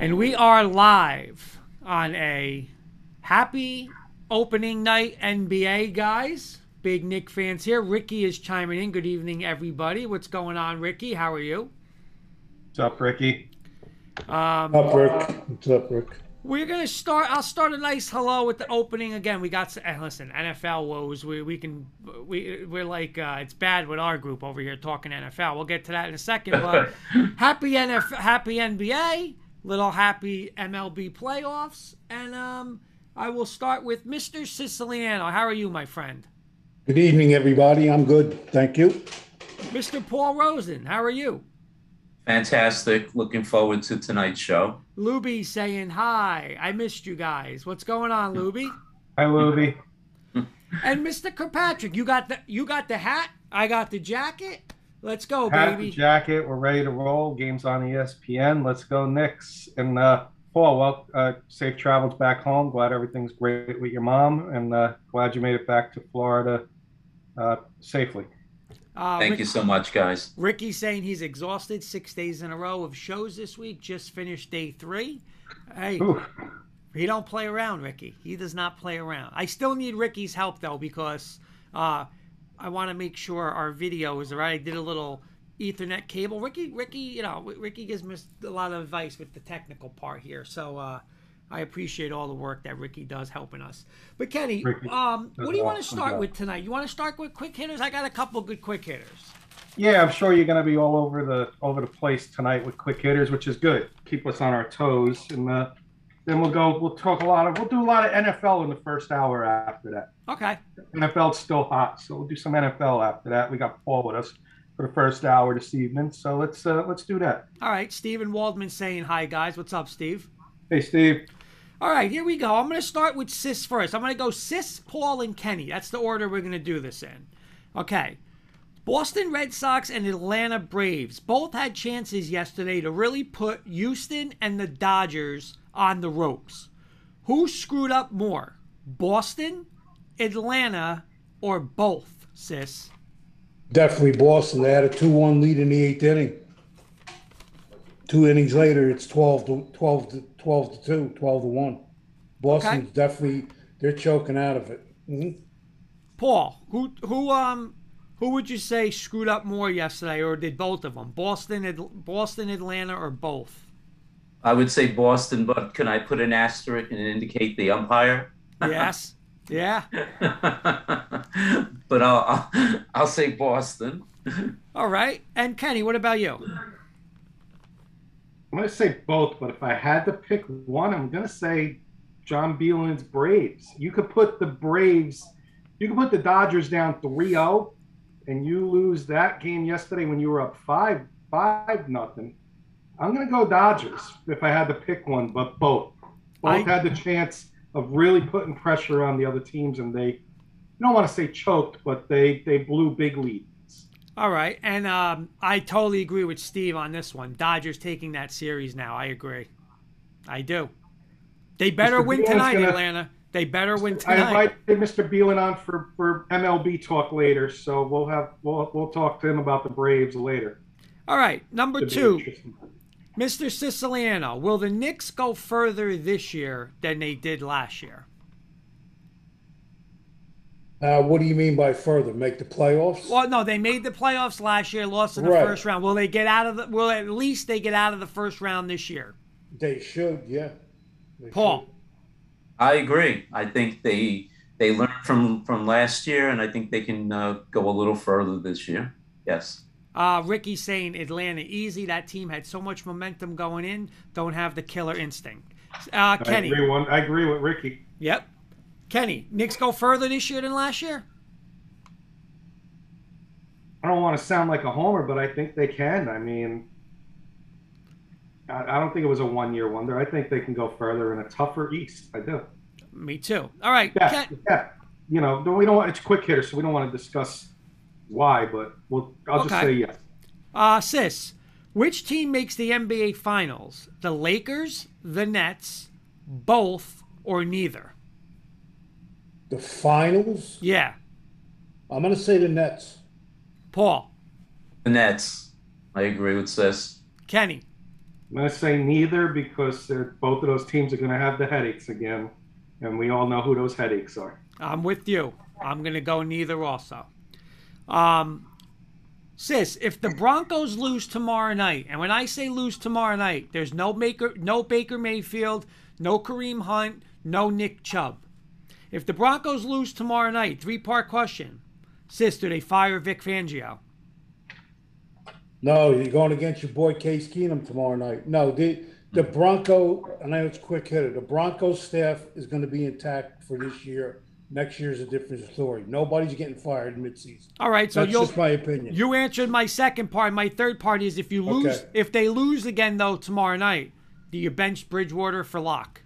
And we are live on a happy opening night NBA, guys. Big Knick fans here. Ricky is chiming in. Good evening, everybody. What's going on, Ricky? How are you? What's up, Ricky? Um, Up, Rick. What's up, Rick? We're gonna start. I'll start a nice hello with the opening again. We got and listen NFL woes. We we can we we're like uh, it's bad with our group over here talking NFL. We'll get to that in a second. But happy NFL, happy NBA, little happy MLB playoffs, and um, I will start with Mr. Siciliano. How are you, my friend? Good evening, everybody. I'm good. Thank you. Mr. Paul Rosen, how are you? Fantastic. Looking forward to tonight's show. Luby saying hi. I missed you guys. What's going on, Luby? Hi, Luby. And Mr. Kirkpatrick, you got the you got the hat. I got the jacket. Let's go, Hat, baby. jacket. We're ready to roll. Games on ESPN. Let's go, Knicks. And uh, Paul, well, uh, safe travels back home. Glad everything's great with your mom, and uh, glad you made it back to Florida uh, safely. Uh, Thank Rick- you so much, guys. Ricky's saying he's exhausted. Six days in a row of shows this week. Just finished day three. Hey, Oof. he don't play around, Ricky. He does not play around. I still need Ricky's help though because uh, I want to make sure our video is right. I did a little Ethernet cable. Ricky, Ricky, you know, Ricky gives me a lot of advice with the technical part here. So uh, I appreciate all the work that Ricky does helping us. But Kenny, Ricky um, what do you an want to start with tonight? You want to start with quick hitters? I got a couple good quick hitters. Yeah, I'm sure you're going to be all over the over the place tonight with quick hitters, which is good. Keep us on our toes, and uh, then we'll go. We'll talk a lot of. We'll do a lot of NFL in the first hour after that. Okay. NFL's still hot, so we'll do some NFL after that. We got Paul with us for the first hour this evening, so let's uh, let's do that. All right, Stephen Waldman saying hi, guys. What's up, Steve? Hey, Steve. All right, here we go. I'm going to start with Sis first. I'm going to go Sis, Paul, and Kenny. That's the order we're going to do this in. Okay. Boston Red Sox and Atlanta Braves both had chances yesterday to really put Houston and the Dodgers on the ropes. Who screwed up more? Boston, Atlanta, or both, Sis? Definitely Boston. They had a 2 1 lead in the eighth inning. Two innings later, it's 12 to 12 to 12 to 2, 12 to 1. Boston's Okay. definitely, they're choking out of it. hmm Paul, who who um who would you say screwed up more yesterday, or did both of them? Boston, Boston, Atlanta, or both? I would say Boston, but can I put an asterisk and indicate the umpire? Yes. yeah. but I'll, I'll I'll say Boston. All right. And Kenny, what about you? I'm going to say both, but if I had to pick one, I'm going to say John Beelan's Braves. You could put the Braves, you could put the Dodgers down 3-0, and you lose that game yesterday when you were up five five nothing. I'm going to go Dodgers if I had to pick one, but both. Both I- had the chance of really putting pressure on the other teams, and they, you don't want to say choked, but they they blew big leads. All right. And um, I totally agree with Steve on this one. Dodgers taking that series now. I agree. I do. They better Mr. win tonight, gonna- Atlanta. They better win tonight. I invited Mr. Beelan on for, for MLB talk later, so we'll have we'll we'll talk to him about the Braves later. All right. Number two. Mr. Siciliano. Will the Knicks go further this year than they did last year? Uh, what do you mean by further? Make the playoffs? Well, no, they made the playoffs last year, lost in the Right. first round. Will they get out of the? Will at least they get out of the first round this year? They should, yeah. They Paul. I agree. I think they they learned from from last year, and I think they can uh, go a little further this year. Yes. Uh, Ricky saying Atlanta easy. That team had so much momentum going in. Don't have the killer instinct. Uh, I Kenny. agree, one, I agree with Ricky. Yep. Kenny. Knicks go further this year than last year. I don't want to sound like a homer, but I think they can. I mean, I, I don't think it was a one year wonder. I think they can go further in a tougher East. I do. Me too. All right. Yeah, Ken- yeah. You know, we don't want it's quick hitter, so we don't want to discuss why, but we'll. I'll just Okay. say yes. Uh, sis, which team makes the NBA Finals? The Lakers, the Nets, both, or neither? The finals? Yeah. I'm going to say the Nets. Paul, The Nets. I agree with Sis. Kenny. I'm going to say neither because they're, both of those teams are going to have the headaches again, and we all know who those headaches are. I'm with you. I'm going to go neither also. Um, sis, if the Broncos lose tomorrow night, and when I say lose tomorrow night, there's no Baker, no Baker Mayfield, no Kareem Hunt, no Nick Chubb. If the Broncos lose tomorrow night, three part question. Sis, do they fire Vic Fangio? No, you're going against your boy Case Keenum tomorrow night. No, the the Bronco, I know it's quick hitter. The Broncos staff is going to be intact for this year. Next year's a different story. Nobody's getting fired midseason. All right, so That's you'll, just my opinion. you answered my second part. My third part is if you lose, Okay. if they lose again though tomorrow night, do you bench Bridgewater for Lock?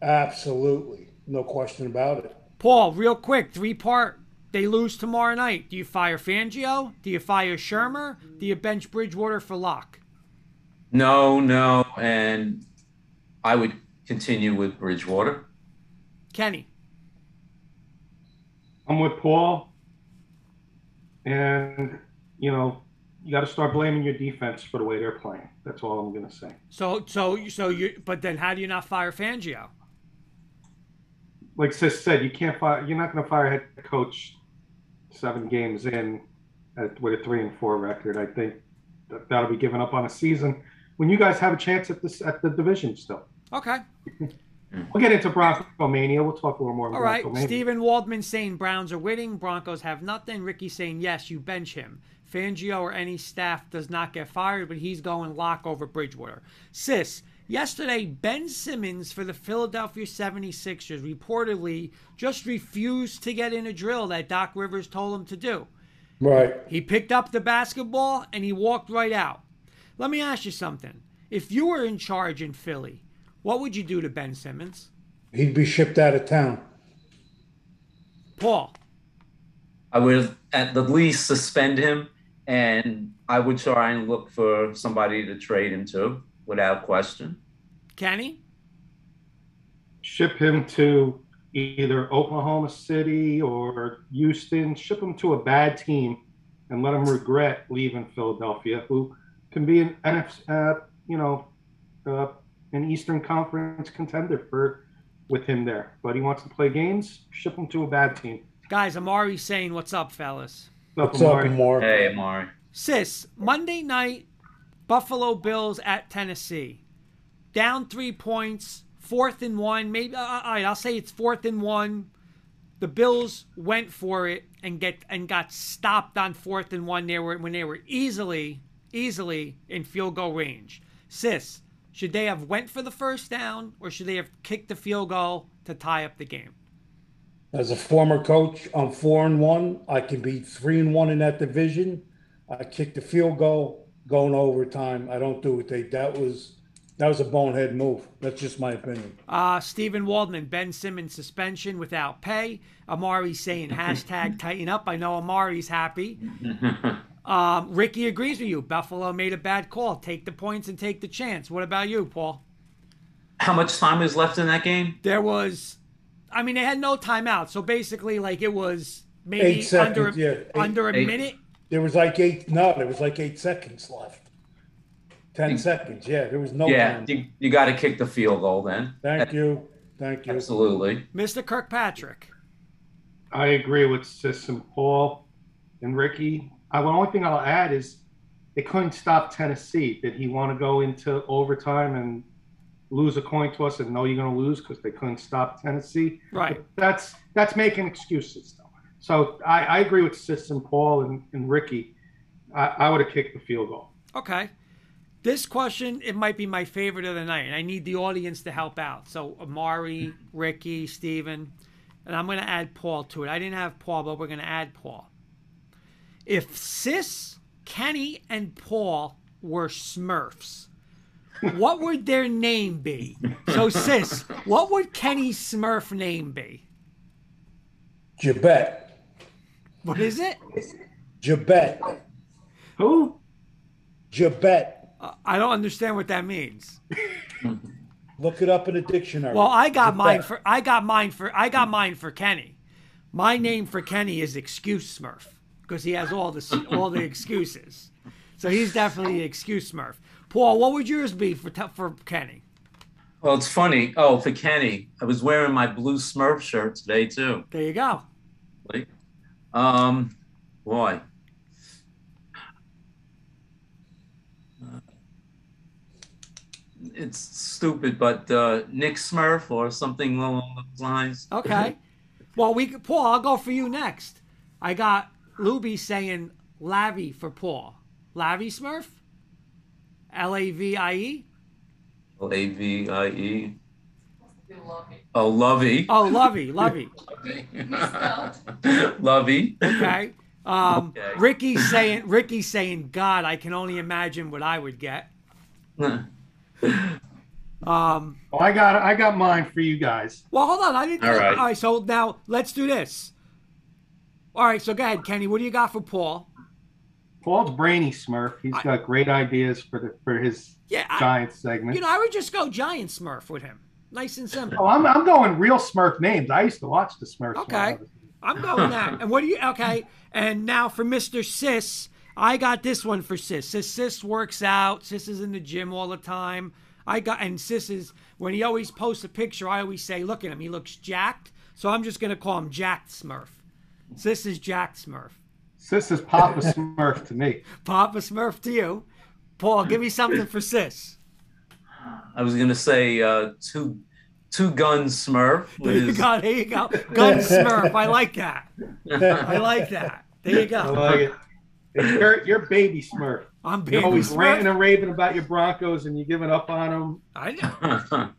Absolutely, no question about it. Paul, real quick, three part. They lose tomorrow night. Do you fire Fangio? Do you fire Shurmur? Do you bench Bridgewater for Lock? No, no, and I would continue with Bridgewater. Kenny. I'm with Paul, and you know you got to start blaming your defense for the way they're playing. That's all I'm going to say. So so so you but then how do you not fire Fangio? Like Sis said, you can't fire. You're not going to fire a head coach seven games in at, with a three and four record. I think that, that'll be given up on a season when you guys have a chance at this at the division still. Okay. Mm. We'll get into Bronco Mania. We'll talk a little more about All right. Bronco Mania. Stephen Waldman saying Browns are winning, Broncos have nothing. Ricky saying yes, you bench him. Fangio or any staff does not get fired, but he's going Lock over Bridgewater. Sis, yesterday Ben Simmons for the Philadelphia 76ers reportedly just refused to get in a drill that Doc Rivers told him to do. Right. He picked up the basketball and he walked right out. Let me ask you something. If you were in charge in Philly, what would you do to Ben Simmons? He'd be shipped out of town. Paul. I would at the least suspend him, and I would try and look for somebody to trade him to without question. Kenny? ship him to either Oklahoma City or Houston. Ship him to a bad team and let him regret leaving Philadelphia, who can be an NFC, uh, you know, uh, an Eastern Conference contender for with him there. But he wants to play games. Ship him to a bad team. Guys, Amari's saying, What's up, fellas? Up, What's up, Amari. Hey, Amari. Sis, Monday night, Buffalo Bills at Tennessee. Down three points, fourth and one. Maybe, uh, all right, I'll say it's fourth and one. The Bills went for it and get and got stopped on fourth and one. They were when they were easily, easily in field goal range. Sis, should they have went for the first down or should they have kicked the field goal to tie up the game? As a former coach, I'm four and one. I can be three and one in that division. I kicked the field goal, going overtime. I don't do it. They that was that was a bonehead move. That's just my opinion. Uh, Stephen Waldman, Ben Simmons suspension without pay. Amari saying hashtag tighten up. I know Amari's happy. Um, Ricky agrees with you. Buffalo made a bad call. Take the points and take the chance. What about you, Paul? How much time is left in that game? There was, I mean, they had no timeout. So basically, like it was maybe Eight seconds, under a, yeah, eight- under a eight. minute. There was like eight. No, there was like eight seconds left. Ten seconds. Yeah, there was no Yeah, time. you, you got to kick the field goal then. Thank you. Thank you. Absolutely. Mr. Kirkpatrick. I agree with Sis and Paul and Ricky. I, the only thing I'll add is they couldn't stop Tennessee. Did he want to go into overtime and lose a coin toss and know you're going to lose because they couldn't stop Tennessee? Right. But that's that's making excuses. Though. So I, I agree with Sis and Paul and, and Ricky. I, I would have kicked the field goal. Okay. This question, it might be my favorite of the night, and I need the audience to help out. So, Amari, Ricky, Steven, and I'm going to add Paul to it. I didn't have Paul, but we're going to add Paul. If Sis, Kenny, and Paul were Smurfs, what would their name be? So, Sis, what would Kenny's Smurf name be? Jabet. What is it? Jabet. Who? Jabet. Uh, I don't understand what that means. Look it up in a dictionary. Well, I got Jabet. mine for I got mine for I got mine for Kenny. My name for Kenny is Excuse Smurf because he has all the all the excuses. So he's definitely the excuse Smurf. Paul, what would yours be for for Kenny? Well, it's funny. Oh, for Kenny, I was wearing my blue Smurf shirt today too. There you go. Like, um, boy. It's stupid, but uh, Knick Smurf or something along those lines. Okay. well, we could- Paul, I'll go for you next. I got Luby saying Lavi for Paul. Lavi Smurf? L A V I E? L A V I E. Oh, Lovey. Oh, Lovey, Lovey. Lovey. Okay. Um, Okay. Ricky's saying Ricky's saying God, I can only imagine what I would get. Um, Well, I got I got mine for you guys. well, hold on. I didn't. All right. All right. So now let's do this. All right. So go ahead, Kenny. What do you got for Paul? Paul's brainy Smurf. He's I- got great ideas for the for his Yeah. I, Giants segment. you know, I would just go Giant Smurf with him. Nice and simple. oh, I'm I'm going real Smurf names. I used to watch the Smurfs. Okay. I'm going that. And what do you? Okay. And now for Mr. Sis, I got this one for Sis. Sis, Sis works out. Sis is in the gym all the time. I got and Sis is when he always posts a picture. I always say, "Look at him. He looks jacked." So I'm just gonna call him Jacked Smurf. Sis is Jack Smurf. Sis is Papa Smurf to me. Papa Smurf to you. Paul, give me something for Sis. I was gonna say uh, two two gun Smurf. There you with- go. There you go. Gun Smurf. I like that. I like that. There you go. I like it. It's your, your baby Smurf. I'm baby You're baby always ranting and raving about your Broncos and you giving up on them. I know.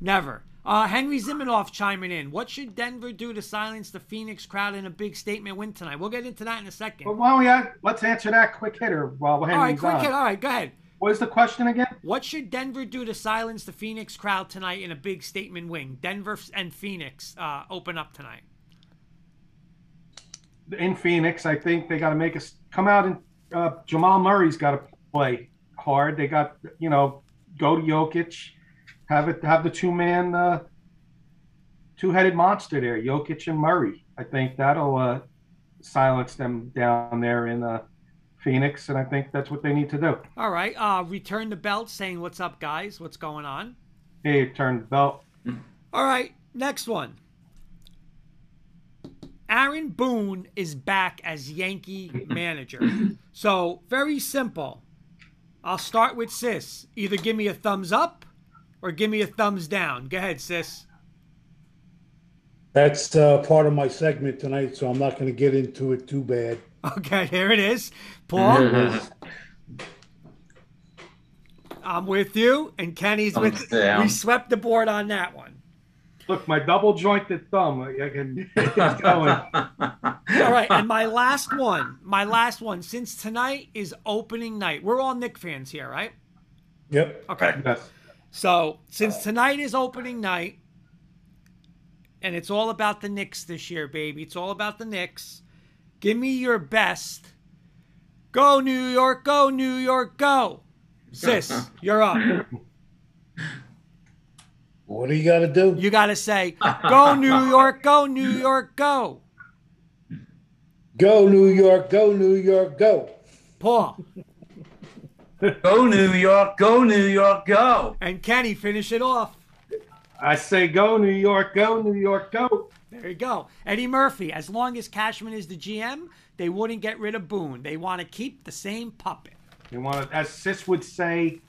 Never. Uh, Henry Zimenoff chiming in. What should Denver do to silence the Phoenix crowd in a big statement win tonight? We'll get into that in a second. But why don't we have, let's answer that quick hitter while All right, quick on. hit. All right, go ahead. What is the question again? What should Denver do to silence the Phoenix crowd tonight in a big statement win? Denver and Phoenix uh, open up tonight. In Phoenix, I think they got to make us come out and uh, Jamal Murray's got to play hard. They got you know go to Jokic, have it have the two man uh, two headed monster there, Jokic and Murray. I think that'll uh, silence them down there in uh, Phoenix, and I think that's what they need to do. All right. Uh, return the belt saying, What's up, guys? What's going on? Hey, turn the belt. All right, next one. Aaron Boone is back as Yankee manager. So, very simple. I'll start with Sis. Either give me a thumbs up or give me a thumbs down. Go ahead, Sis. That's uh, part of my segment tonight, so I'm not going to get into it too bad. Okay, here it is. Paul, I'm with you, and Kenny's with. Thumbs down. We swept the board on that one. Look, my double jointed thumb. I I can it's going. All right, and my last one, my last one, since tonight is opening night. We're all Knick fans here, right? Yep. Okay. Yes. So since uh, tonight is opening night, and it's all about the Knicks this year, baby. It's all about the Knicks. Give me your best. Go New York, go New York, go. Sis, you're up. What do you got to do? You got to say, go New York, go New York, go. Go New York, go New York, go. Paul go New York, go New York, go. and Kenny finish it off. I say go New York, go New York, go. There you go. Eddie Murphy, as long as Cashman is the GM, they wouldn't get rid of Boone. They want to keep the same puppet. They want to, as Sis would say,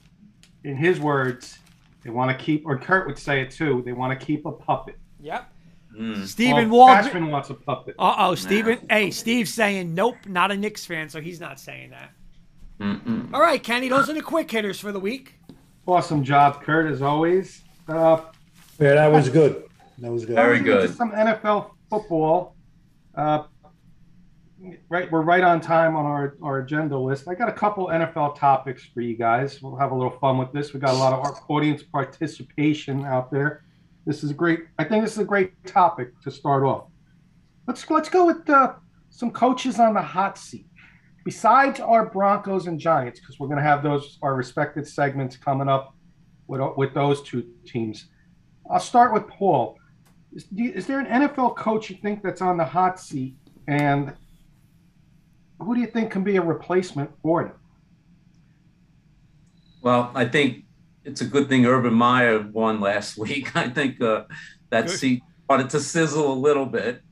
in his words, they want to keep, or Kurt would say it too. They want to keep a puppet. Yep. Mm. Stephen Well, Waldron. Cashman wants a puppet. Uh oh, Steven. Hey, Steve's saying nope, not a Knicks fan, so he's not saying that. Mm-mm. All right, Kenny, those are the quick hitters for the week. Awesome job, Kurt, as always. Uh, Yeah, that was good. That was good. Very let's good. Some NFL football. Uh, right, we're right on time on our, our agenda list. I got a couple NFL topics for you guys. We'll have a little fun with this. We got a lot of audience participation out there. This is a great. I think this is a great topic to start off. Let's let's go with uh, some coaches on the hot seat. Besides our Broncos and Giants, because we're going to have those our respected segments coming up with with those two teams. I'll start with Paul. Is, is there an NFL coach you think that's on the hot seat, and who do you think can be a replacement for him? Well, I think it's a good thing Urban Meyer won last week. I think uh, that Good. seat started to sizzle a little bit.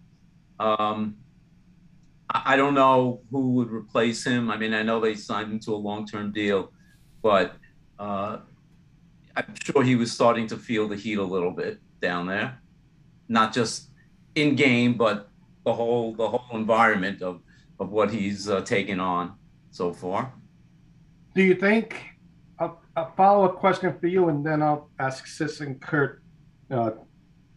Um, I don't know who would replace him. I mean, I know they signed him to a long-term deal, but uh, I'm sure he was starting to feel the heat a little bit down there, not just in game, but the whole the whole environment of of what he's uh, taken on so far. Do you think? A, a follow-up question for you, and then I'll ask Sis and Kurt. Uh,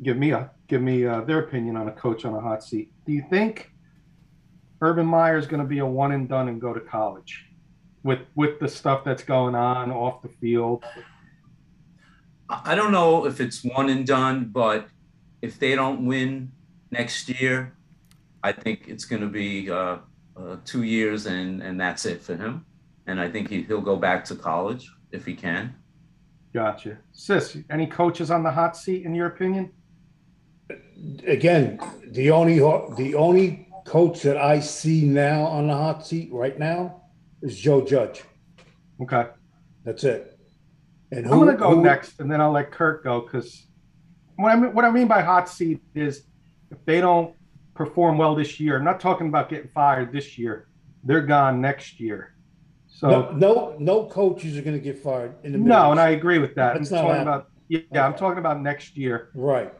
give me a give me uh, their opinion on a coach on a hot seat. Do you think Urban Meyer is going to be a one and done and go to college with with the stuff that's going on off the field? I I don't know if it's one and done, but if they don't win next year, I think it's going to be uh, uh, two years and and that's it for him. And I think he, he'll go back to college if he can. Gotcha. Sis, any coaches on the hot seat in your opinion? Again, the only the only coach that I see now on the hot seat right now is Joe Judge. Okay. That's it. And I'm gonna go next, and then I'll let Kurt go because what I mean, what I mean by hot seat is if they don't perform well this year, I'm not talking about getting fired this year. They're gone next year. So No, no, no coaches are going to get fired in the middle. no, and I agree with that. That's I'm not talking happening. about yeah, yeah, I'm talking about next year. right.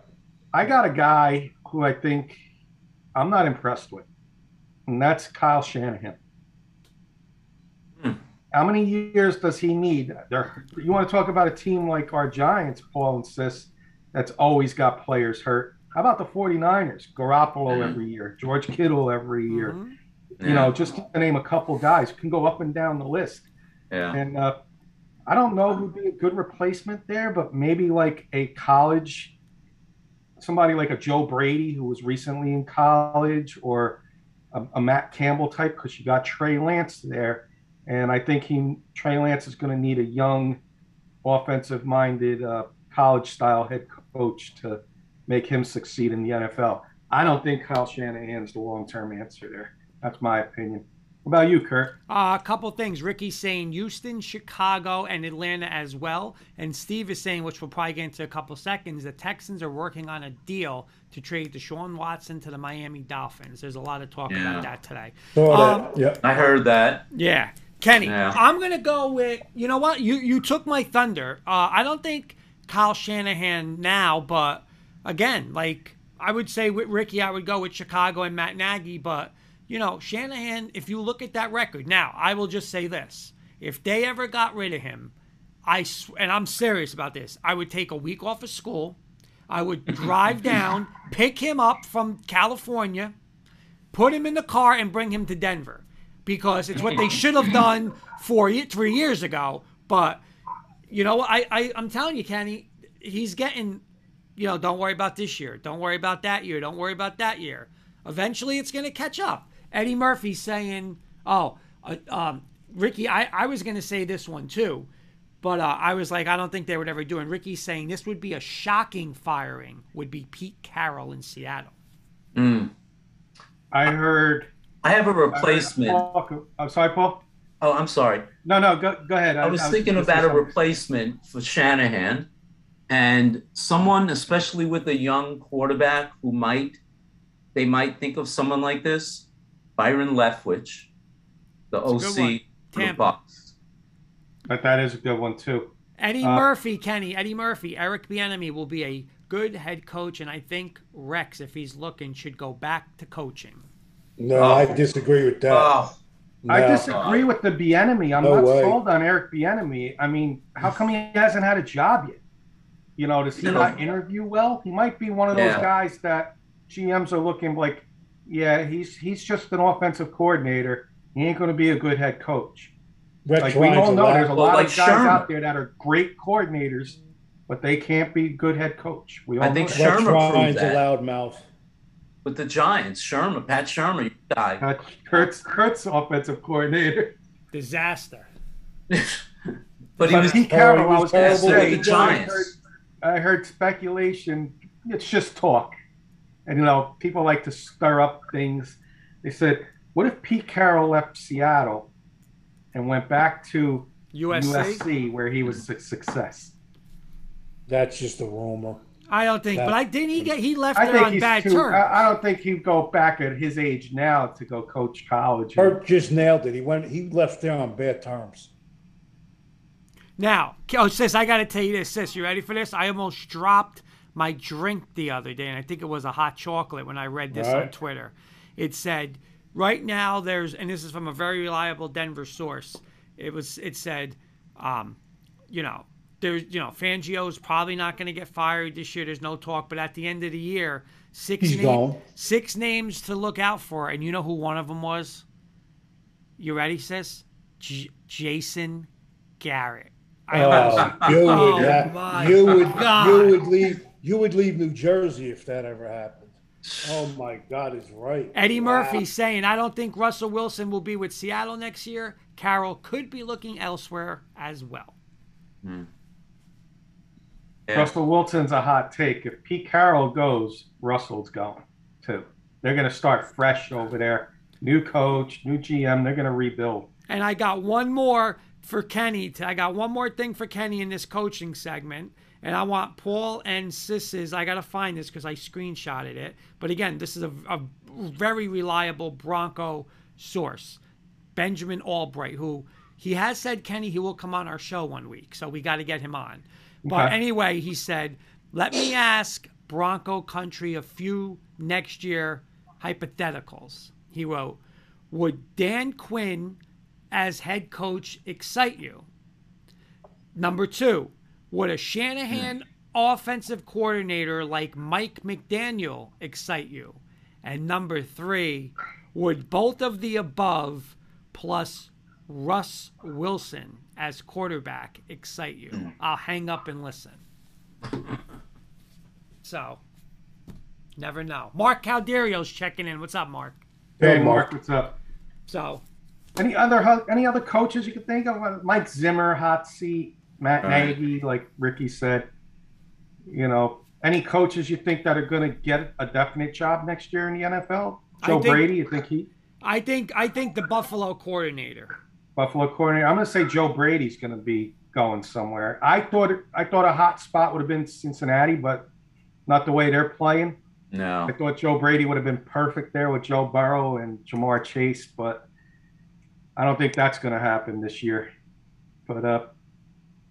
I got a guy who I think I'm not impressed with, and that's Kyle Shanahan. Hmm. How many years does he need? There, you want to talk about a team like our Giants, Paul insists, that's always got players hurt. How about the 49ers? Garoppolo Hmm. every year, George Kittle every year. Mhm. You know, just to name a couple guys, You can go up and down the list. yeah. And uh, I don't know who'd be a good replacement there, but maybe like a college, somebody like a Joe Brady who was recently in college, or a, a Matt Campbell type, because you got Trey Lance there, and I think he Trey Lance is going to need a young, offensive-minded, uh, college-style head coach to make him succeed in the NFL. I don't think Kyle Shanahan's the long-term answer there. That's my opinion. What about you, Kurt? Uh, a couple things. Ricky's saying Houston, Chicago, and Atlanta as well. And Steve is saying, which we'll probably get into a couple seconds, the Texans are working on a deal to trade Deshaun Watson to the Miami Dolphins. There's a lot of talk Yeah. about that today. Saw Um, yeah. I heard that. Yeah. Kenny, Yeah. I'm going to go with, you know what? You you took my thunder. Uh, I don't think Kyle Shanahan now, but again, like I would say with Ricky, I would go with Chicago and Matt Nagy, but you know, Shanahan, if you look at that record, now I will just say this. If they ever got rid of him, I sw- and I'm serious about this. I would take a week off of school. I would drive down, pick him up from California, put him in the car and bring him to Denver because it's what they should have done four, three years ago. But you know, I, I I'm telling you, Kenny, he's getting. You know, don't worry about this year. Don't worry about that year. Don't worry about that year. Eventually, it's going to catch up. Eddie Murphy saying, "Oh, uh, um, Ricky, I, I was going to say this one too." But uh, I was like, I don't think they would ever do. it. And Ricky's saying this would be a shocking firing. Would be Pete Carroll in Seattle. Mm. I heard. I have a replacement. Paul, I'm sorry, Paul. Oh, I'm sorry. No, no, go, go ahead. I was thinking gonna about a replacement for Shanahan and someone, especially with a young quarterback who might, they might think of someone like this, Byron Leftwich, the It's OC one. for the Tampa. Bucks. But that is a good one too. Eddie Uh, Murphy, Kenny, Eddie Murphy, Eric Bieniemy will be a good head coach, and I think Rex, if he's looking, should go back to coaching. No, Oh. I disagree with that. Oh, I disagree with the Bieniemy. I'm No not way. sold on Eric Bieniemy. I mean, how come he hasn't had a job yet? You know, does he No. not interview well? He might be one of those Yeah. guys that GMs are looking like, yeah, he's he's just an offensive coordinator. He ain't going to be a good head coach. Rex Like we all know, allowed- there's a lot like of guys Shurmur. out there that are great coordinators, but they can't be good head coach. We all I think know that. Shurmur proved Ryan's that. a loudmouth. with the Giants, Shurmur, Pat Shurmur, you guy. Uh, Kurt's Kurt's offensive coordinator. Disaster. but he was Pete Carroll, he was I was terrible say, with the I Giants. heard, I heard speculation. It's just talk, and you know, people like to stir up things. They said, "What if Pete Carroll left Seattle and went back to USC. USC, where he was a success. That's just a rumor. I don't think, but I didn't he get he left I there on bad too. terms. I, I don't think he'd go back at his age now to go coach college. Kurt just nailed it. He went. He left there on bad terms. Now, oh, sis, I got to tell you this, sis. You ready for this? I almost dropped my drink the other day, and I think it was a hot chocolate when I read this on Twitter. It said, right now there's, and this is from a very reliable Denver source. It was, it said, um, you know, there's, you know, Fangio's probably not going to get fired this year. There's no talk, but at the end of the year, six He's name- six names to look out for, and you know who one of them was? You ready, sis? J- Jason Garrett. I Oh, you Oh, would. my you would. God. You would leave. You would leave New Jersey if that ever happened. Oh my God, is right. Eddie Wow. Murphy saying, I don't think Russell Wilson will be with Seattle next year. Carroll could be looking elsewhere as well. Hmm. Yeah. Russell Wilson's a hot take. If Pete Carroll goes, Russell's going too. They're going to start fresh over there. New coach, new GM. They're going to rebuild. And I got one more for Kenny. I got one more thing for Kenny in this coaching segment. And I want Paul and Sis's. I got to find this because I screenshotted it. But again, this is a, a very reliable Bronco source. Benjamin Albright, who he has said, Kenny, he will come on our show one week. So we got to get him on. But Okay. anyway, he said, let me ask Bronco Country a few next year hypotheticals. He wrote, Would Dan Quinn as head coach excite you? Number two, would a Shanahan offensive coordinator like Mike McDaniel excite you? And number three, would both of the above plus Russ Wilson as quarterback excite you? Hmm. I'll hang up and listen. So, never know. Mark Calderio's checking in. What's up, Mark? Hey, Hey, Mark, Mark. what's up? So, Any other any other coaches you could think of? Mike Zimmer, hot seat. Matt Right. Nagy, like Ricky said. You know, any coaches you think that are going to get a definite job next year in the NFL? Joe think- Brady, you think he I think I think the Buffalo coordinator. Buffalo coordinator? I'm going to say Joe Brady's going to be going somewhere. I thought I thought a hot spot would have been Cincinnati, but not the way they're playing. No. I thought Joe Brady would have been perfect there with Joe Burrow and Ja'Marr Chase, but I don't think that's going to happen this year. But uh,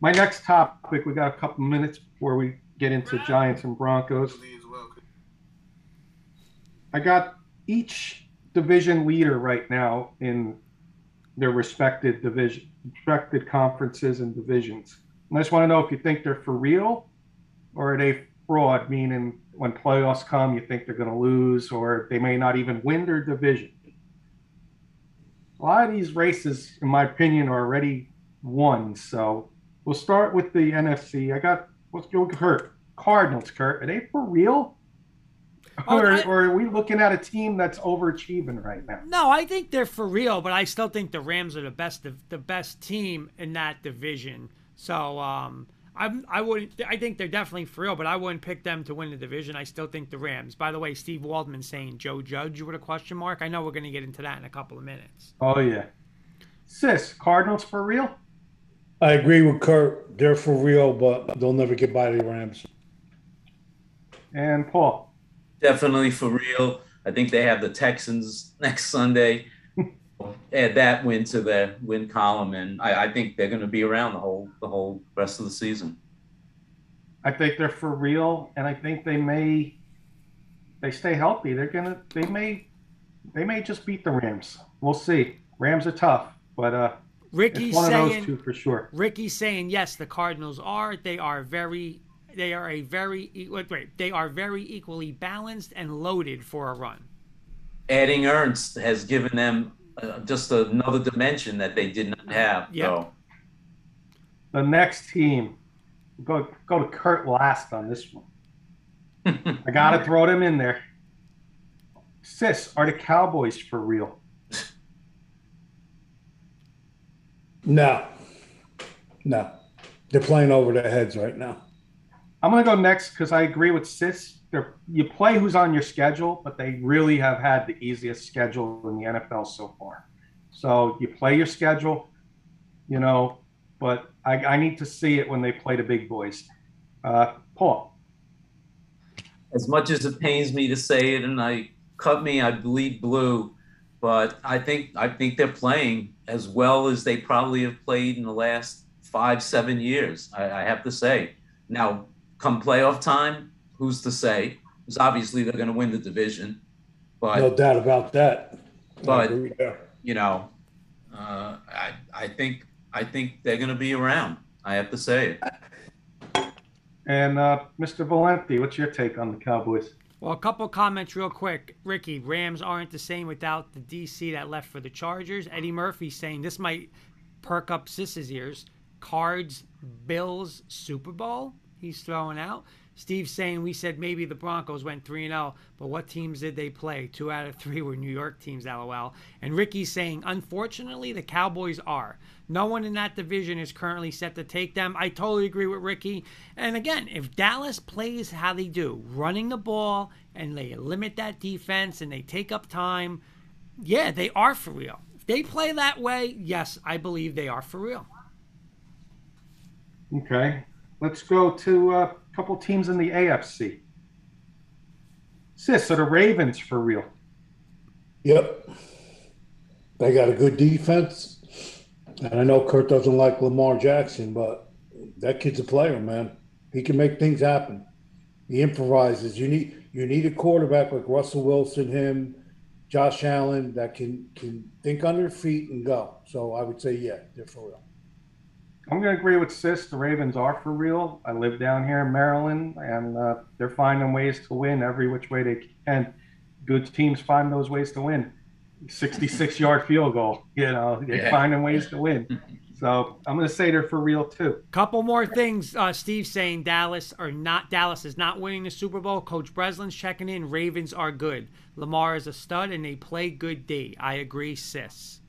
my next topic, we got a couple minutes before we get into Giants and Broncos. I got each division leader right now in their respected division, respected conferences and divisions. And I just want to know if you think they're for real or are they fraud, meaning when playoffs come, you think they're going to lose or they may not even win their division. A lot of these races, in my opinion, are already won. So we'll start with the NFC. I got, let's go with Kurt. Cardinals, Kurt. Are they for real? Oh, Or, I- or are we looking at a team that's overachieving right now? No, I think they're for real, but I still think the Rams are the best the best team in that division. So um, I'm I wouldn't I think they're definitely for real, but I wouldn't pick them to win the division. I still think the Rams. By the way, Steve Waldman saying Joe Judge with a question mark. I know we're going to get into that in a couple of minutes. Oh, yeah. Sis, Cardinals for real? I agree with Kurt. They're for real, but they'll never get by the Rams. And Paul. Definitely for real. I think they have the Texans next Sunday. Add that win to their win column, and I, I think they're going to be around the whole the whole rest of the season. I think they're for real, and I think they may they stay healthy. They're gonna they may they may just beat the Rams. We'll see. Rams are tough, but uh, Ricky's it's one of those saying two for sure. Ricky's saying yes, the Cardinals are. They are very. They are a very. Wait, wait. They are very equally balanced and loaded for a run. Adding Ertz has given them uh, just another dimension that they did not have. Yep. So The next team, go go to Kurt last on this one. I gotta throw them in there. Sis, are the Cowboys for real? No, no, they're playing over their heads right now. I'm gonna go next because I agree with Sis. They're, you play who's on your schedule, but they really have had the easiest schedule in the NFL so far. So you play your schedule. You know, but I, I need to see it when they play the big boys. Uh, Paul. As much as it pains me to say it, and I cut me, I bleed blue, but I think I think they're playing as well as they probably have played in the last five, seven years. I, I have to say. Now, come playoff time, who's to say? Because obviously they're going to win the division, but No doubt about that. But- agree you know, uh, I I think I think they're going to be around. I have to say it. And uh, Mr. Valenti, what's your take on the Cowboys? Well, a couple comments real quick. Ricky, Rams aren't the same without the DC that left for the Chargers. Eddie Murphy saying this might perk up Sis's ears. Cards, Bills, Super Bowl. He's throwing out. Steve saying we said maybe the Broncos went 3 0, but what teams did they play? Two out of three were New York teams, lol. And Ricky's saying, unfortunately, the Cowboys are. No one in that division is currently set to take them. I totally agree with Ricky. And again, if Dallas plays how they do, running the ball, and they limit that defense and they take up time, yeah, they are for real. If they play that way, yes, I believe they are for real. Okay, let's go to uh, a couple teams in the AFC. Sis, are the Ravens for real? Yep. They got a good defense. And I know Kurt doesn't like Lamar Jackson, but that kid's a player, man. He can make things happen. He improvises. You need you need a quarterback like Russell Wilson, him, Josh Allen that can can think on their feet and go. So I would say, yeah, they're for real. I'm going to agree with Sis. The Ravens are for real. I live down here in Maryland, and uh, they're finding ways to win every which way they can. Good teams find those ways to win. 66 yard field goal, you know, they're Yeah. finding ways to win. So I'm going to say they're for real too. Couple more things. Uh, Steve saying Dallas are not Dallas is not winning the Super Bowl. Coach Breslin's checking in. Ravens are good. Lamar is a stud and they play good D. I agree, sis.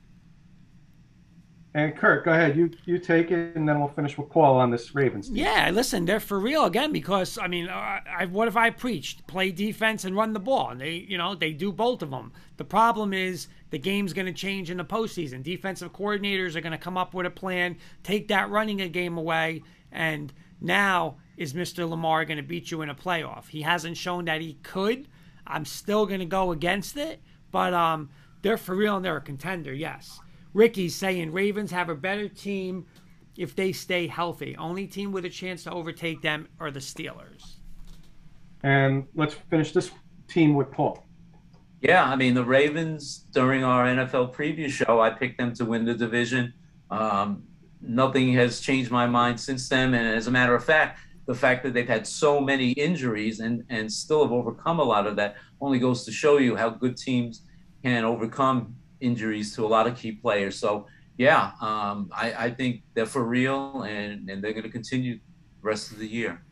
And Kurt, go ahead. You you take it, and then we'll finish with Paul on this Ravens. team. Yeah, listen, they're for real again because I mean, uh, I, what if I preached play defense and run the ball? And they, you know, they do both of them. The problem is the game's going to change in the postseason. Defensive coordinators are going to come up with a plan, take that running a game away, and now is Mr. Lamar going to beat you in a playoff? He hasn't shown that he could. I'm still going to go against it, but um, they're for real and they're a contender. Yes. Ricky's saying Ravens have a better team if they stay healthy. Only team with a chance to overtake them are the Steelers. And let's finish this team with Paul. Yeah, I mean the Ravens during our NFL preview show, I picked them to win the division. Um, nothing has changed my mind since then, and as a matter of fact, the fact that they've had so many injuries and and still have overcome a lot of that only goes to show you how good teams can overcome injuries to a lot of key players. So yeah, um, I, I think they're for real, and and they're going to continue the rest of the year.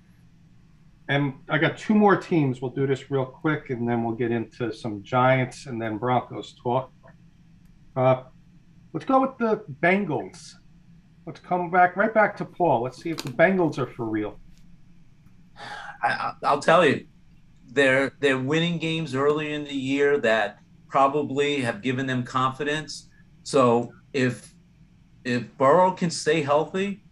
And I got two more teams. We'll do this real quick, and then we'll get into some Giants and then Broncos talk. Uh, let's go with the Bengals. Let's come back right back to Paul. Let's see if the Bengals are for real. I, I- I'll tell you, they're they're winning games early in the year that probably have given them confidence. So if if Burrow can stay healthy,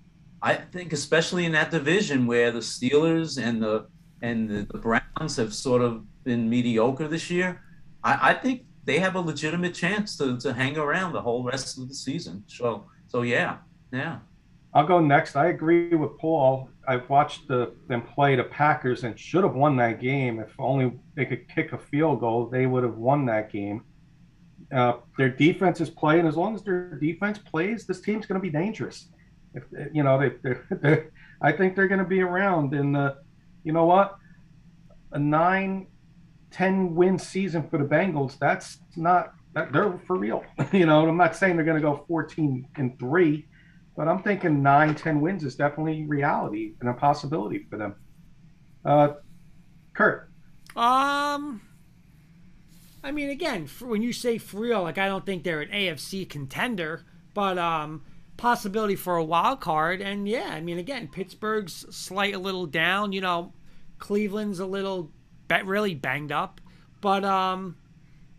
I think especially in that division where the Steelers and the and the, the Browns have sort of been mediocre this year, I, I think they have a legitimate chance to, to hang around the whole rest of the season. So so yeah, yeah. I'll go next. I agree with Paul. I watched the, them play the Packers and should have won that game. If only they could kick a field goal, they would have won that game. Uh, their defense is playing. As long as their defense plays, this team's going to be dangerous. If you know, they, they're, they're, I think they're going to be around. And uh, you know what? A nine, 10 win season for the Bengals. That's not that they're for real. you know, I'm not saying they're going to go 14 and three but I'm thinking nine, ten wins is definitely reality and a possibility for them. Uh, Kurt, Um, I mean, again, for, when you say for real, like I don't think they're an AFC contender, but um, possibility for a wild card. And yeah, I mean, again, Pittsburgh's slight a little down. You know, Cleveland's a little ba- really banged up, but um,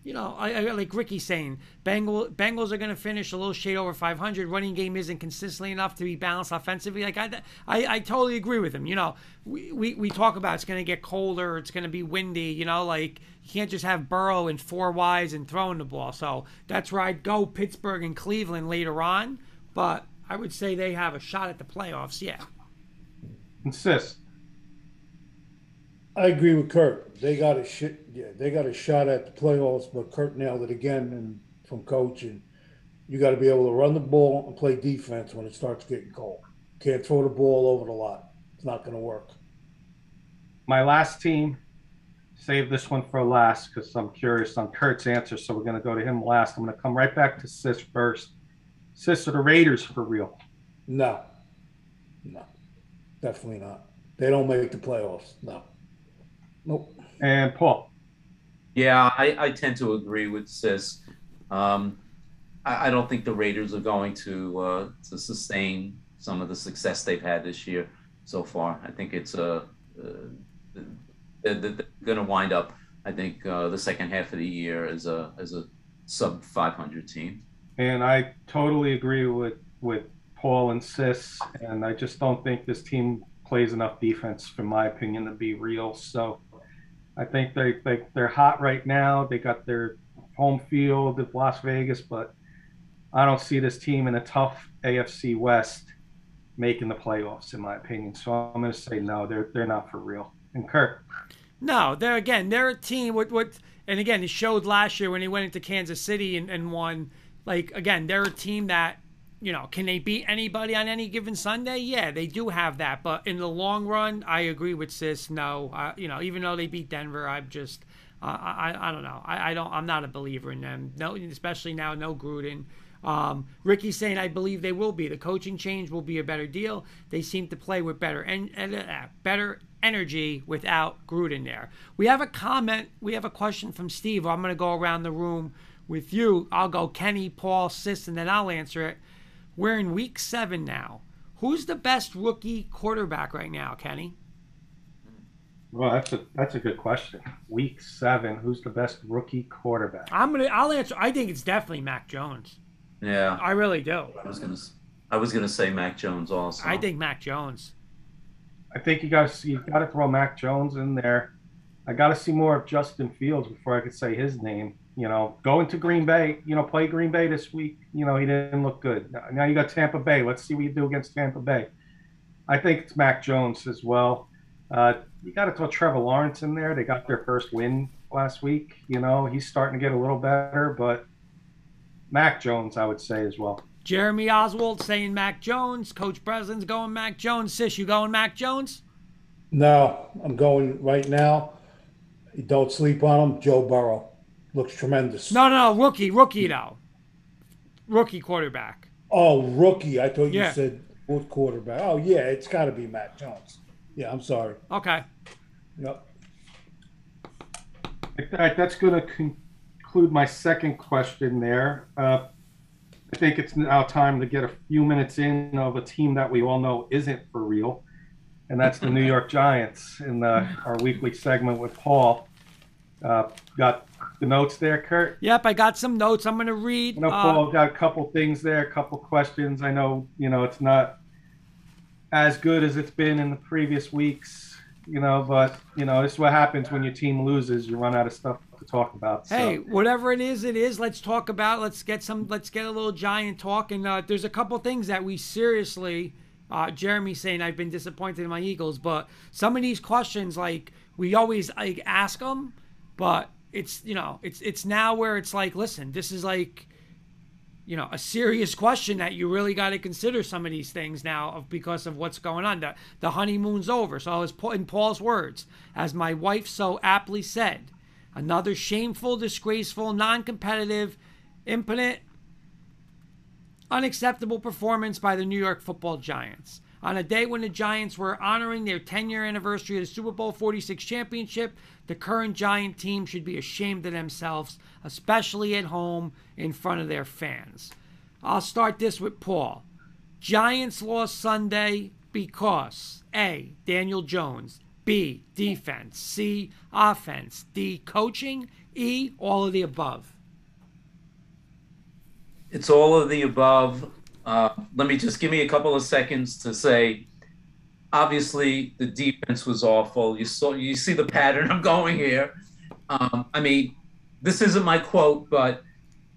you know, I, I, like Ricky's saying, Bengal, Bengals are going to finish a little shade over 500. Running game isn't consistently enough to be balanced offensively. Like I, I, I totally agree with him. You know, we, we, we talk about it's going to get colder, it's going to be windy. You know, like you can't just have Burrow and four wides and throwing the ball. So that's where I'd go Pittsburgh and Cleveland later on. But I would say they have a shot at the playoffs. Yeah. Insist. I agree with Kurt. They got a shit. Yeah, they got a shot at the playoffs, but Kurt nailed it again. And from coaching, you got to be able to run the ball and play defense when it starts getting cold. Can't throw the ball over the lot. It's not going to work. My last team. Save this one for last because I'm curious on Kurt's answer. So we're going to go to him last. I'm going to come right back to Sis first. Sis, are the Raiders for real? No, no, definitely not. They don't make the playoffs. No. Nope. And Paul. Yeah, I, I tend to agree with Sis. Um, I, I, don't think the Raiders are going to uh, to sustain some of the success they've had this year so far. I think it's a uh, uh, they're, they're going to wind up. I think uh, the second half of the year as a as a sub 500 team. And I totally agree with with Paul and Sis, and I just don't think this team plays enough defense, for my opinion, to be real. So I think they, they they're hot right now. They got their home field at Las Vegas, but I don't see this team in a tough AFC West making the playoffs, in my opinion. So I'm going to say no. They're they're not for real. And Kirk. No, they're again they're a team with what and again it showed last year when he went into Kansas City and, and won. Like again, they're a team that you know, can they beat anybody on any given Sunday? Yeah, they do have that. But in the long run, I agree with Sis. No, uh, you know, even though they beat Denver, I'm just, uh, I, I don't know. I, I don't. I'm not a believer in them. No, especially now, no Gruden. Um, Ricky's saying I believe they will be. The coaching change will be a better deal. They seem to play with better and en- uh, better energy without Gruden there. We have a comment. We have a question from Steve. I'm going to go around the room with you. I'll go Kenny, Paul, Sis, and then I'll answer it. We're in week seven now. Who's the best rookie quarterback right now, Kenny? Well, that's a that's a good question. Week seven, who's the best rookie quarterback? I'm gonna I'll answer. I think it's definitely Mac Jones. Yeah, I really do. I was gonna I was gonna say Mac Jones also. I think Mac Jones. I think you guys you got to throw Mac Jones in there. I got to see more of Justin Fields before I could say his name you know, going to Green Bay, you know, play Green Bay this week, you know, he didn't look good. Now you got Tampa Bay. Let's see what you do against Tampa Bay. I think it's Mac Jones as well. Uh, you got to throw Trevor Lawrence in there. They got their first win last week. You know, he's starting to get a little better, but Mac Jones, I would say as well. Jeremy Oswald saying Mac Jones. Coach Breslin's going Mac Jones. Sis, you going Mac Jones? No, I'm going right now. Don't sleep on him, Joe Burrow looks tremendous. No, no, no, rookie, rookie though. Rookie quarterback. Oh, rookie. I thought you yeah. said what quarterback. Oh, yeah, it's got to be Matt Jones. Yeah, I'm sorry. Okay. Yep. All right, That's going to conclude my second question there. Uh, I think it's now time to get a few minutes in of a team that we all know isn't for real, and that's the New York Giants in the, our weekly segment with Paul. Uh, got the notes there, Kurt? Yep, I got some notes. I'm going to read. I know Paul uh, got a couple things there, a couple questions. I know, you know, it's not as good as it's been in the previous weeks, you know, but, you know, this is what happens when your team loses. You run out of stuff to talk about. So. Hey, whatever it is, it is. Let's talk about. Let's get some. Let's get a little giant talk. And uh, there's a couple things that we seriously. Uh, Jeremy saying I've been disappointed in my Eagles, but some of these questions, like we always like ask them, but it's you know it's it's now where it's like listen this is like you know a serious question that you really got to consider some of these things now of because of what's going on. The, the honeymoon's over. So i as in paul's words as my wife so aptly said another shameful disgraceful non-competitive impotent unacceptable performance by the new york football giants on a day when the Giants were honoring their 10 year anniversary of the Super Bowl 46 championship, the current Giant team should be ashamed of themselves, especially at home in front of their fans. I'll start this with Paul. Giants lost Sunday because A. Daniel Jones, B. Defense, C. Offense, D. Coaching, E, all of the above? It's all of the above. Uh, let me just give me a couple of seconds to say. Obviously, the defense was awful. You saw, you see the pattern I'm going here. Um, I mean, this isn't my quote, but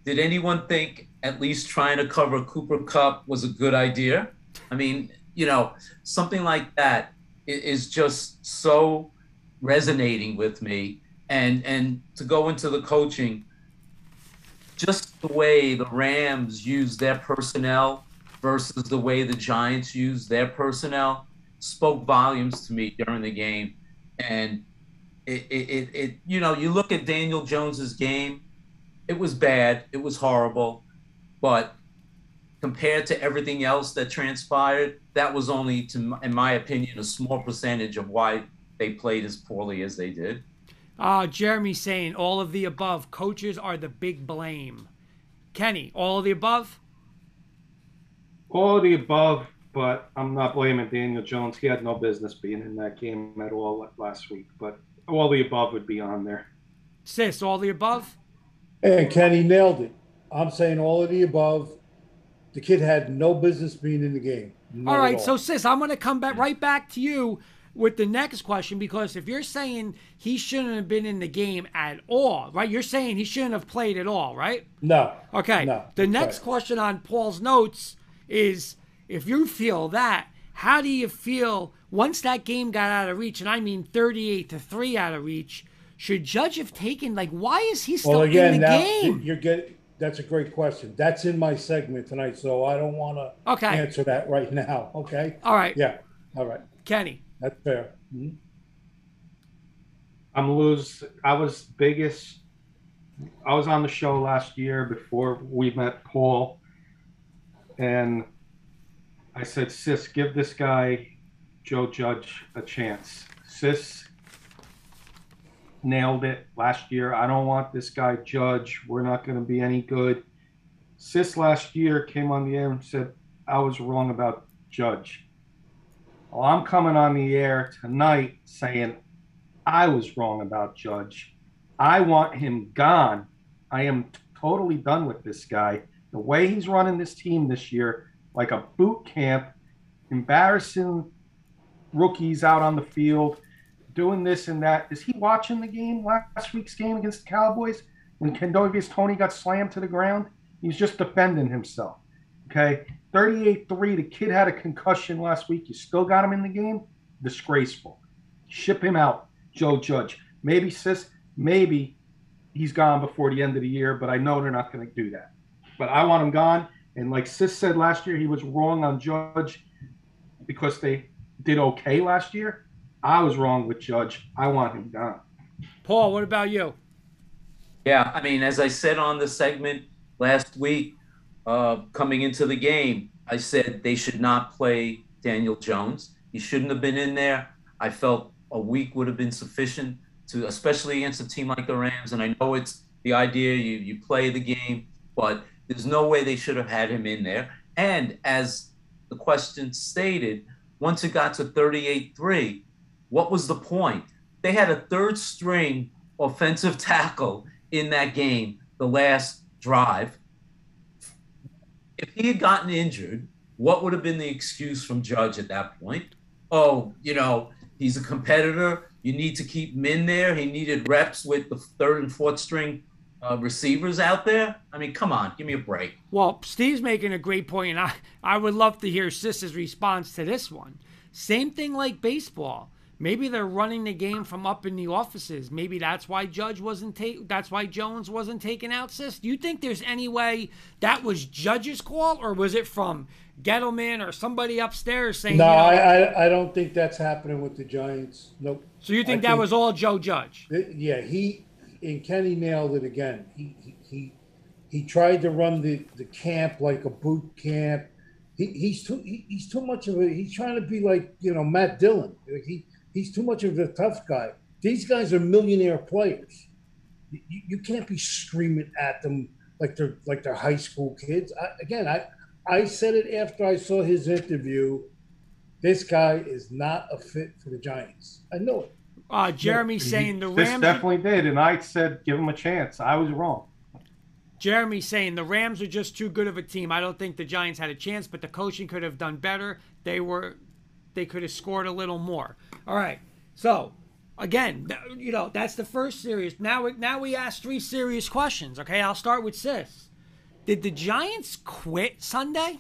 did anyone think at least trying to cover Cooper Kupp was a good idea? I mean, you know, something like that is just so resonating with me. And and to go into the coaching, just the way the Rams use their personnel versus the way the Giants use their personnel spoke volumes to me during the game. And it, it, it, it you know, you look at Daniel Jones's game, it was bad, it was horrible, but compared to everything else that transpired, that was only, to, in my opinion, a small percentage of why they played as poorly as they did. Uh, Jeremy saying all of the above. Coaches are the big blame. Kenny, all of the above? All of the above, but I'm not blaming Daniel Jones. He had no business being in that game at all last week. But all the above would be on there. Sis, all the above? And Kenny nailed it. I'm saying all of the above. The kid had no business being in the game. All right, all. so sis, I'm going to come back right back to you with the next question because if you're saying he shouldn't have been in the game at all, right? You're saying he shouldn't have played at all, right? No. Okay. No. The next right. question on Paul's notes is if you feel that, how do you feel once that game got out of reach, and I mean 38 to 3 out of reach? Should Judge have taken like why is he still well, again, in the now, game? You're getting that's a great question. That's in my segment tonight, so I don't want to okay. answer that right now. Okay. All right. Yeah. All right. Kenny. That's fair. Mm-hmm. I'm lose. I was biggest. I was on the show last year before we met Paul, and I said, "Sis, give this guy, Joe Judge, a chance." Sis nailed it last year. I don't want this guy Judge. We're not going to be any good. Sis last year came on the air and said, I was wrong about Judge. Well, I'm coming on the air tonight saying I was wrong about Judge. I want him gone. I am totally done with this guy. The way he's running this team this year, like a boot camp, embarrassing rookies out on the field doing this and that. Is he watching the game last week's game against the Cowboys when Kadarius Toney got slammed to the ground? He's just defending himself. Okay, 38-3. The kid had a concussion last week. You still got him in the game. Disgraceful. Ship him out, Joe Judge. Maybe sis, maybe he's gone before the end of the year, but I know they're not going to do that. But I want him gone. And like Sis said last year, he was wrong on Judge because they did okay last year. I was wrong with Judge. I want him gone. Paul, what about you? Yeah, I mean, as I said on the segment last week, uh, coming into the game, I said they should not play Daniel Jones. He shouldn't have been in there. I felt a week would have been sufficient to, especially against a team like the Rams. And I know it's the idea you you play the game, but there's no way they should have had him in there. And as the question stated, once it got to 38-3, what was the point? They had a third string offensive tackle in that game, the last drive. If he had gotten injured, what would have been the excuse from Judge at that point? Oh, you know, he's a competitor. You need to keep him in there. He needed reps with the third and fourth string uh, receivers out there. I mean, come on, give me a break. Well, Steve's making a great point, and I, I would love to hear Sis's response to this one. Same thing like baseball. Maybe they're running the game from up in the offices. Maybe that's why Judge wasn't take. That's why Jones wasn't taken out. Sis, do you think there's any way that was Judge's call, or was it from Gettleman or somebody upstairs saying? No, you know, I, I, I don't think that's happening with the Giants. Nope. So you think I that think, was all Joe Judge? Yeah, he and Kenny nailed it again. He he he, he tried to run the, the camp like a boot camp. He, he's too he, he's too much of a he's trying to be like you know Matt Dillon. He He's too much of a tough guy. These guys are millionaire players. You, you can't be screaming at them like they're like they're high school kids. I, again, I I said it after I saw his interview. This guy is not a fit for the Giants. I know it. Uh, Jeremy saying the Rams This Rams. definitely did, and I said give him a chance. I was wrong. Jeremy saying the Rams are just too good of a team. I don't think the Giants had a chance, but the coaching could have done better. They were, they could have scored a little more. All right. So again, you know that's the first series. Now, we- now we ask three serious questions. Okay, I'll start with Sis. Did the Giants quit Sunday?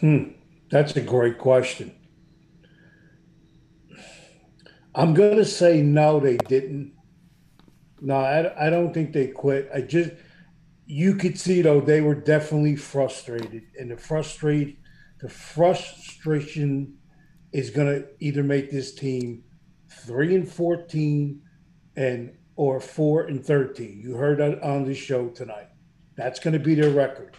Hmm, that's a great question. I'm to say no, they didn't. No, I, I don't think they quit. I just, you could see though, they were definitely frustrated. And the frustrate, the frustration is going to either make this team three and 14 and or four and 13. You heard that on the show tonight. That's going to be their record.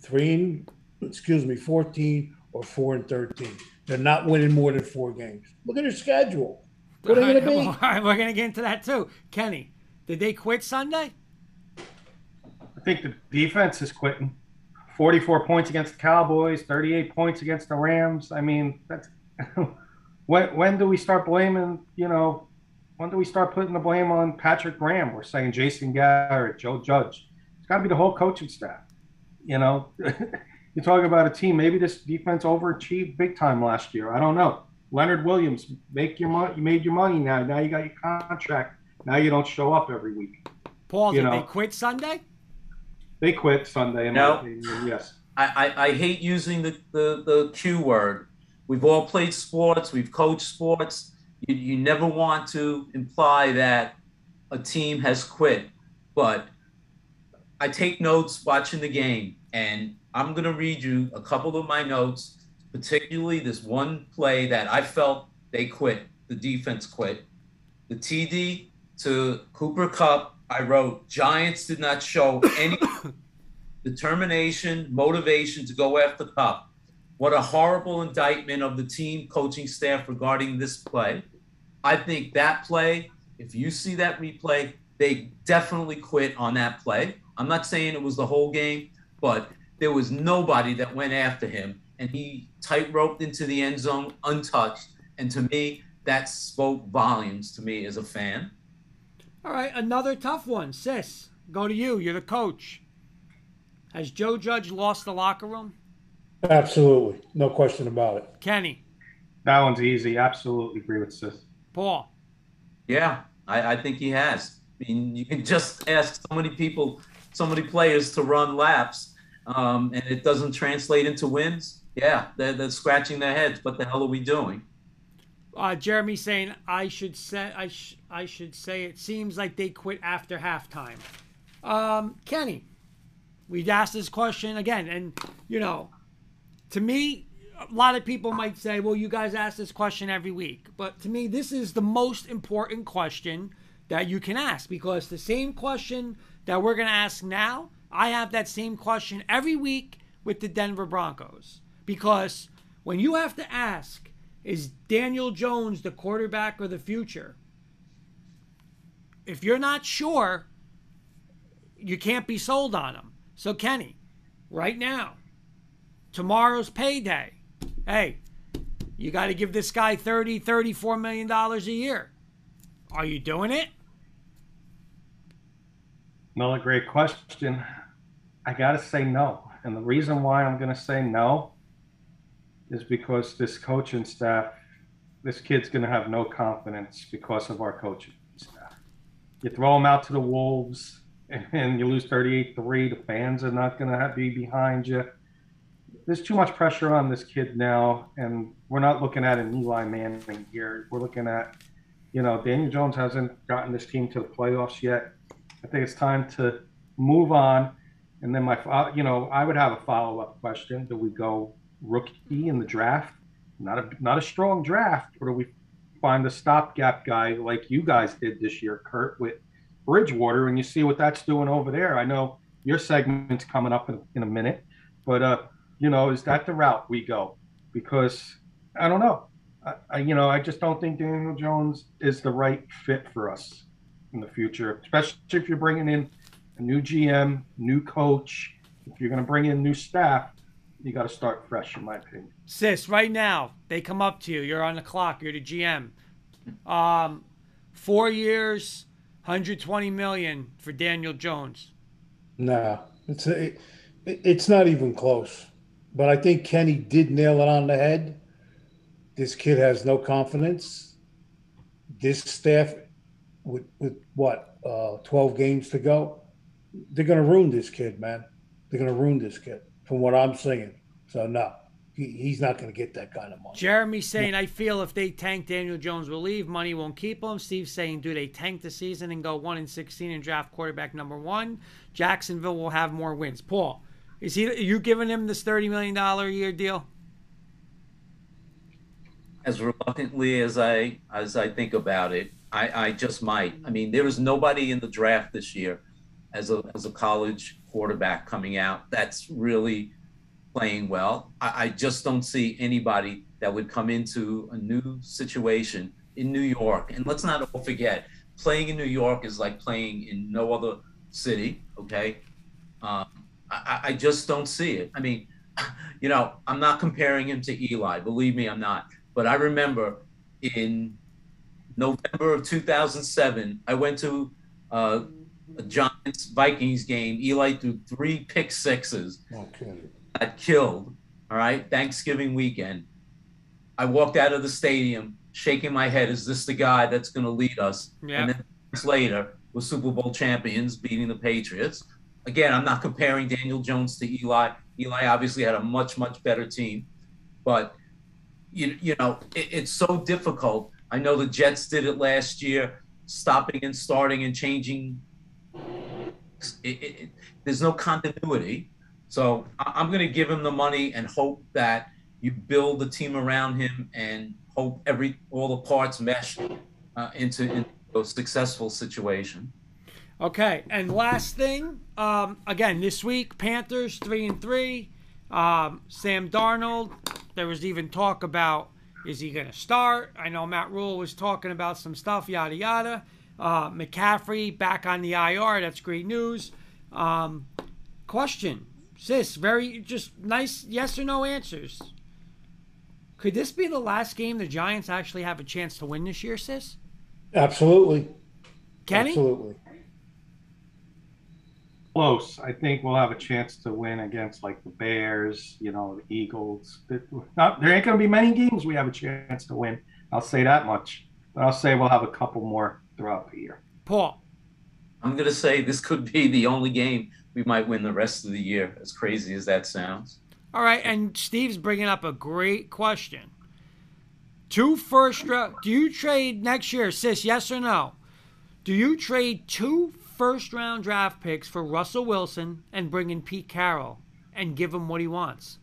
Three and, excuse me, 14 or four and 13. They're not winning more than four games. Look at their schedule. What are they going to be? All right, we're gonna get into that too. Kenny, did they quit Sunday? I think the defense is quitting. 44 points against the Cowboys, 38 points against the Rams. I mean, that's when when do we start blaming, you know, when do we start putting the blame on Patrick Graham? We're saying Jason Garrett, Joe Judge. It's got to be the whole coaching staff. You know, you're talking about a team. Maybe this defense overachieved big time last year. I don't know. Leonard Williams, make your money. You made your money now. Now you got your contract. Now you don't show up every week. Paul, You did they quit Sunday? They quit Sunday. In No. my opinion, yes. I, I, I hate using the, the, the Q word. We've all played sports, we've coached sports. You, you never want to imply that a team has quit. But I take notes watching the game, and I'm going to read you a couple of my notes, particularly this one play that I felt they quit, the defense quit. The TD to Cooper Kupp, I wrote, Giants did not show any determination, motivation to go after Kupp. What a horrible indictment of the team coaching staff regarding this play. I think that play, if you see that replay, they definitely quit on that play. I'm not saying it was the whole game, but there was nobody that went after him and he tightroped into the end zone untouched. And to me, that spoke volumes to me as a fan. All right, another tough one. Sis, go to you. You're the coach. Has Joe Judge lost the locker room? Absolutely. No question about it. Kenny, That one's easy. Absolutely agree with Sis. Paul, Yeah, I, I think he has. I mean, you can just ask so many people, so many players to run laps, um, and it doesn't translate into wins. Yeah, they're, they're scratching their heads. What the hell are we doing? uh, Jeremy saying I should say I sh- I should say it seems like they quit after halftime. Um, Kenny, we'd asked this question again, and you know, to me, a lot of people might say, "Well, you guys ask this question every week," but to me, this is the most important question that you can ask because the same question that we're going to ask now, I have that same question every week with the Denver Broncos because when you have to ask, is Daniel Jones the quarterback of the future? If you're not sure, you can't be sold on them. So, Kenny, right now, tomorrow's payday. Hey, you got to give this guy 30, 34 million dollars a year. Are you doing it? Another great question. I got to say no. And the reason why I'm going to say no is because this coaching staff, this kid's going to have no confidence because of our coaching. You throw them out to the Wolves and you lose 38 3. The fans are not going to be behind you. There's too much pressure on this kid now. And we're not looking at an Eli Manning here. We're looking at, you know, Daniel Jones hasn't gotten this team to the playoffs yet. I think it's time to move on. And then my, you know, I would have a follow up question: Do we go rookie in the draft? Not a not a strong draft, or do we find a stopgap guy like you guys did this year, Kurt, with Bridgewater, and you see what that's doing over there? I know your segment's coming up in, in a minute, but uh, you know, is that the route we go? Because I don't know. I, I, you know, I just don't think Daniel Jones is the right fit for us in the future, especially if you're bringing in a new GM, new coach. If you're going to bring in new staff, you got to start fresh, in my opinion. Sis, right now they come up to you. You're on the clock. You're the GM. Um, four years, 120 million for Daniel Jones. Nah, it's it, it's not even close. But I think Kenny did nail it on the head. This kid has no confidence. This staff, with with what uh, 12 games to go, they're gonna ruin this kid, man. They're gonna ruin this kid, from what I'm seeing. So no, he, he's not gonna get that kind of money. Jeremy saying, I feel if they tank, Daniel Jones will leave. Money won't keep him. Steve saying, do they tank the season and go 1 and 16 and draft quarterback number one? Jacksonville will have more wins. Paul, is he? Are you giving him this $30 million a year deal? As reluctantly as I as I think about it, I, I just might. I mean, there was nobody in the draft this year as a as a college quarterback coming out that's really playing well. I, I just don't see anybody that would come into a new situation in New York. And let's not all forget, playing in New York is like playing in no other city. Okay, um, I, I just don't see it. I mean, you know, I'm not comparing him to Eli. Believe me, I'm not. But I remember in November of 2007, I went to uh, a Giants Vikings game. Eli threw three pick sixes. Okay. Got killed. All right, Thanksgiving weekend. I walked out of the stadium shaking my head. Is this the guy that's going to lead us? Yeah. And then later, we're Super Bowl champions, beating the Patriots. Again, I'm not comparing Daniel Jones to Eli. Eli obviously had a much much better team, but you you know it, it's so difficult. I know the Jets did it last year, stopping and starting and changing. It, it, there's no continuity, so I'm going to give him the money and hope that you build the team around him and hope every all the parts mesh uh, into, into a successful situation. Okay, and last thing, um, again this week, Panthers three and three. Um, Sam Darnold. There was even talk about is he going to start? I know Matt Rhule was talking about some stuff, yada yada. Uh, McCaffrey back on the IR. That's great news. Um, question, sis, very just nice yes or no answers. Could this be the last game the Giants actually have a chance to win this year, sis? Absolutely. Kenny? Absolutely. Close. I think we'll have a chance to win against like the Bears, you know, the Eagles. Not, there ain't going to be many games we have a chance to win. I'll say that much. But I'll say we'll have a couple more throughout the year. Paul. I'm going to say this could be the only game we might win the rest of the year, as crazy as that sounds. All right, and Steve's bringing up a great question. Two first round. Do you trade next year, sis? Yes or no? Do you trade two first round draft picks for Russell Wilson and bring in Pete Carroll and give him what he wants?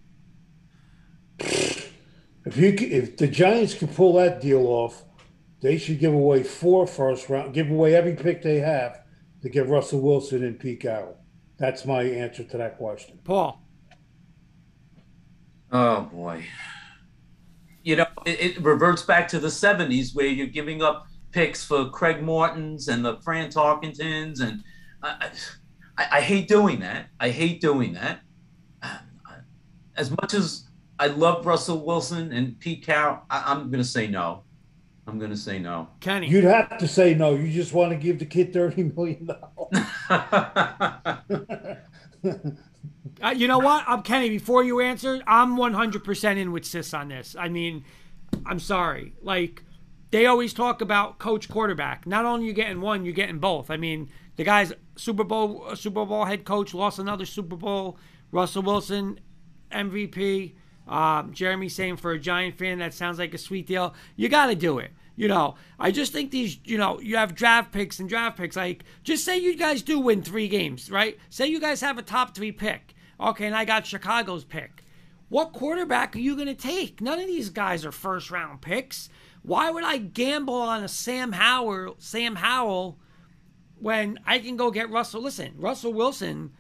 If you if the Giants can pull that deal off, they should give away four first round, give away every pick they have to get Russell Wilson and Pete Carroll. That's my answer to that question. Paul. Oh boy. You know, it, it reverts back to the 70s where you're giving up picks for Craig Mortons and the Fran Tarkentons. And I, I, I hate doing that. I hate doing that. As much as I love Russell Wilson and Pete Carroll, I, I'm going to say no. I'm going to say no. Kenny. You'd have to say no. You just want to give the kid thirty million dollars. Uh, you know what? I'm Kenny. Before you answer, I'm 100% in with Sis on this. I mean, I'm sorry. Like, they always talk about coach quarterback. Not only you getting one, you're getting both. I mean, the guy's Super Bowl uh, Super Bowl head coach lost another Super Bowl. Russell Wilson, MVP. Um, Jeremy saying for a Giant fan that sounds like a sweet deal. You got to do it. You know, I just think these, you know, you have draft picks and draft picks. Like, just say you guys do win three games, right? Say you guys have a top three pick. Okay, and I got Chicago's pick. What quarterback are you going to take? None of these guys are first round picks. Why would I gamble on a Sam Howell, Sam Howell when I can go get Russell? Listen, Russell Wilson,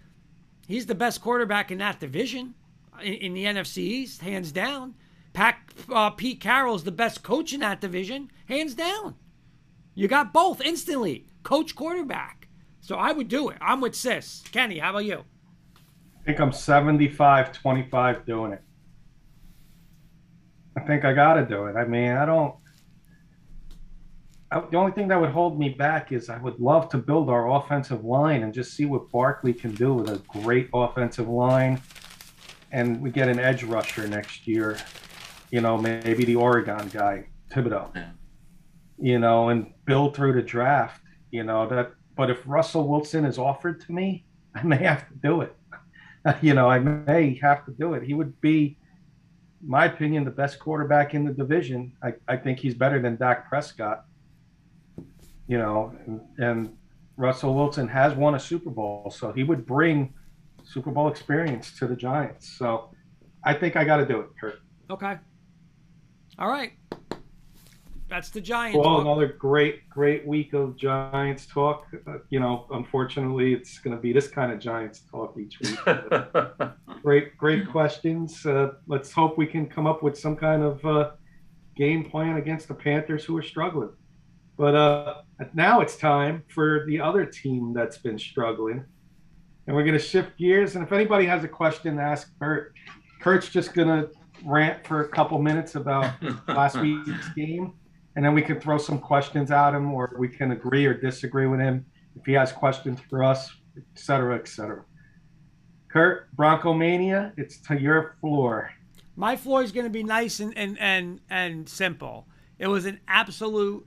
he's the best quarterback in that division in, in the NFC East, hands down. Pac, uh, Pete Carroll's the best coach in that division, hands down. You got both instantly, coach quarterback. So I would do it. I'm with Sis. Kenny, how about you? I think I'm 75 25 doing it. I think I got to do it. I mean, I don't. I, the only thing that would hold me back is I would love to build our offensive line and just see what Barkley can do with a great offensive line. And we get an edge rusher next year, you know, maybe the Oregon guy, Thibodeaux, Yeah. you know, and build through the draft, you know, that. But if Russell Wilson is offered to me, I may have to do it. you know, I may have to do it. He would be, my opinion, the best quarterback in the division. I, I think he's better than Dak Prescott. You know, and, and Russell Wilson has won a Super Bowl, so he would bring Super Bowl experience to the Giants. So I think I got to do it, Kurt. Okay. All right. That's the Giants. Well, talk. another great, great week of Giants talk. Uh, you know, unfortunately, it's going to be this kind of Giants talk each week. great, great questions. Uh, let's hope we can come up with some kind of uh, game plan against the Panthers, who are struggling. But uh, now it's time for the other team that's been struggling, and we're going to shift gears. And if anybody has a question, to ask Kurt. Kurt's just going to rant for a couple minutes about last week's game, and then we can throw some questions at him, or we can agree or disagree with him if he has questions for us, et cetera, et cetera. Kurt, Bronco Mania, it's to your floor. My floor is going to be nice and, and, and, and simple. It was an absolute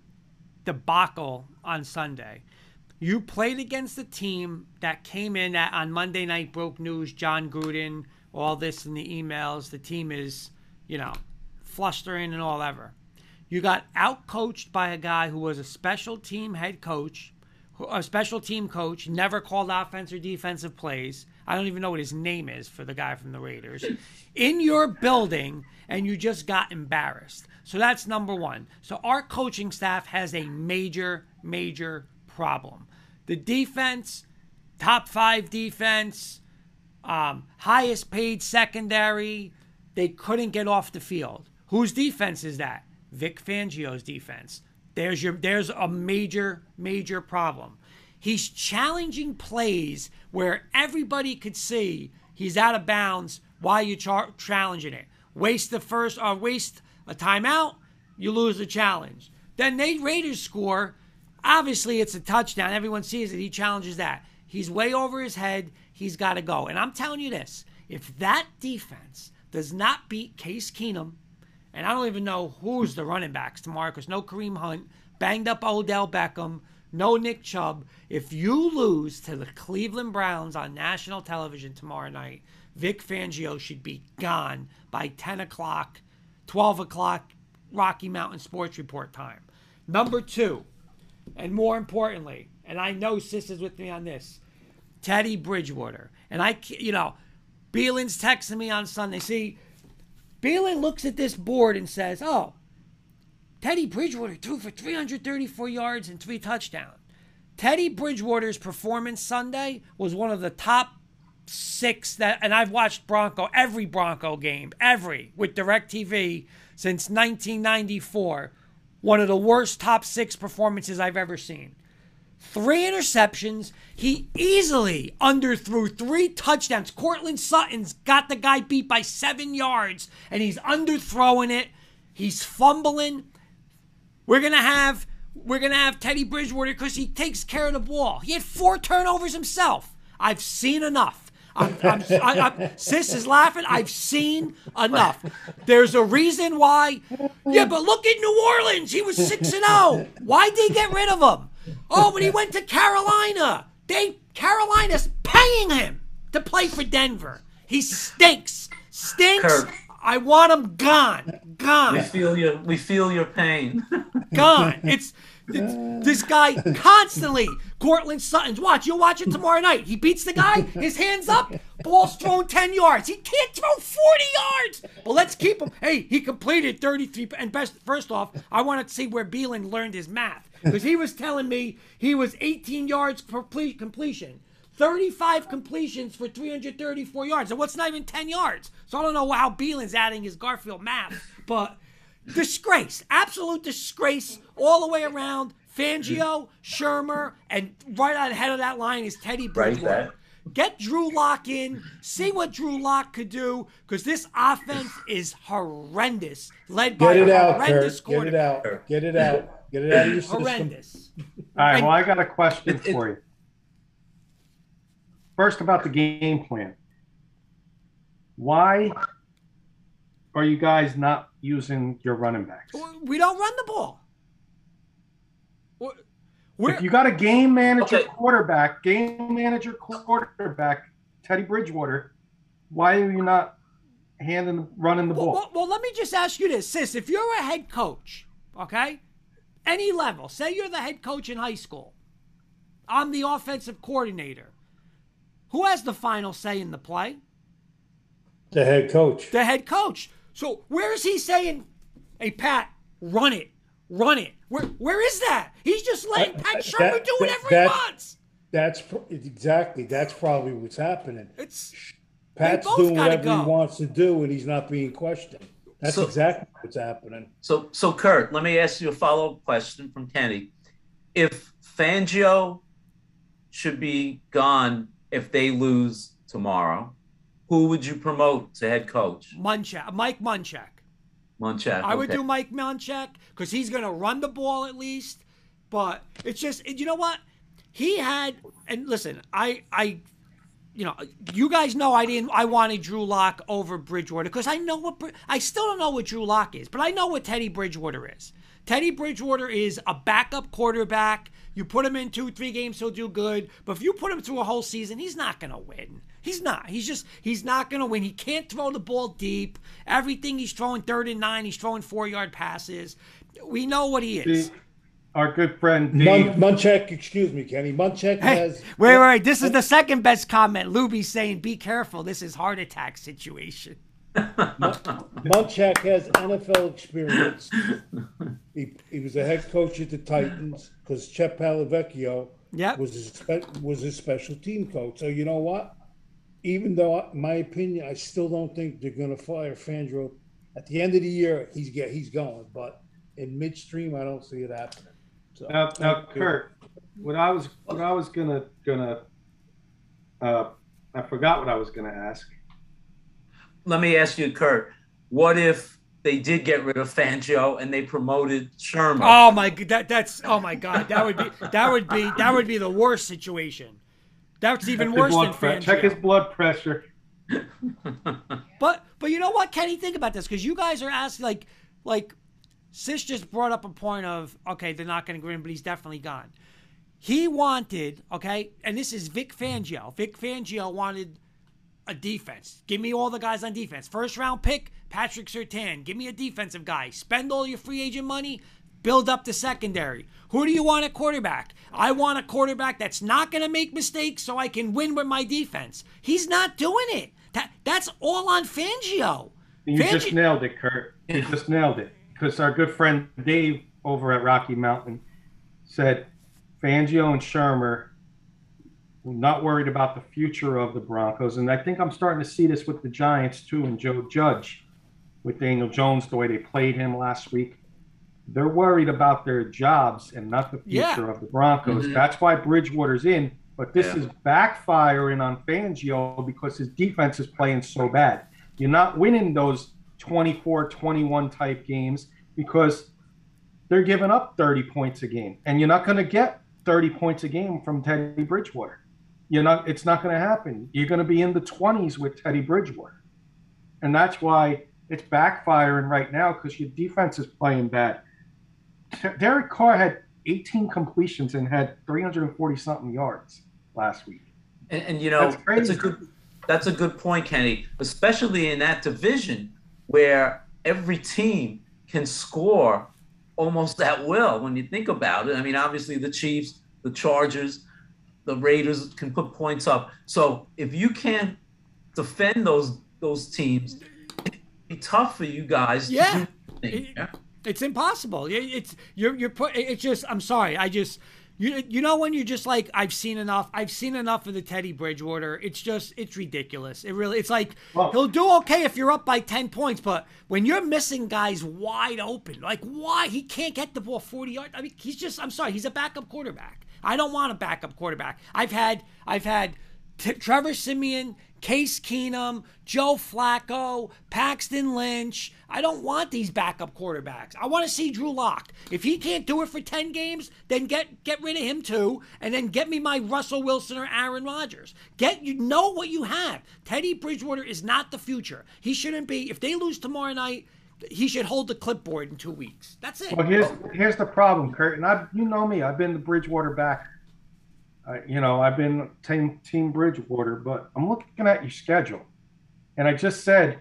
debacle on Sunday. You played against a team that came in at, on Monday night, broke news, Jon Gruden, all this in the emails. The team is, you know, flustering and all ever. You got outcoached by a guy who was a special team head coach, a special team coach, never called offense or defensive plays. I don't even know what his name is for the guy from the Raiders. In your building, and you just got embarrassed. So that's number one. So our coaching staff has a major, major problem. The defense, top five defense, um, highest paid secondary, they couldn't get off the field. Whose defense is that? Vic Fangio's defense. There's your there's a major major problem. He's challenging plays where everybody could see he's out of bounds. Why you char- challenging it? Waste the first or waste a timeout, you lose the challenge. Then they Raiders score. Obviously, it's a touchdown. Everyone sees it. He challenges that. He's way over his head. He's got to go. And I'm telling you this: if that defense does not beat Case Keenum, and I don't even know who's the running backs tomorrow because no Kareem Hunt, banged up Odell Beckham, no Nick Chubb. If you lose to the Cleveland Browns on national television tomorrow night, Vic Fangio should be gone by 10 o'clock, 12 o'clock, Rocky Mountain Sports Report time. Number two, and more importantly, and I know Sis is with me on this, Teddy Bridgewater. And I, you know, Beelin's texting me on Sunday. See, Beelin looks at this board and says, "Oh, Teddy Bridgewater threw for 334 yards and three touchdowns." Teddy Bridgewater's performance Sunday was one of the top six that, and I've watched Bronco every Bronco game, every with Directv since 1994. One of the worst top six performances I've ever seen three interceptions. He easily underthrew three touchdowns. Courtland Sutton's got the guy beat by seven yards, and he's underthrowing it. He's fumbling. We're gonna have we're gonna have Teddy Bridgewater because he takes care of the ball. He had four turnovers himself. I've seen enough. I'm, I'm, I'm, Sis is laughing. I've seen enough. There's a reason why. Yeah, but look at New Orleans. He was six and oh. zero. Why did they get rid of him? Oh, but he went to Carolina. They Carolina's paying him to play for Denver. He stinks. Stinks. Kirk. I want him gone. Gone We feel your we feel your pain. gone. It's, it's this guy constantly. Courtland Sutton's watch. You'll watch it tomorrow night. He beats the guy. His hands up. Ball's thrown ten yards. He can't throw forty yards. But let's keep him. Hey, he completed thirty-three. And best, first off, I want to see where Beelan learned his math because he was telling me he was eighteen yards per ple- completion. 35 completions for 334 yards. And what's not even 10 yards? So I don't know how Beelan's adding his Garfield math, but disgrace, absolute disgrace all the way around. Fangio, Shurmur, and right ahead of that line is Teddy Right Bridgewater. there. Get Drew Lock in. See what Drew Lock could do because this offense is horrendous, led by Get it a out, horrendous Kurt. Get it out. Get it out. Get it out of your system. Horrendous. All right. Well, I got a question It- it- for you. First, about the game plan. Why are you guys not using your running backs? We don't run the ball. We're- We're, If you got a game manager Okay. quarterback, game manager quarterback, Teddy Bridgewater, why are you not handing running the well, ball? well, well, let me just ask you this, sis. If you're a head coach, okay, any level, say you're the head coach in high school, I'm the offensive coordinator. Who has the final say in the play? The head coach. The head coach. So where is he saying, "Hey Pat, run it, run it"? Where where is that? He's just letting Uh, Pat that- Shurmur that- do whatever that- he wants. That's exactly. That's probably what's happening. It's Pat's doing whatever go. he wants to do, and he's not being questioned. That's So- exactly what's happening. So, so Kurt, let me ask you a follow up question from Kenny. If Fangio should be gone if they lose tomorrow, who would you promote to head coach? Munchak, Mike Munchak. Munchak. I would do Mike Munchak because he's going to run the ball at least. But it's just, you know what? He had, and listen, I, I, you know, you guys know I didn't, I wanted Drew Lock over Bridgewater because I know what, I still don't know what Drew Lock is, but I know what Teddy Bridgewater is. Teddy Bridgewater is a backup quarterback. You put him in two, three games, he'll do good. But if you put him through a whole season, he's not going to win. He's not. He's just, he's not going to win. He can't throw the ball deep. Everything he's throwing third and nine, he's throwing four yard passes. We know what he is. See, our good friend Mun- Munchak, excuse me, Kenny. Munchak Hey, has. wait, wait, wait. This is the second best comment. Luby's saying, be careful. This is heart attack situation. Munchak has NFL experience. He, he was a head coach at the Titans because Chet Palavecchio Yep. was his spe- was his special team coach. So you know what? Even though, I- my opinion, I still don't think they're going to fire Fangio. At the end of the year, he's get he's going, but in midstream, I don't see it happening. So, Now, now, Kurt, what I was what I was gonna gonna uh, I forgot what I was gonna ask. Let me ask you, Kurt. What if they did get rid of Fangio and they promoted Shurmur? Oh my god, that, that's oh my god, that would be that would be that would be the worst situation. That's even Check worse than blood pre- Check his blood pressure. But but you know what, Kenny? Think about this because you guys are asking like like Sis just brought up a point of okay, they're not going to go in, but he's definitely gone. He wanted okay, and this is Vic Fangio. Vic Fangio wanted a defense. Give me all the guys on defense. First round pick, Patrick Surtain. Give me a defensive guy. Spend all your free agent money. Build up the secondary. Who do you want at quarterback? I want a quarterback that's not going to make mistakes so I can win with my defense. He's not doing it. That, that's all on Fangio. You Fangi- just nailed it, Kurt. You just nailed it. Because our good friend Dave over at Rocky Mountain said Fangio and Shurmur not worried about the future of the Broncos. And I think I'm starting to see this with the Giants too and Joe Judge with Daniel Jones, the way they played him last week. They're worried about their jobs and not the future Yeah. of the Broncos. Mhm. That's why Bridgewater's in. But this Yeah. is backfiring on Fangio because his defense is playing so bad. You're not winning those 24 21 type games because they're giving up 30 points a game. And you're not going to get 30 points a game from Teddy Bridgewater. You're not it's not going to happen. You're going to be in the 20s with Teddy Bridgewater. And that's why it's backfiring right now because your defense is playing bad. Derek Carr had 18 completions and had 340 something yards last week. And, and you know, That's that's, a good that's a good point, Kenny. Especially in that division where every team can score almost at will. When you think about it, I mean, obviously the Chiefs, the Chargers, the Raiders can put points up. So if you can't defend those those teams, it'd be tough for you guys. to Yeah. It- It's impossible. It's you're you're put. It's just I'm sorry. I just you you know when you're just like I've seen enough. I've seen enough of the Teddy Bridgewater. It's just it's ridiculous. It really it's like Well- he'll do okay if you're up by ten points, but when you're missing guys wide open, like why he can't get the ball 40 yards. I mean he's just I'm sorry. He's a backup quarterback. I don't want a backup quarterback. I've had I've had T- Trevor Siemian, Case Keenum, Joe Flacco, Paxton Lynch. I don't want these backup quarterbacks. I want to see Drew Lock. If he can't do it for 10 games, then get get rid of him too and then get me my Russell Wilson or Aaron Rodgers. Get you know what you have. Teddy Bridgewater is not the future. He shouldn't be if they lose tomorrow night, he should hold the clipboard in 2 weeks. That's it. Well, here's here's the problem, Kurt, and I you know me, I've been the Bridgewater back. Uh, you know, I've been team team Bridgewater, but I'm looking at your schedule, and I just said,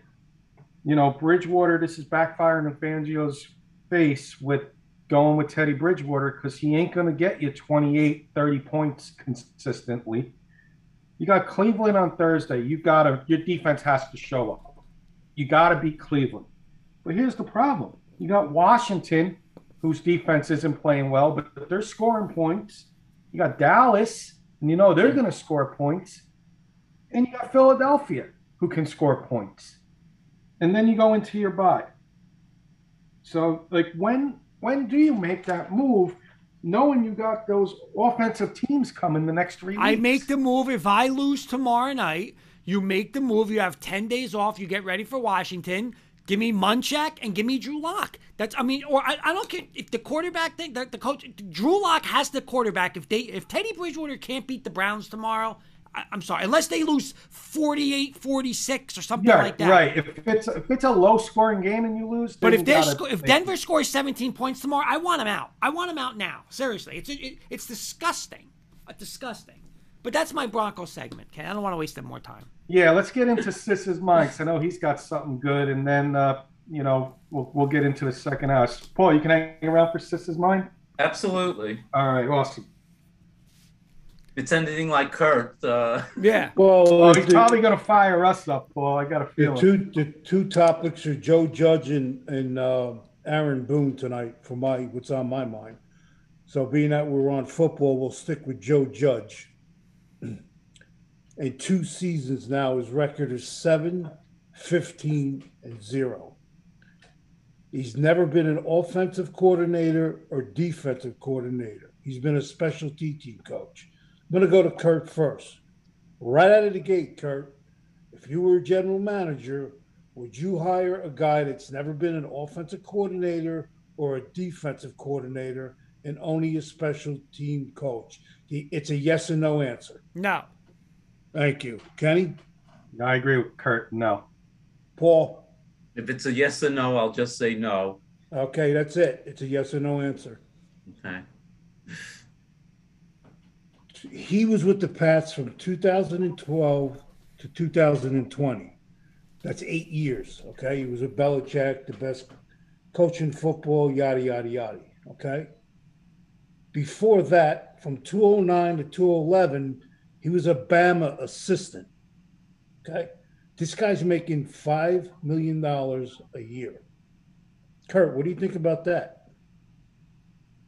you know, Bridgewater. This is backfiring in Fangio's face with going with Teddy Bridgewater because he ain't going to get you 28, 30 points consistently. You got Cleveland on Thursday. You got to your defense has to show up. You got to beat Cleveland. But here's the problem: you got Washington, whose defense isn't playing well, but they're scoring points. You got Dallas, and you know they're going to score points. And you got Philadelphia, who can score points. And then you go into your bye. So, like, when when do you make that move, knowing you got those offensive teams coming the next three weeks? I make the move if I lose tomorrow night. You make the move. You have 10 days off. You get ready for Washington. Give me Munchak and give me Drew Lock. That's I mean, or I, I don't care if the quarterback thing, the, the coach, Drew Lock has the quarterback. If they if Teddy Bridgewater can't beat the Browns tomorrow, I, am sorry, unless they lose 48, 46 or something yeah, like that. Right. If it's if it's a low scoring game and you lose, but if they sco- if Denver scores 17 points tomorrow, I want them out. I want them out now. Seriously, it's it, it's disgusting, disgusting. But that's my Bronco segment. Okay, I don't want to waste any more time. Yeah, let's get into Sis's mind. I know he's got something good, and then uh, you know we'll we'll get into the second house. Paul, you can hang around for Sis's mind. Absolutely. All right, awesome. If it's anything like Kurt. Uh... Yeah. Well, oh, he's the, probably going to fire us up, Paul. I got a the feeling. two the two topics are Joe Judge and and uh, Aaron Boone tonight for my what's on my mind. So being that we're on football, we'll stick with Joe Judge. In two seasons now, his record is 7, 15, and 0. He's never been an offensive coordinator or defensive coordinator. He's been a specialty team coach. I'm going to go to Kurt first. Right out of the gate, Kurt, if you were a general manager, would you hire a guy that's never been an offensive coordinator or a defensive coordinator and only a special team coach? It's a yes or no answer. No. Thank you. Kenny? I agree with Kurt. No. Paul? If it's a yes or no, I'll just say no. Okay, that's it. It's a yes or no answer. Okay. He was with the Pats from 2012 to 2020. That's eight years. Okay. He was with Belichick, the best coach in football, yada, yada, yada. Okay. Before that, from 209 to 211, he was a Bama assistant. Okay. This guy's making $5 million a year. Kurt, what do you think about that?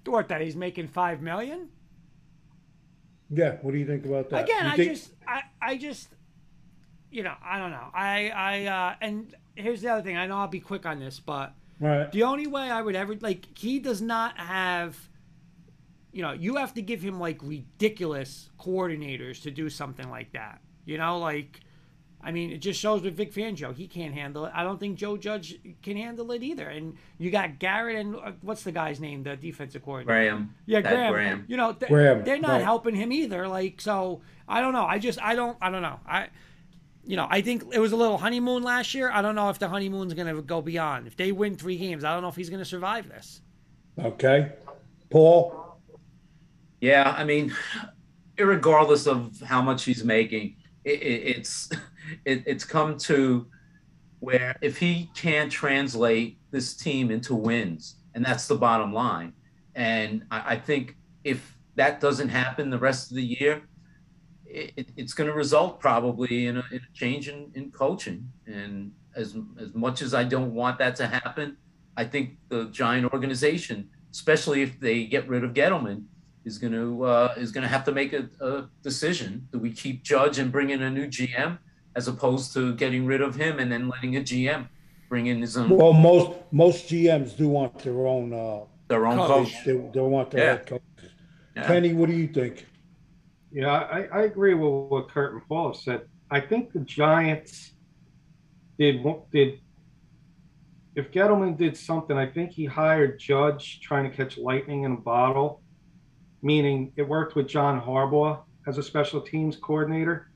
What, that he's making 5 million? Yeah, what do you think about that? Again, You I just, I, I just, you know, I don't know. I, I, uh, and here's the other thing. I know I'll be quick on this, but Right. the only way I would ever like he does not have you know, you have to give him like ridiculous coordinators to do something like that. You know, like I mean, it just shows with Vic Fangio, he can't handle it. I don't think Joe Judge can handle it either. And you got Garrett and uh, what's the guy's name, the defensive coordinator? Graham. Yeah, Graham. Graham. You know, th- Graham, they're not right. helping him either. Like, so I don't know. I just, I don't, I don't know. I, you know, I think it was a little honeymoon last year. I don't know if the honeymoon's going to go beyond. If they win three games, I don't know if he's going to survive this. Okay. Paul? Yeah, I mean, regardless of how much he's making, it, it, it's it, it's come to where if he can't translate this team into wins, and that's the bottom line, and I, I think if that doesn't happen the rest of the year, it- it's going to result probably in a, in a change in, in coaching. And as as much as I don't want that to happen, I think the Giant organization, especially if they get rid of Gettleman, is going to uh, is going to have to make a, a decision. Do we keep Judge and bring in a new GM, as opposed to getting rid of him and then letting a GM bring in his own Well, most most GMs do want their own uh their own Coach. coach? they, they want their Yeah. head coach. Yeah. Kenny, what do you think? Yeah, I, I agree with what Kurt and Paul have said. I think the Giants did did if Gettleman did something, I think he hired Judge trying to catch lightning in a bottle, meaning it worked with John Harbaugh as a special teams coordinator,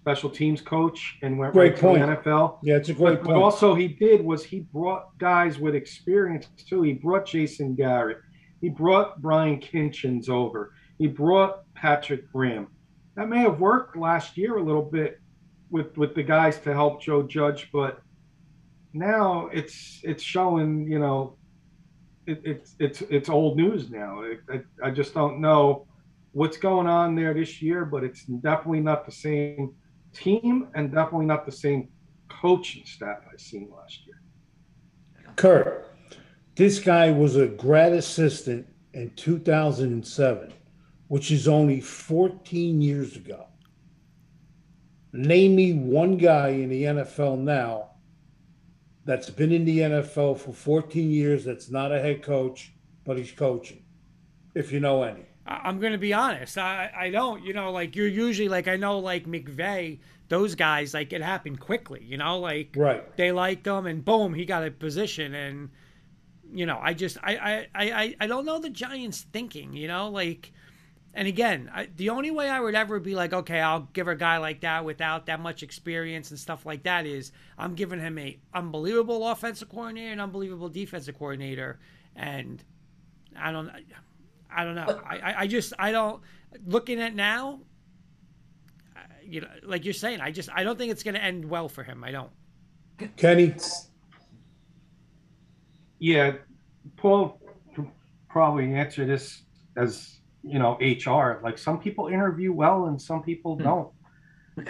special teams coach, and went Great right point. to the NFL. Yeah, it's a great But point. what also he did was he brought guys with experience too. He brought Jason Garrett. He brought Brian Kitchens over. He brought Patrick Graham. That may have worked last year a little bit with with the guys to help Joe Judge, but now it's it's showing you know it, it's it's it's old news now. I just don't know what's going on there this year, but it's definitely not the same team and definitely not the same coaching staff I seen last year. Kurt, this guy was a grad assistant in 2007, which is only 14 years ago. Name me one guy in the NFL now that's been in the NFL for 14 years that's not a head coach, but he's coaching, if you know any. I'm going to be honest. I, I don't, you know, like you're usually like, I know like McVay, those guys, like it happened quickly, you know, like Right. they liked him and boom, he got a position. And, you know, I just, I, I, I- I don't know the Giants thinking, you know, like, and again, I, the only way I would ever be like, okay, I'll give a guy like that without that much experience and stuff like that is I'm giving him a unbelievable offensive coordinator and unbelievable defensive coordinator. And I don't, I don't know. I, I, I just, I don't, looking at now, uh, you know, like you're saying, I just, I don't think it's going to end well for him. I don't. Kenny? Yeah, Paul probably answer this as you know HR. Like some people interview well and some people hmm. don't,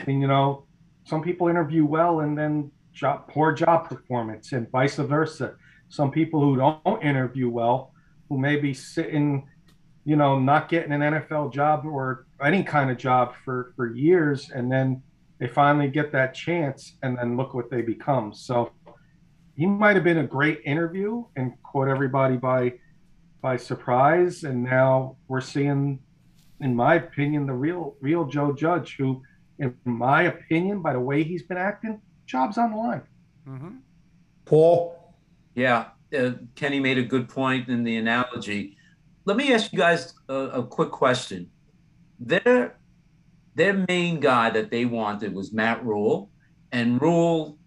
and you know some people interview well and then job poor job performance and vice versa. Some people who don't interview well, who may be sitting, you know, not getting an NFL job or any kind of job for for years, and then they finally get that chance, and then look what they become. So he might have been a great interview and caught everybody by by surprise and now we're seeing in my opinion the real real joe judge who in my opinion by the way he's been acting job's on the line Mm-hmm. Paul? Yeah, uh, Kenny made a good point in the analogy. Let me ask you guys a, a quick question. Their their main guy that they wanted was Matt Rhule, and Rhule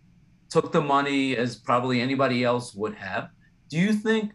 took the money as probably anybody else would have. Do you think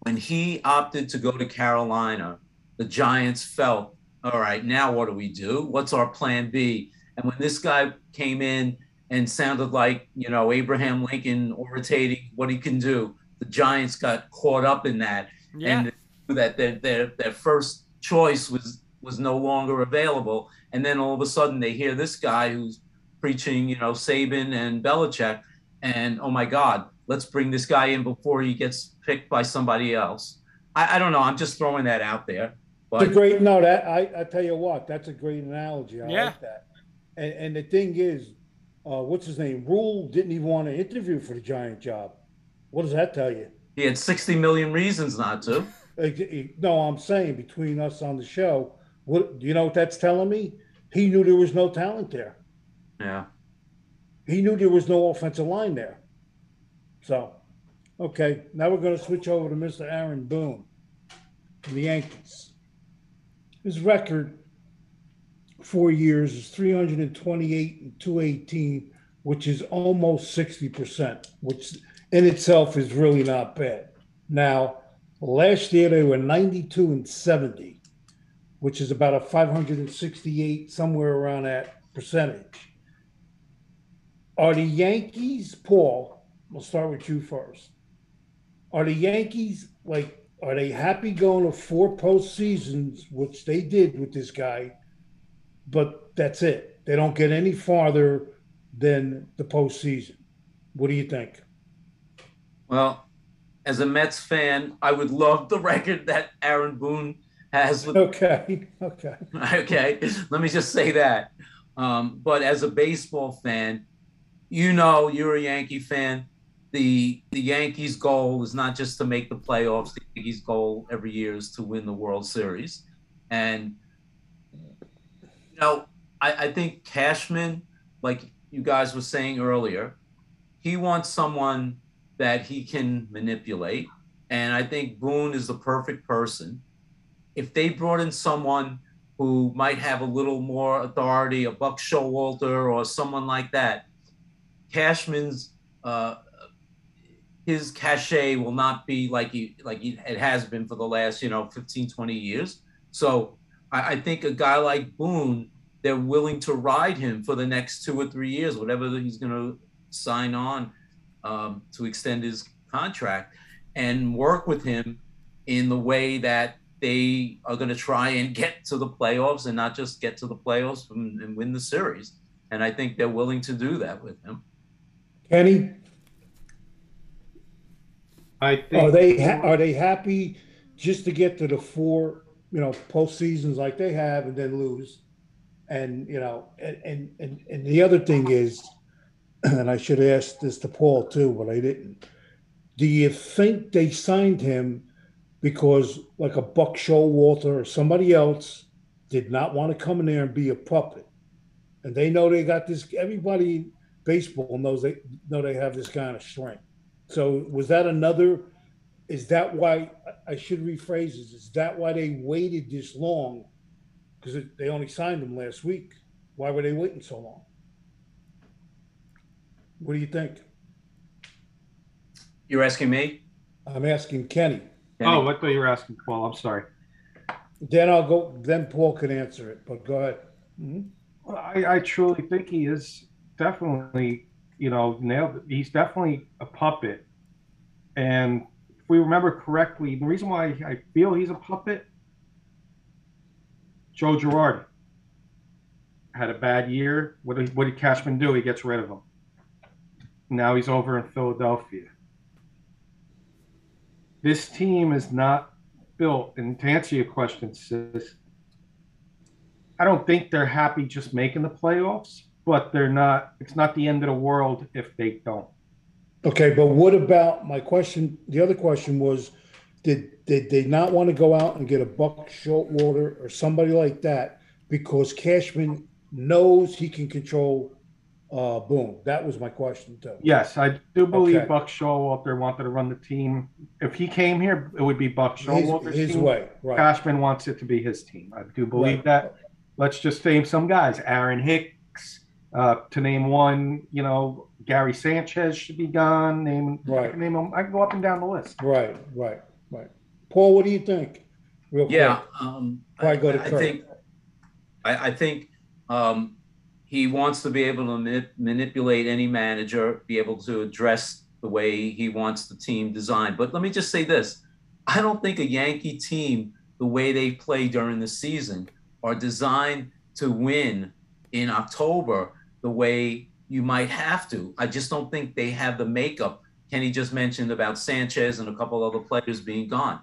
when he opted to go to Carolina, the Giants felt, all right, now what do we do? What's our plan B? And when this guy came in and sounded like, you know, Abraham Lincoln orating what he can do, the Giants got caught up in that. Yeah. And that their, their, their first choice was was no longer available. And then all of a sudden they hear this guy who's preaching, you know, Saban and Belichick, and oh my God, let's bring this guy in before he gets picked by somebody else. I, I don't know. I'm just throwing that out there. It's But a great no. That I, I tell you what, that's a great analogy. I Yeah. like that. And and the thing is, uh, what's his name? Rhule didn't even want to interview for the Giant job. What does that tell you? he had 60 million reasons not to. No, I'm saying between us on the show, what do you know what that's telling me? He knew there was no talent there. Yeah. He knew there was no offensive line there. So, okay, now we're going to switch over to Mr. Aaron Boone from the Yankees. His record, four years, is 328 and 218, which is almost 60%, which in itself is really not bad. Now, last year they were 92 and 70, which is about a 568, somewhere around that percentage. Are the Yankees, Paul? We'll start with you first. Are the Yankees like? Are they happy going to four postseasons, which they did with this guy? But that's it. They don't get any farther than the postseason. What do you think? Well, as a Mets fan, I would love the record that Aaron Boone has with Okay, okay. okay let me just say that um, but as a baseball fan you know you're a yankee fan the the yankees goal is not just to make the playoffs the yankees goal every year is to win the world series and know, I, I think Cashman, like you guys were saying earlier, he wants someone that he can manipulate. And I think Boone is the perfect person. If they brought in someone who might have a little more authority, a Buck Showalter or someone like that, Cashman's uh, his cachet will not be like he, like he, it has been for the last you know 15 20 years. So I, I, think a guy like boone they're willing to ride him for the next two or three years whatever he's going to sign on um, to extend his contract and work with him in the way that they are going to try and get to the playoffs and not just get to the playoffs and, and win the series. And i think they're willing to do that with him. Kenny I think Are they ha- are they happy just to get to the four, you know, postseasons like they have and then lose? And you know, and and and, and the other thing is, and I should have asked this to Paul too, but I didn't. Do you think they signed him because like a Buck Showalter or somebody else did not want to come in there and be a puppet? And they know they got this everybody baseball knows they know they have this kind of strength so was that another? Is that why I should rephrase this? Is that why they waited this long? Because they only signed him last week. Why were they waiting so long? What do you think? You're asking me? I'm asking Kenny. Kenny? Oh, I thought you were asking Paul. I'm sorry. Then I'll go. Then Paul can answer it. But go ahead. Mm-hmm. Well, I, I truly think he is definitely you know, nailed. He's definitely a puppet, and if we remember correctly, the reason why I feel he's a puppet, Joe Girardi had a bad year. What did, what did Cashman do? He gets rid of him. Now he's over in Philadelphia. This team is not built, and to answer your question, sis, I don't think they're happy just making the playoffs but they're not. It's not the end of the world if they don't. Okay, but what about my question? The other question was, did did they not want to go out and get a Buck Showalter or somebody like that because Cashman knows he can control uh, Boone? That was my question too. Yes, I do believe Okay. Buck Showalter wanted to run the team. If he came here, it would be Buck Showalter's His, his team. way, right? Cashman wants it to be his team. I do believe Right. that. Let's just name some guys: Aaron Hicks, uh, to name one. You know, Gary Sanchez should be gone. Name, I Right. can name them. I can go up and down the list. Right, right, right. Paul, what do you think? Real quick. Yeah, um, Probably go to I, I Kurt. think, I, I think um, he wants to be able to manip- manipulate any manager, be able to address the way he wants the team designed. But let me just say this: I don't think a Yankee team, the way they play during the season, are designed to win in October the way you might have to. I just don't think they have the makeup. Kenny just mentioned about Sanchez and a couple other players being gone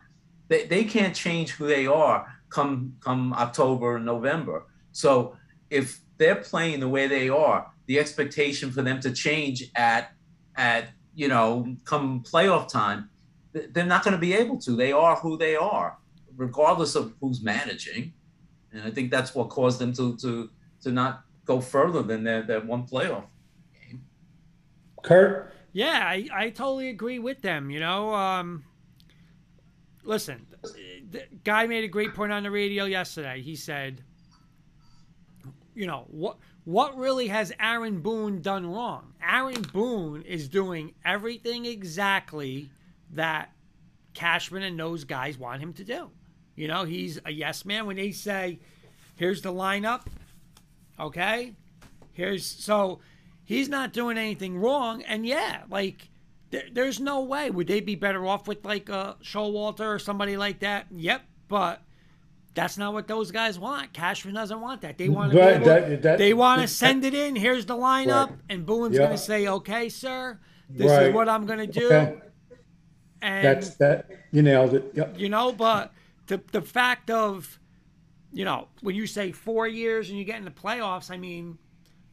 they, they can't change who they are come come October November. So if they're playing the way they are, the expectation for them to change at at you know come playoff time, they're not going to be able to. They are who they are, regardless of who's managing. And I think that's what caused them to to to not go further than their, that one playoff game. Kurt. Yeah, I, I totally agree with them. You know, um, listen, the guy made a great point on the radio yesterday. He said, you know, what what really has Aaron Boone done wrong? Aaron Boone is doing everything exactly that Cashman and those guys want him to do. You know, he's a yes man when they say, "Here's the lineup." Okay? Here's so he's not doing anything wrong and yeah, like there, there's no way would they be better off with like a Showalter or somebody like that? Yep, but that's not what those guys want. Cashman doesn't want that. They want to Right, be that- that- they want to send it in. Here's the lineup, Right. and Boone's Yeah. going to say, "Okay, sir, this Right. is what I'm going to do." Okay. And That's that. You nailed it. Yep. you know, but the the fact of, you know, when you say four years and you get in the playoffs, I mean,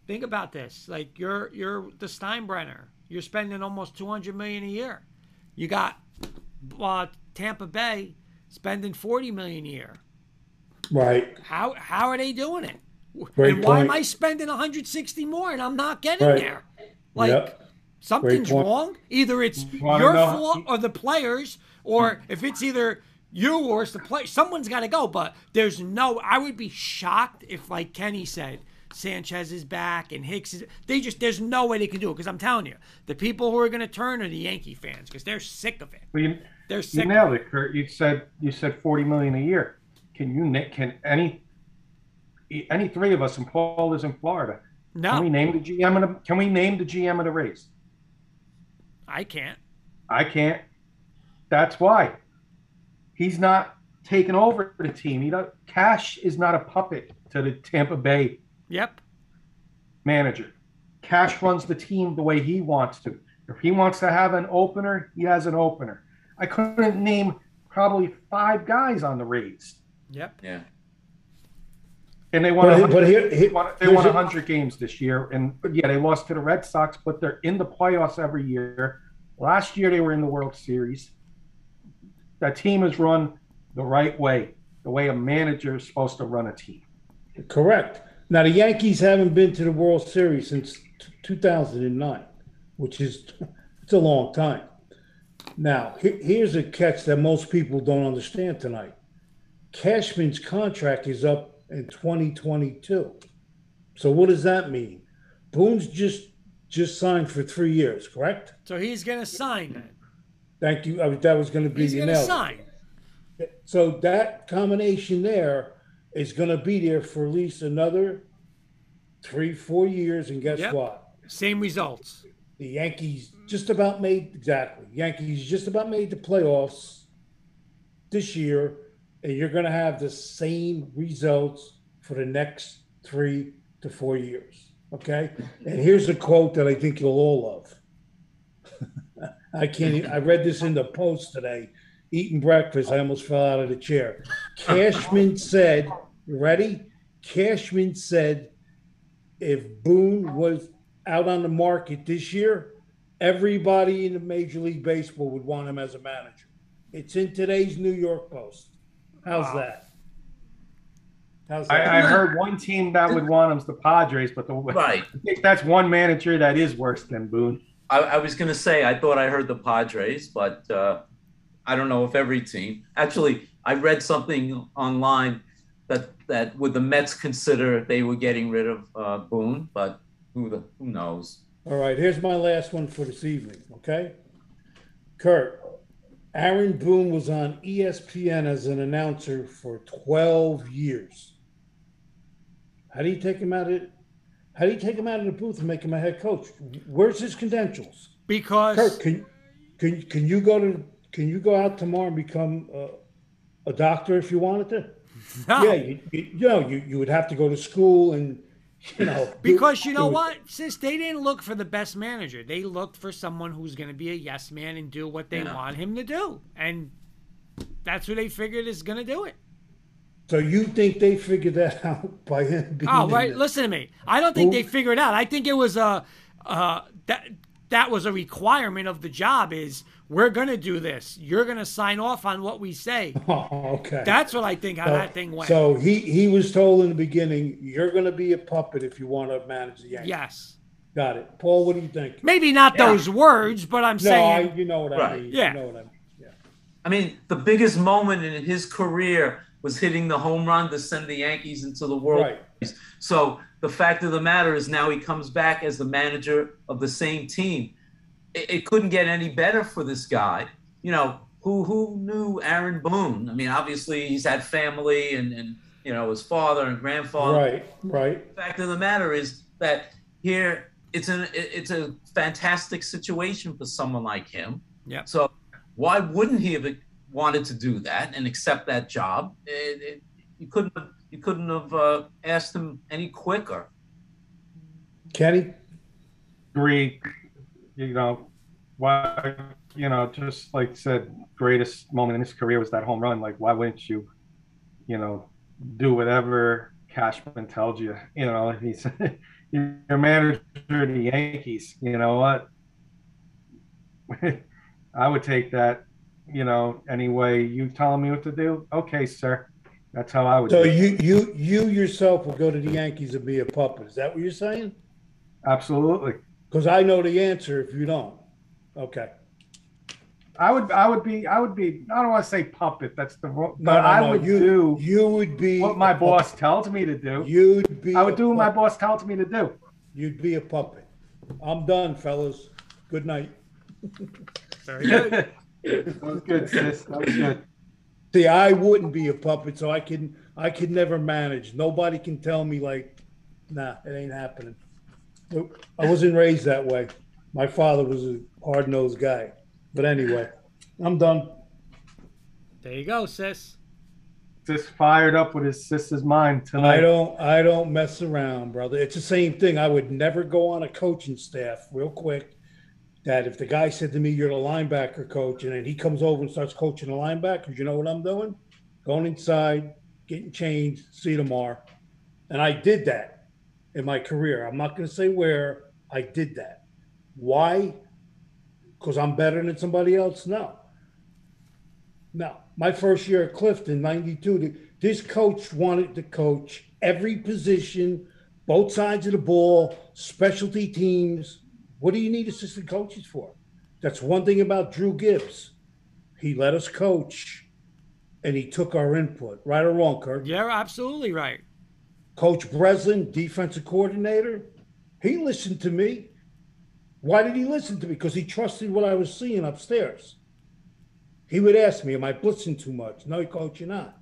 think about this. Like you're you're the Steinbrenner. You're spending almost two hundred million a year. You got uh, Tampa Bay spending forty million a year. Right. How how are they doing it? Great and why am. I spending 160 more and I'm not getting Right. there? Like Yep. something's wrong. Either it's your fault or the players, or if it's either you or the play. Someone's got to go. But there's no. I would be shocked if, like Kenny said, Sanchez is back and Hicks is. They just there's no way they can do it because I'm telling you, the people who are going to turn are the Yankee fans because they're sick of it. Well, you, They're you nailed it, Kurt. You said you said forty million a year. Can you can any any three of us and Paul is in Florida? No. Can we name the GM of the Can we name the GM of the race? I can't. I can't. That's why he's not taking over the team. He don't, Cash is not a puppet to the Tampa Bay Yep. manager. Cash runs the team the way he wants to. If he wants to have an opener, he has an opener. I couldn't name probably five guys on the Rays, Yep. Yeah. and they won. But, 100 but here, They here won, they here's won a- 100 games this year, and yeah, they lost to the Red Sox, but they're in the playoffs every year. Last year, they were in the World Series. That team is run the right way, the way a manager is supposed to run a team. Correct. Now the Yankees haven't been to the World Series since t- 2009, which is it's a long time. Now he- here's a catch that most people don't understand tonight. Cashman's contract is up in 2022. So what does that mean? Boone's just just signed for three years, correct? So he's going to sign then. Thank you. I was, that was going to be He's you going to sign. So that combination there is going to be there for at least another three, four years. And guess Yep. what? Same results. The Yankees just about made exactly. Yankees just about made the playoffs this year, and you're going to have the same results for the next three to four years. Okay. And here's a quote that I think you'll all love. I can't. Even, I read this in the post today. Eating breakfast, I almost fell out of the chair. Cashman said, "You ready?" Cashman said, "If Boone was out on the market this year, everybody in the Major League Baseball would want him as a manager." It's in today's New York Post. How's Wow. that? How's that? I, I heard one team that would want him is the Padres, but the, Right. I think that's one manager that is worse than Boone. I, I was going to say, I thought I heard the Padres, but uh, I don't know if every team. Actually, I read something online that that would the Mets consider they were getting rid of uh, Boone, but who the who knows? All right, here's my last one for this evening, okay? Kurt, Aaron Boone was on ESPN as an announcer for 12 years. How do you take him out of how do you take him out of the booth and make him a head coach? Where's his credentials? Because Kurt, can can can you go to can you go out tomorrow and become a, a doctor if you wanted to? no, Yeah, you, you, you know, you, you would have to go to school and you know do- because you know do- what, sis, they didn't look for the best manager. They looked for someone who's going to be a yes man and do what they Yeah. want him to do, and that's who they figured is going to do it. So you think they figured that out by him being Oh, right. the- Listen to me. I don't think Who- they figured it out. I think it was a uh, that that was a requirement of the job. Is we're going to do this. You're going to sign off on what we say. Oh, okay. That's what I think how so, that thing went. So he he was told in the beginning, you're going to be a puppet if you want to manage the Yankees. yes, Got it. Paul, what do you think? maybe not Yeah. those words, but I'm No, I, saying you know what I Right. mean. Yeah. You know what I mean. Yeah. I mean, the biggest moment in his career was hitting the home run to send the Yankees into the World Right. Series. So the fact of the matter is now he comes back as the manager of the same team. It, it couldn't get any better for this guy. You know, who who knew Aaron Boone? I mean, obviously he's had family and, and you know his father and grandfather. Right. Right. The fact of the matter is that here it's an it's a fantastic situation for someone like him. Yeah. So why wouldn't he have wanted to do that and accept that job? It, it, you couldn't have you couldn't have uh, asked him any quicker. Kenny? Agree. You know, why? You know, just like said, greatest moment in his career was that home run. Like, why wouldn't you? You know, do whatever Cashman tells you. You know, he's your manager of the Yankees. You know what? I would take that. You know, anyway, you telling me what to do? Okay, sir. That's how I would. So do you you you yourself will go to the Yankees and be a puppet. Is that what you're saying? Absolutely. Because I know the answer if you don't. Okay. I would. I would be. I would be. I don't want to say puppet. That's the wrong. No, But no, I no. would you, do You would be what my boss puppet. tells me to do. You'd be. I would do what my boss tells me to do. You'd be a puppet. I'm done, fellas. Good night. Very good. that was good, sis. That was good. See, I wouldn't be a puppet, so I can I could never manage. Nobody can tell me like, nah, it ain't happening. Nope. I wasn't raised that way. My father was a hard nosed guy. But anyway, I'm done. there you go, sis. Just fired up with his sister's mind tonight. I don't I don't mess around, brother. It's the same thing. I would never go on a coaching staff real quick. That if the guy said to me, You're the linebacker coach, and then he comes over and starts coaching the linebackers, you know what I'm doing? Going inside, getting changed, see you tomorrow. And I did that in my career. I'm not gonna say where I did that. Why? Because I'm better than somebody else? No. No. My first year at Clifton, 92, this coach wanted to coach every position, both sides of the ball, specialty teams. What do you need assistant coaches for? That's one thing about Drew Gibbs. He let us coach and he took our input, right or wrong, Kirk. You're absolutely right. Coach Breslin, defensive coordinator, he listened to me. Why did he listen to me? Because he trusted what I was seeing upstairs. He would ask me, Am I blitzing too much? No, coach, you're not.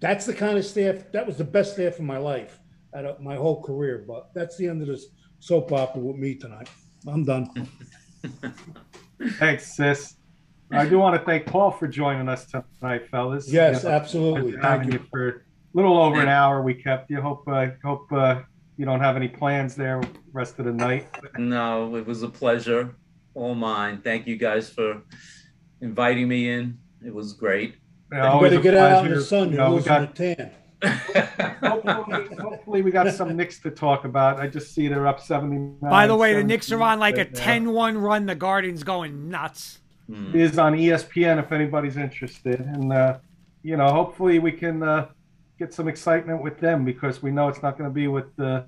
That's the kind of staff, that was the best staff in my life, out of uh, my whole career. But that's the end of this soap opera with me tonight. I'm done. Thanks, sis. I do want to thank Paul for joining us tonight, fellas. Yes, You know, absolutely. Thank you. you for a little over an hour. We kept you. Hope uh, hope uh, you don't have any plans there rest of the night. No, it was a pleasure. All mine. Thank you guys for inviting me in. It was great. You know, You always better a get out in the sun. You You're know, we losing got the tan. Hopefully, hopefully we got some Knicks to talk about. I just see they're up 79. By the way, the Knicks are on like a but, uh, 10-1 run. The Garden's going nuts. Is on ESPN if anybody's interested. And, uh, you know, hopefully we can uh, get some excitement with them because we know it's not going to be with the,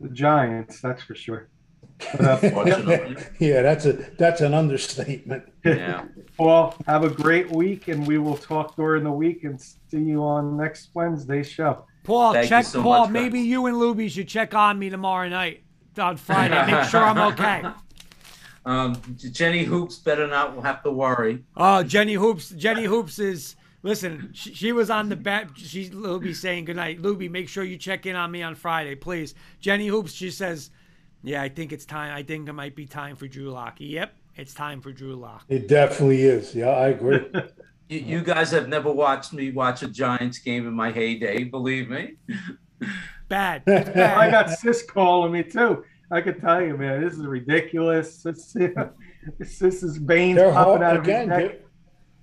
the Giants, that's for sure. But, uh, Yeah, that's a that's an understatement. Yeah. Paul, have a great week, and we will talk during the week and see you on next Wednesday's show. Paul, Thank check so Paul. much, maybe guys. you and Luby should check on me tomorrow night on Friday. Make sure I'm okay. Um, Jenny Hoops better not have to worry. Oh, Jenny Hoops. Jenny Hoops is listen. She, she was on the bat. She's Luby saying good night. Luby, make sure you check in on me on Friday, please. Jenny Hoops. She says, "Yeah, I think it's time. I think it might be time for Drew Lock. Yep, it's time for Drew Lock. It definitely is. Yeah, I agree. You, you guys have never watched me watch a Giants game in my heyday, believe me. Bad. It's I got Sis calling me too. I can tell you, man, this is ridiculous. This, this is veins They're popping hard out of again. his neck.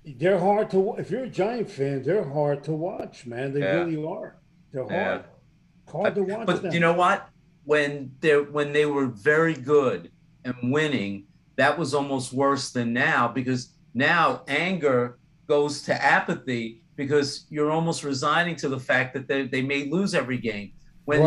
They're, they're hard to. If you're a Giant fan, they're hard to watch, man. They Yeah. really are. They're Yeah. hard. Hard to watch But them. you know what? When they when they were very good and winning, that was almost worse than now because now anger goes to apathy because you're almost resigning to the fact that they, they may lose every game. When you-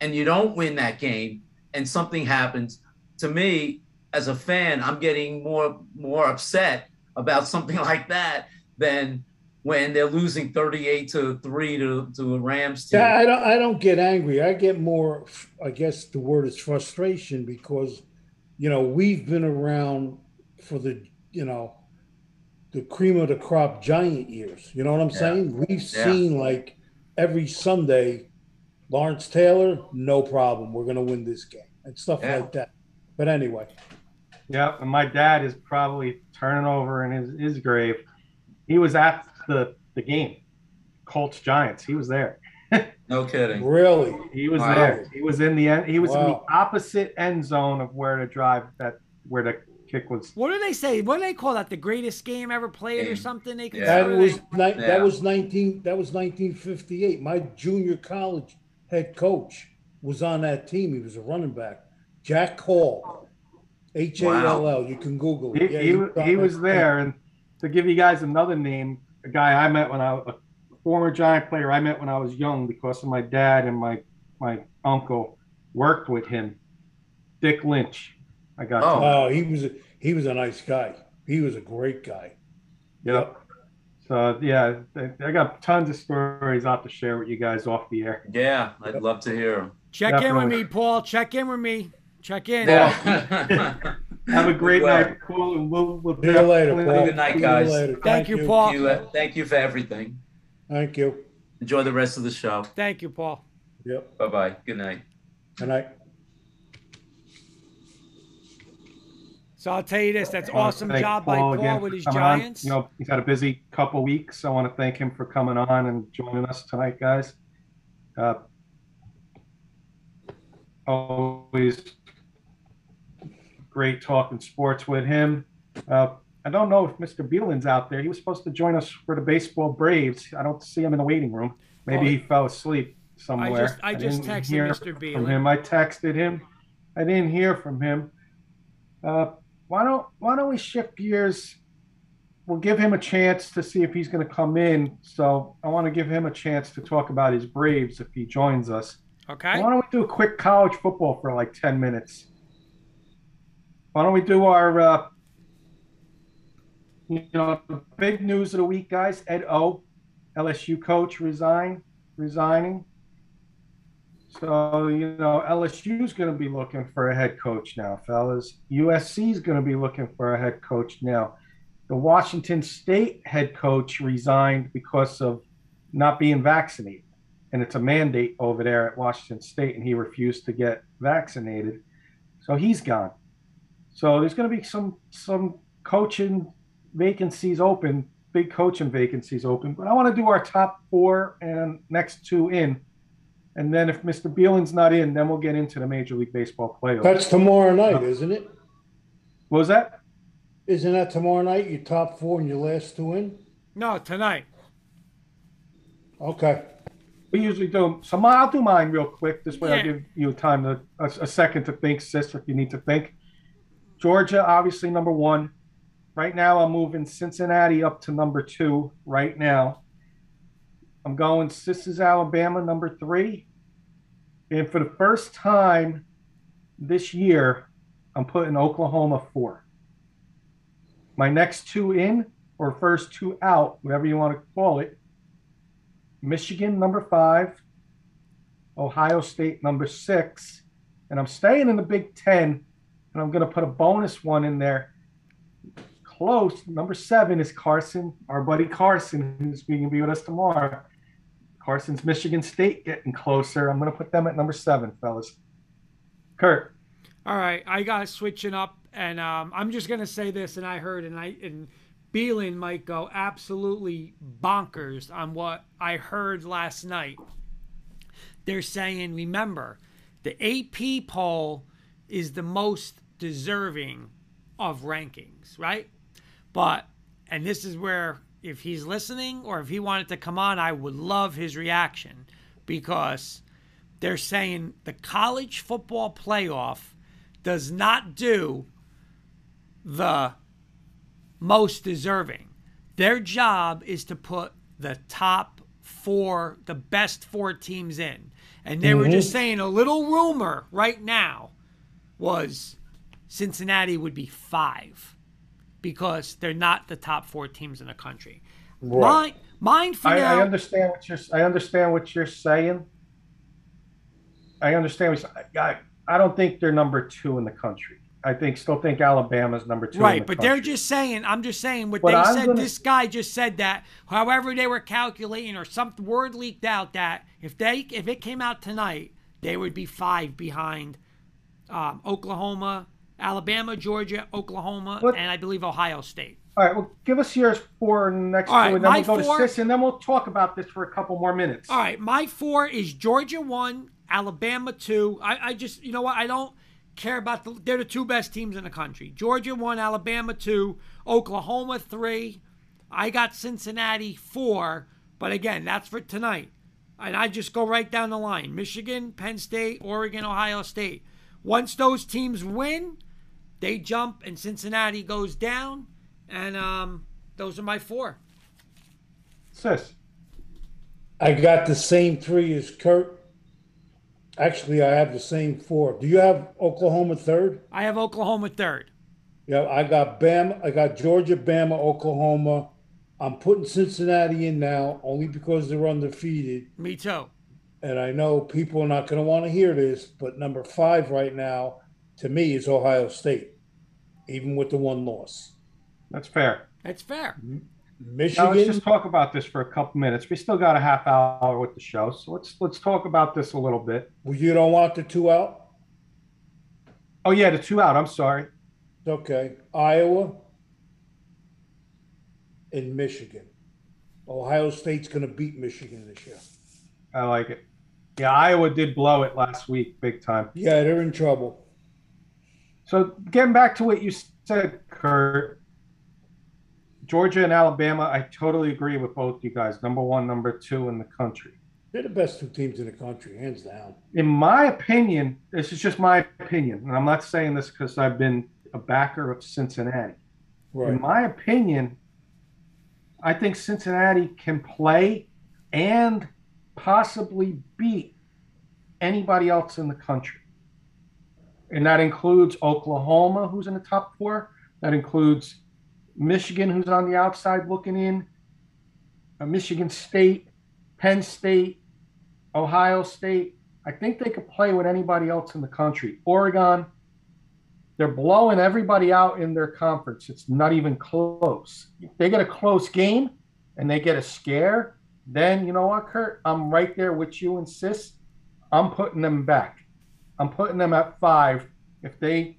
and you don't win that game and something happens to me as a fan i'm getting more more upset about something like that than when they're losing 38 to 3 to, to a rams team Yeah, I don't. I don't get angry. I get more. I guess the word is frustration because, you know, we've been around for the, you know, the cream of the crop giant years. You know what I'm Yeah. saying? We've Yeah. seen like every Sunday, Lawrence Taylor, no problem. We're gonna win this game and stuff Yeah. like that. But anyway, Yeah, and my dad is probably turning over in his, his grave. He was at the, the game, Colts Giants. He was there. no kidding really, He was Wow. there. He was in the end. He was in the opposite end zone of where to drive that where the kick was. What do they say? What do they call that? The greatest game ever played or something? They Yeah. that was they- ni- Yeah. that was nineteen. That was nineteen fifty eight. My junior college head coach was on that team. He was a running back. Jack Hall, H A L L. You can Google He, it. Yeah, he, was he was there. And to give you guys another name, a guy I met when I a former Giant player I met when I was young because of my dad and my my uncle worked with him. Dick Lynch. I got. Oh. Oh, he was a, he was a nice guy. He was a great guy. Yep. So yeah, I- I got tons of stories I'll have to share with you guys off the air. Yeah, I'd love to hear him. Check in with me, Paul. Check in with me. Check in. Yeah. Have a great Well, night, Paul, and we'll we'll See you later, definitely- Paul. Good night, guys. later. Thank you, Paul. Thank you, uh, thank you for everything. Thank you. Enjoy the rest of the show. Thank you, Paul. Yep. Bye bye. Good night. Good night. So I'll tell you this: that's awesome thank job by Paul Paul with his coming on. Giants. You know, he's had a busy couple weeks. So I want to thank him for coming on and joining us tonight, guys. Uh, always great talking sports with him. Uh, I don't know if Mr. Beelin's out there. He was supposed to join us for the baseball Braves. I don't see him in the waiting room. Maybe Oh, he fell asleep somewhere. just- I just texted Mr. From him, I texted him. I didn't hear from him. Uh, why don't Why don't we shift gears? We'll give him a chance to see if he's going to come in. So I want to give him a chance to talk about his Braves if he joins us. Okay. Why don't we do a quick college football for like 10 minutes? Why don't we do our, uh, you know, big news of the week, guys? Ed O, LSU coach, resign, resigning. So, you know, LSU is going to be looking for a head coach now, fellas. USC is going to be looking for a head coach now. The Washington State head coach resigned because of not being vaccinated and it's a mandate over there at Washington State, and he refused to get vaccinated, so he's gone. So there's going to be some some coaching vacancies open, big coaching vacancies open. But I want to do our top four and next two in, and then if Mr. Beelin's not in, then we'll get into the Major League Baseball playoffs. That's tomorrow night, isn't it? what was that? Isn't that tomorrow night? Your top four and your last two in? No, tonight. Okay. We usually do. So my, I'll do mine real quick. This way Yeah. I'll give you time to a, a second to think, sis, if you need to think. Georgia, obviously number one. Right now, I'm moving Cincinnati up to number two. Right now, I'm going. Is Alabama number three, and for the first time this year, I'm putting Oklahoma four. My next two in or first two out, whatever you want to call it. Michigan number five, Ohio State number six, and I'm staying in the Big Ten, and I'm going to put a bonus one in there. Close number seven is Carson, our buddy Carson, who's going to be with us tomorrow. Carson's Michigan State getting closer. I'm going to put them at number seven, fellas. Kurt, All right, I got switching up, and um, I'm just gonna say this, and I heard, and I and Beelan might go absolutely bonkers on what I heard last night. They're saying, remember, the AP poll is the most deserving of rankings, right? But, and this is where, if he's listening or if he wanted to come on, I would love his reaction because they're saying the college football playoff does not do the most deserving. Their job is to put the top four, the best four teams in. And they were just mm-hmm. saying a little rumor right now was Cincinnati would be five because they're not the top four teams in the country. Mine, mine for I, now. I understand what you're. I understand what you're saying. I understand. What you're, I, I don't think they're number two in the country. I think still think Alabama's number two. Right, the but they're just saying. I'm just saying what But they I'm said. gonna- This guy just said that. However, they were calculating, or some word leaked out that if they if it came out tonight, they would be five behind um, Oklahoma, Alabama, Georgia, Oklahoma, What- and I believe Ohio State. All right, well, give us yours for next All right, two, and then we'll go four- to Sis, and then we'll talk about this for a couple more minutes. All right, my four is Georgia one, Alabama two. I, I just you know what I don't care about the they're the two best teams in the country. Georgia one, Alabama two, Oklahoma three. I got Cincinnati four, but again, that's for tonight. And I just go right down the line. Michigan, Penn State, Oregon, Ohio State. Once those teams win, they jump and Cincinnati goes down. And um, those are my four. Sis, I got the same three as Kurt. Actually, I have the same four. Do you have Oklahoma third? I have Oklahoma third. Yeah, I got Bama. I got Georgia, Bama, Oklahoma. I'm putting Cincinnati in now only because they're undefeated. Me too. And I know people are not going to want to hear this, but number five right now to me is Ohio State, even with the one loss. That's fair. That's fair. Michigan. Now let's just talk about this for a couple minutes. We still got a half hour with the show, so let's let's talk about this a little bit. well, you don't want the two out? Oh yeah, the two out. I'm sorry. Okay. Iowa and Michigan. Ohio State's going to beat Michigan this year. I like it. Yeah, Iowa did blow it last week, big time. Yeah, they're in trouble. So getting back to what you said, Kurt, Georgia and Alabama, I totally agree with both you guys. Number one, number two in the country. They're the best two teams in the country, hands down. In my opinion, this is just my opinion, and I'm not saying this because I've been a backer of Cincinnati. Right. In my opinion, I think Cincinnati can play and possibly beat anybody else in the country. And that includes Oklahoma, who's in the top four. That includes Michigan, who's on the outside looking in, uh, Michigan State, Penn State, Ohio State. I think they could play with anybody else in the country. Oregon, they're blowing everybody out in their conference. It's not even close. If they get a close game and they get a scare, then you know what, Kurt? I'm right there with you and Sis. I'm putting them back. I'm putting them at five. If they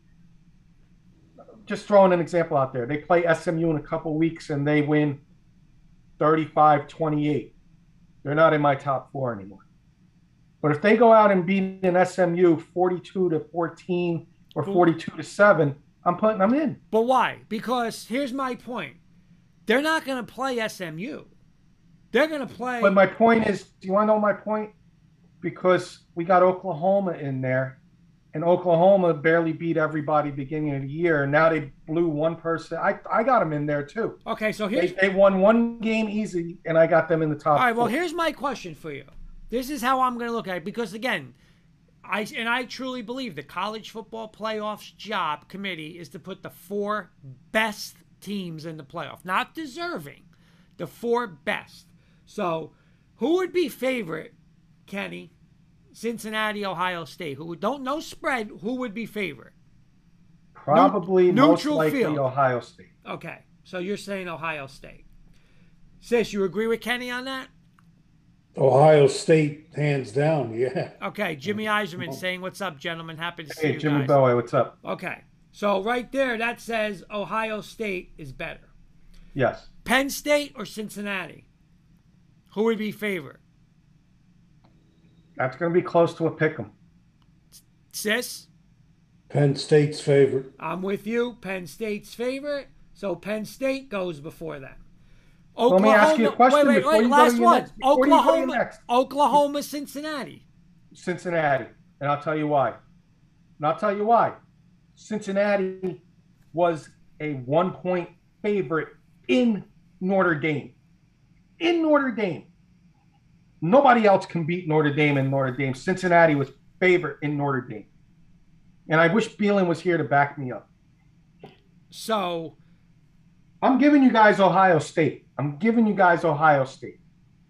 just throwing an example out there, they play SMU in a couple weeks and they win 35 28. They're not in my top four anymore. But if they go out and beat an SMU 42 to 14 or 42 to 7, I'm putting them in. But why? Because here's my point. They're not going to play SMU. They're going to play. But my point is, do you want to know my point? Because we got Oklahoma in there, and Oklahoma barely beat everybody beginning of the year. And now they blew one person. I, I got them in there too. okay, so They, here's. they won one game easy, and I got them in the top. All right, well, here's my question for you. This is how I'm going to look at it because, again, I and I truly believe the college football playoffs job committee is to put the four best teams in the playoff, not deserving, the four best. So, who would be favorite, Kenny? Cincinnati, Ohio State. Who don't know spread? Who would be favorite? probably most neutral likely field. Ohio State. Okay, so you're saying Ohio State. Sis, you agree with Kenny on that? Ohio State, hands down. Yeah. Okay, Jimmy Eiserman saying, "What's up, gentlemen? Happy to see Hey, you Jimmy guys." Bowie, what's up? Okay, so right there, that says Ohio State is better. Yes. Penn State or Cincinnati? Who would be favorite? That's going to be close to a pick 'em. Sis, Penn State's favorite. I'm with you. Penn State's favorite, so Penn State goes before them. let me ask you a question Wait, wait, before wait. you go Last one. next- before you go Oklahoma. next. Oklahoma, Cincinnati. Cincinnati. And I'll tell you why. And I'll tell you why. Cincinnati was a one point favorite in Notre Dame. In Notre Dame. Nobody else can beat Notre Dame in Notre Dame. Cincinnati was favorite in Notre Dame. And I wish Beelan was here to back me up. So I'm giving you guys Ohio State. I'm giving you guys Ohio State.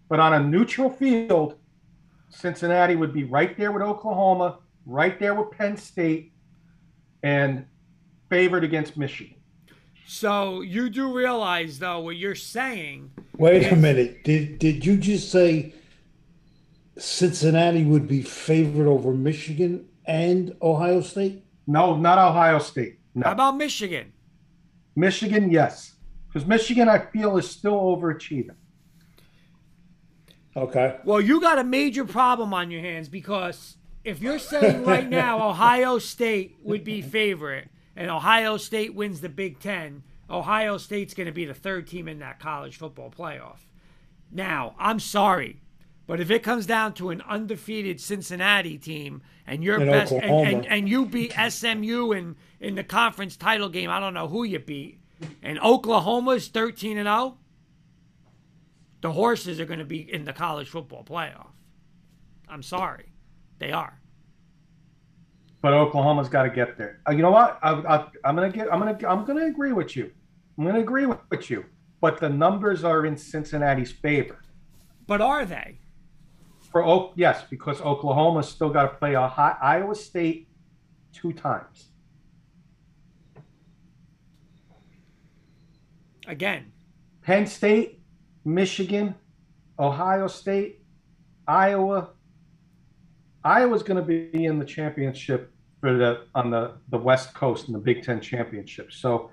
But on a neutral field, Cincinnati would be right there with Oklahoma, right there with Penn State, and favored against Michigan. So you do realize, though, what you're saying. Wait a minute. Did did you just say Cincinnati would be favored over Michigan and Ohio State? No, not Ohio State. How about Michigan? Michigan, yes. Because Michigan, I feel, is still overachieving. Okay. Well, you got a major problem on your hands because if you're saying right now Ohio State would be favorite and Ohio State wins the Big Ten, Ohio State's going to be the third team in that college football playoff. Now, I'm sorry, but if it comes down to an undefeated Cincinnati team and you're And best and, and, and you beat SMU in, in the conference title game, I don't know who you beat, and Oklahoma's 13 and 0, The horses are going to be in the college football playoff. I'm sorry, they are. But Oklahoma's got to get there. Uh, you know what? I, I, I'm gonna get. I'm gonna. I'm gonna agree with you. I'm gonna agree with, with you. But the numbers are in Cincinnati's favor. But are they? For Oak, yes, because Oklahoma's still got to play a high, Iowa State two times. Again, Penn State, Michigan, Ohio State, Iowa. Iowa's going to be in the championship for the on the the West Coast in the Big Ten championship. So,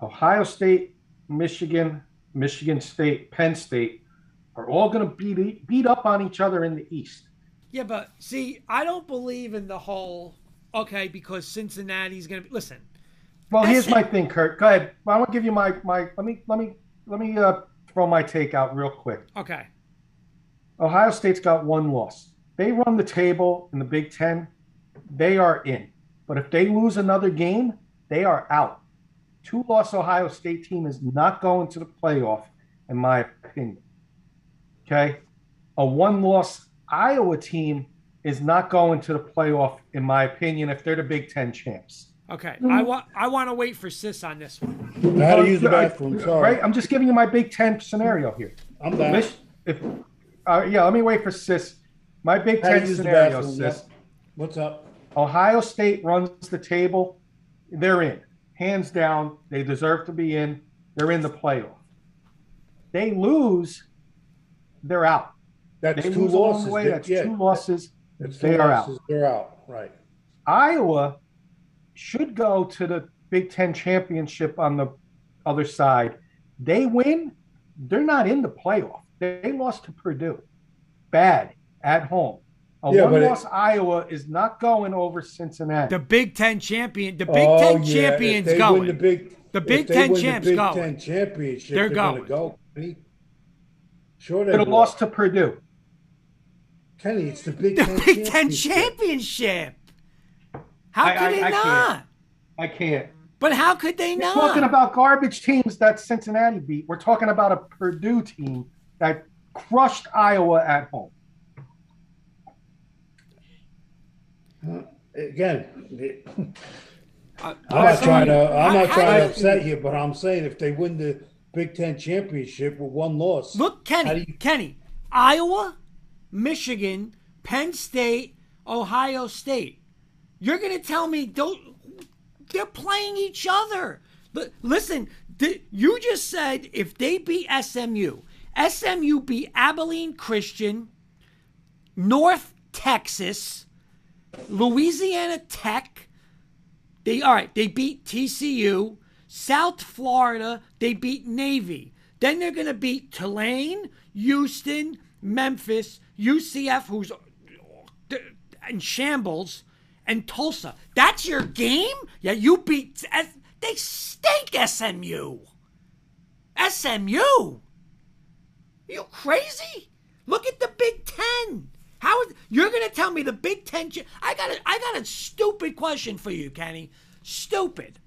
Ohio State, Michigan, Michigan State, Penn State are all going to beat beat up on each other in the East. Yeah, but see, I don't believe in the whole okay because Cincinnati's going to be. Listen, Well, here's my thing, Kurt. Go ahead. I want to give you my my. Let me let me let me uh, throw my take out real quick. okay, Ohio State's got one loss. They run the table in the Big Ten. They are in. But if they lose another game, they are out. Two loss Ohio State team is not going to the playoff, in my opinion. Okay. A one loss Iowa team is not going to the playoff, in my opinion, if they're the Big Ten champs. okay. I want I want to wait for Sis on this one. I had to use the bathroom. Sorry. Right? I'm just giving you my Big Ten scenario here. I'm back. Mich- if, uh, yeah, let me wait for Sis. My Big Had Ten scenario, bathroom. Sis. Yep. What's up? Ohio State runs the table. They're in. Hands down. They deserve to be in. They're in the playoff. They lose, they're out. That's They two losses. the way. That's yeah, two losses. that's they two are out. They're out. Right. Iowa should go to the Big Ten championship on the other side. They win, they're not in the playoff. They lost to Purdue. Bad at home. A Yeah, one-loss Iowa is not going over Cincinnati. The Big Ten champion, the Big Oh, Ten yeah, if champions they going. Win the Big, The if Big they Ten win champs the Big going. Ten championship. They're They're, going to going. go. Kenny. Sure, they Could have will. lost to Purdue. Kenny, it's the Big the Ten Big Ten championship. championship. How I- could I- they I can't. not? I can't. But how could they not? We're not? talking about garbage teams that Cincinnati beat. We're talking about a Purdue team that crushed Iowa at home. Again, Uh, I'm not trying to. I'm not trying to upset you, but I'm saying if they win the Big Ten championship with one loss, Look, Kenny, you- Kenny, Iowa, Michigan, Penn State, Ohio State. You're going to tell me don't they're playing each other. But listen, you just said if they beat SMU, SMU beat Abilene Christian, North Texas, Louisiana Tech. They all right. They beat TCU, South Florida. They beat Navy. Then they're gonna beat Tulane, Houston, Memphis, UCF, who's in shambles, and Tulsa. That's your game. Yeah, you beat. They stink. SMU. SMU. you crazy? Look at the Big Ten. How is, you're gonna tell me the Big Ten? I got a, I got a stupid question for you, Kenny. Stupid.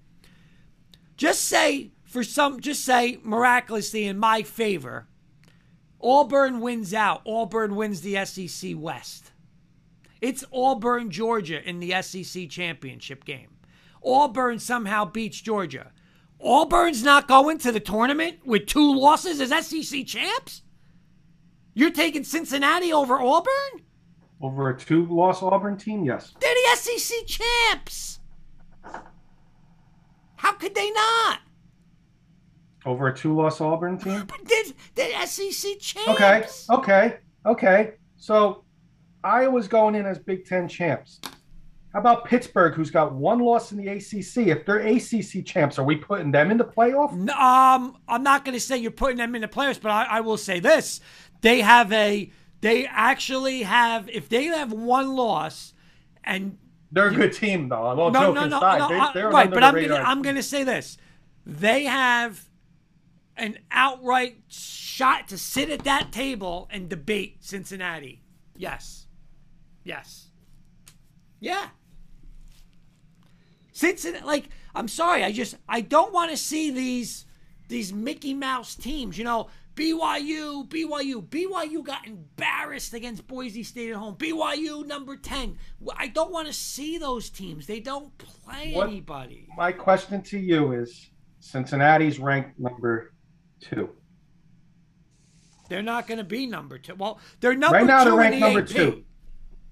Just say for some, just say miraculously in my favor. Auburn wins out. Auburn wins the SEC West. It's Auburn, Georgia in the SEC championship game. Auburn somehow beats Georgia. Auburn's not going to the tournament with two losses as SEC champs? You're taking Cincinnati over Auburn? Over a two loss Auburn team? Yes. They're the SEC champs. How could they not? Over a two loss Auburn team? But they're, they're SEC champs. Okay. Okay. Okay. So Iowa's going in as Big Ten champs. How about Pittsburgh, who's got one loss in the ACC? If they're ACC champs, are we putting them in the playoff? Um, I'm not going to say you're putting them in the playoffs, but I, I will say this: they have a, they actually have. If they have one loss, and They're a good team, though. All no, no, no, aside, no, they, I- right, but I'm gonna, I'm going to say this: they have an outright shot to sit at that table and debate Cincinnati. Yes, yes, yeah. Cincinnati, like, I'm sorry, I just I don't want to see these these Mickey Mouse teams. You know, BYU, BYU, BYU got embarrassed against Boise State at home. BYU number ten. I don't want to see those teams. They don't play What- anybody. My question to you is Cincinnati's ranked number two. They're not going to be number two. Well, they're number right now, they're ranked number AP. two.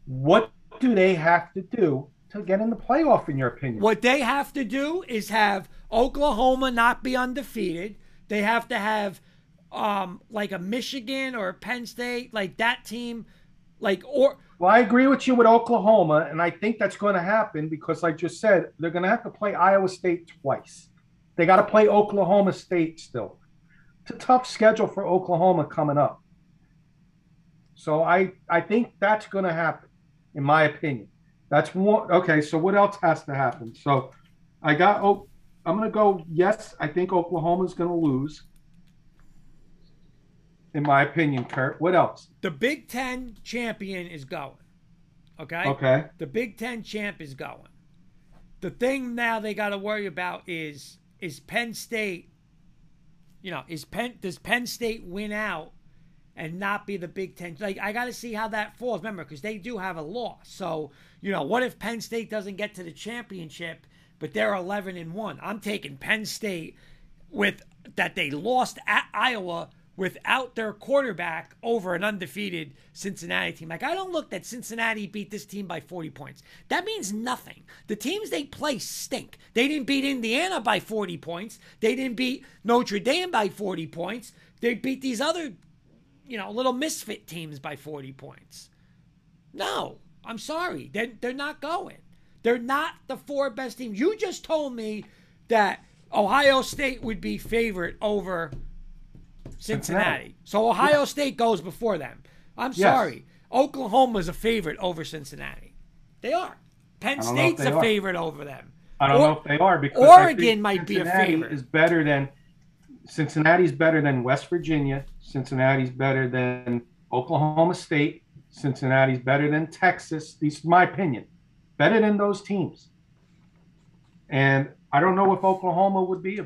What do they have to do to get in the playoff, in your opinion? What they have to do is have Oklahoma not be undefeated. They have to have um like a Michigan or a Penn State, like that team, like or Well, I agree with you with Oklahoma, and I think that's going to happen because, like just said, they're going to have to play Iowa State twice. They got to play Oklahoma State still. It's a tough schedule for Oklahoma coming up. So I I think that's going to happen, in my opinion. That's one. Okay, so what else has to happen? So I got. Oh, I'm going to go. Yes, I think Oklahoma's going to lose. In my opinion, Kurt. What else? the Big Ten champion is going. Okay? Okay. The Big Ten champ is going. The thing now they got to worry about is is Penn State. You know, is Penn does Penn State win out and not be the Big Ten? Like I got to see how that falls. Remember, because they do have a loss. So you know, what if Penn State doesn't get to the championship, but they're eleven and one? I'm taking Penn State with that they lost at Iowa without their quarterback over an undefeated Cincinnati team. Like I don't look that Cincinnati beat this team by 40 points. That means nothing. The teams they play stink. They didn't beat Indiana by 40 points. They didn't beat Notre Dame by 40 points. They beat these other, you know, little misfit teams by 40 points. No, I'm sorry. They're, they're not going. They're not the four best teams. You just told me that Ohio State would be favorite over Cincinnati. Cincinnati. So Ohio State goes before them. I'm Yes. sorry. Oklahoma's a favorite over Cincinnati. They are. Penn I don't know if State's a are. favorite over them. I don't Or- know if they are because Oregon might be a favorite. Is better than Cincinnati's better than West Virginia. Cincinnati's better than Oklahoma State. Cincinnati's better than Texas. These my opinion. Better than those teams. And I don't know if Oklahoma would be a,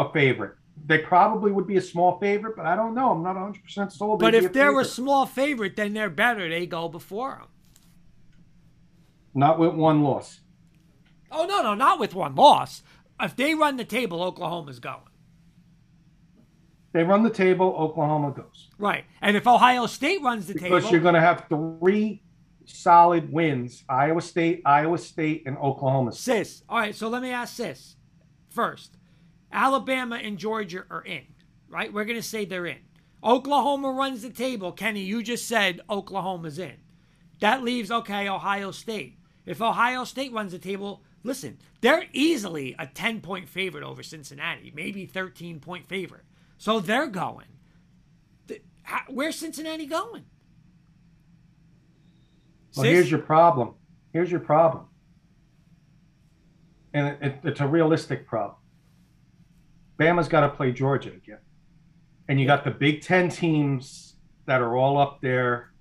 a favorite. They probably would be a small favorite, but I don't know. I'm not 100% sold. But if they're a small favorite, then they're better. They go before them. not with one loss. Oh, no, no, not with one loss. If they run the table, Oklahoma's going. They run the table, Oklahoma goes. Right. And if Ohio State runs the because table, you're going to have three solid wins Iowa State, Iowa State, and Oklahoma State. Sis. All right, so let me ask this first. Alabama and Georgia are in, right? We're going to say they're in. Oklahoma runs the table. Kenny, you just said Oklahoma's in. That leaves, okay, Ohio State. If Ohio State runs the table, listen, they're easily a 10 point favorite over Cincinnati, maybe 13 point favorite. So they're going. Where's Cincinnati going? Well, Sis? here's your problem. Here's your problem. And it, it- it's a realistic problem. Bama's got to play Georgia again. And you got the Big Ten teams that are all up there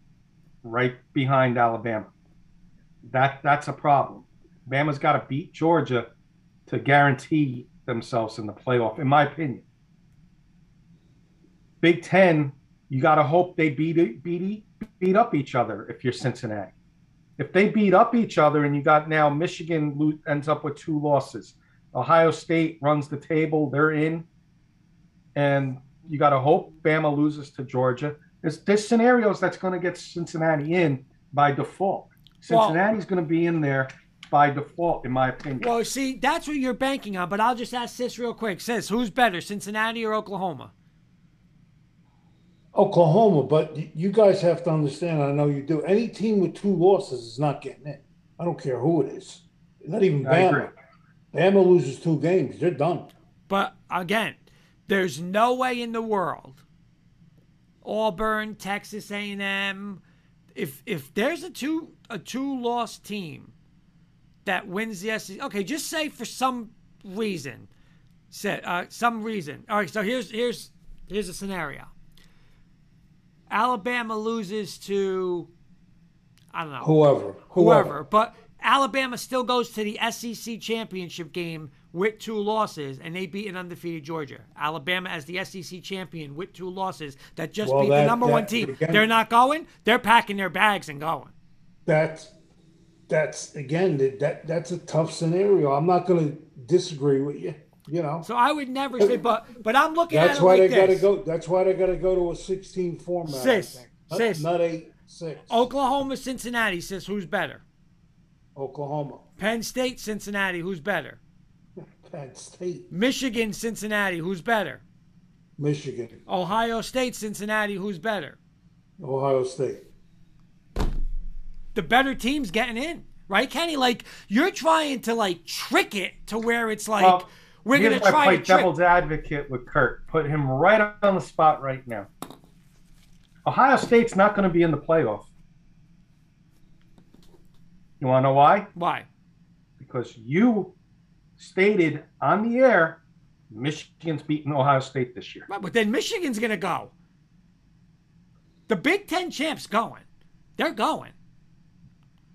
right behind Alabama. That That's a problem. Bama's got to beat Georgia to guarantee themselves in the playoff, in my opinion. Big Ten, you got to hope they beat, beat, beat up each other if you're Cincinnati if they beat up each other and you got now Michigan ends up with two losses, Ohio State runs the table, they're in, and you got to hope Bama loses to Georgia. There's, there's scenarios that's going to get Cincinnati in by default. Well- Cincinnati's going to be in there by default, in my opinion. Well, see, that's what you're banking on, but I'll just ask this real quick. Sis, who's better, Cincinnati or Oklahoma? Oklahoma, but you guys have to understand. I know you do. Any team with two losses is not getting in. I don't care who it is. Not even I agree. Bama. Bama loses two games, they're done. But again, there's no way in the world Auburn, Texas A&M, if if there's a two a two loss team that wins the SEC, okay, just say for some reason, say uh, some reason. All right, so here's here's here's a scenario. Alabama loses to I don't know Whoever, whoever. But Alabama still goes to the SEC championship game with two losses, and they beat an undefeated Georgia. Alabama as the SEC champion with two losses that just Well, beat the that- number one team. again- They're not going. They're packing their bags and going. That's that's again that, that that's a tough scenario. I'm not going to disagree with you. You know, So I would never say, but but I'm looking that's at it why like they got to go. That's why they got to go to a 16 format. I Sis. Not, not eight six. Oklahoma, Cincinnati says who's better. Oklahoma, Penn State, Cincinnati, who's better. Penn State, Michigan, Cincinnati, who's better. Michigan, Ohio State, Cincinnati, who's better. Ohio State. the better team's getting in, right, Kenny? Like you're trying to like trick it to where it's like Well, we're gonna why I try play to trick. devil's advocate with Kurt. Put him right on the spot right now. Ohio State's not going to be in the playoff. You want to know why? Why? Because you stated on the air Michigan's beating Ohio State this year. Right, but then Michigan's gonna go. The Big Ten champs going. They're going.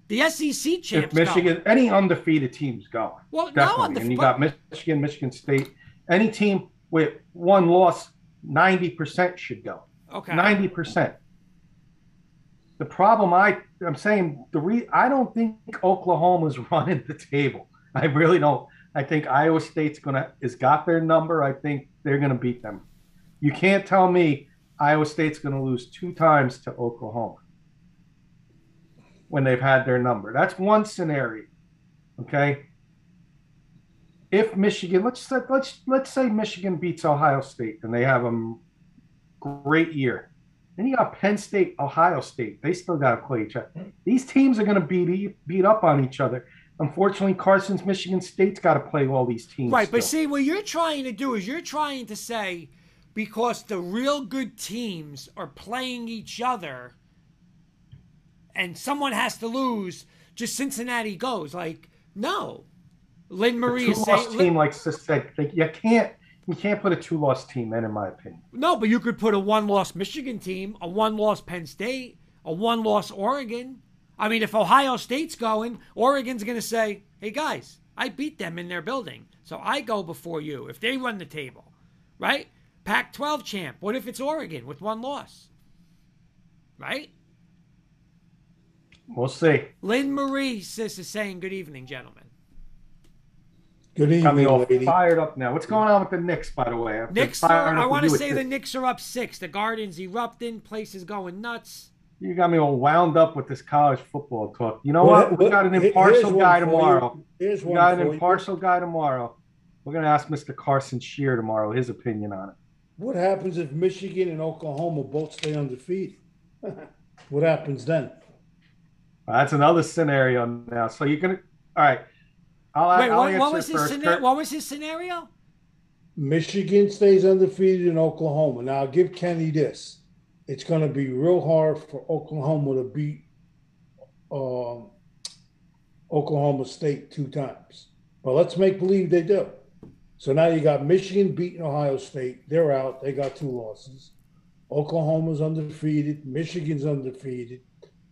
The SEC champs If Michigan, going. any undefeated team's going. Well, no, Definitely. undefe- and you got Michigan, Michigan State. Any team with one loss, 90% should go. Okay. Ninety percent. The problem I I'm saying the re I don't think Oklahoma's running the table. I really don't. I think Iowa State's gonna is got their number. I think they're gonna beat them. You can't tell me Iowa State's gonna lose two times to Oklahoma when they've had their number. That's one scenario. Okay. If Michigan, let's let's let's say Michigan beats Ohio State and they have a great year. Then you got Penn State, Ohio State. They still got to play each other. These teams are going to beat beat up on each other. Unfortunately, Carson's Michigan State's got to play all these teams. Right, but see, what you're trying to do is you're trying to say because the real good teams are playing each other and someone has to lose, just Cincinnati goes. Like, no. Lynn Marie is saying team like Sis said, you can't you can't put a two loss team in, in my opinion. no, but you could put a one loss Michigan team, a one loss Penn State, a one loss Oregon. I mean, if Ohio State's going, Oregon's going to say, hey guys, I beat them in their building. So I go before you if they run the table, right? Pac 12 champ. What if it's Oregon with one loss? Right? We'll see. Lynn Marie sis is saying, good evening, gentlemen. Good Got me evening, all lady. fired up now. What's going on with the Knicks, by the way? I've Knicks are, uh, I want to say the this. Knicks are up six. The Garden's erupting. Place is going nuts. You got me all wound up with this college football talk. You know Well, what? We got an impartial guy for you. tomorrow. Here's We one got an for you. impartial guy tomorrow. We're going to ask Mr. Carson Shear tomorrow his opinion on it. What happens if Michigan and Oklahoma both stay undefeated? what happens then? That's another scenario now. So you're going to, all right. I'll, Wait, I'll what, what was his first. scenario? What was his scenario? Michigan stays undefeated in Oklahoma. Now, I'll give Kenny this. It's going to be real hard for Oklahoma to beat um, Oklahoma State two times. But let's make believe they do. So now you got Michigan beating Ohio State. They're out. They got two losses. Oklahoma's undefeated. Michigan's undefeated.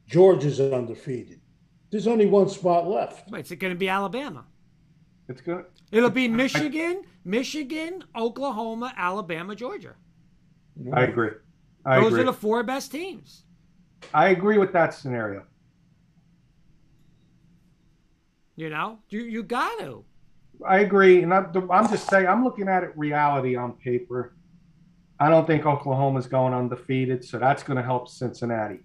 Georgia's undefeated. There's only one spot left. Wait, is it going to be Alabama? It's good. It'll be Michigan, Michigan, Oklahoma, Alabama, Georgia. I agree. I Those agree. are the four best teams. I agree with that scenario. You know, you you got to. I agree, and I'm, I'm just saying I'm looking at it reality on paper. I don't think Oklahoma's going undefeated, so that's going to help Cincinnati.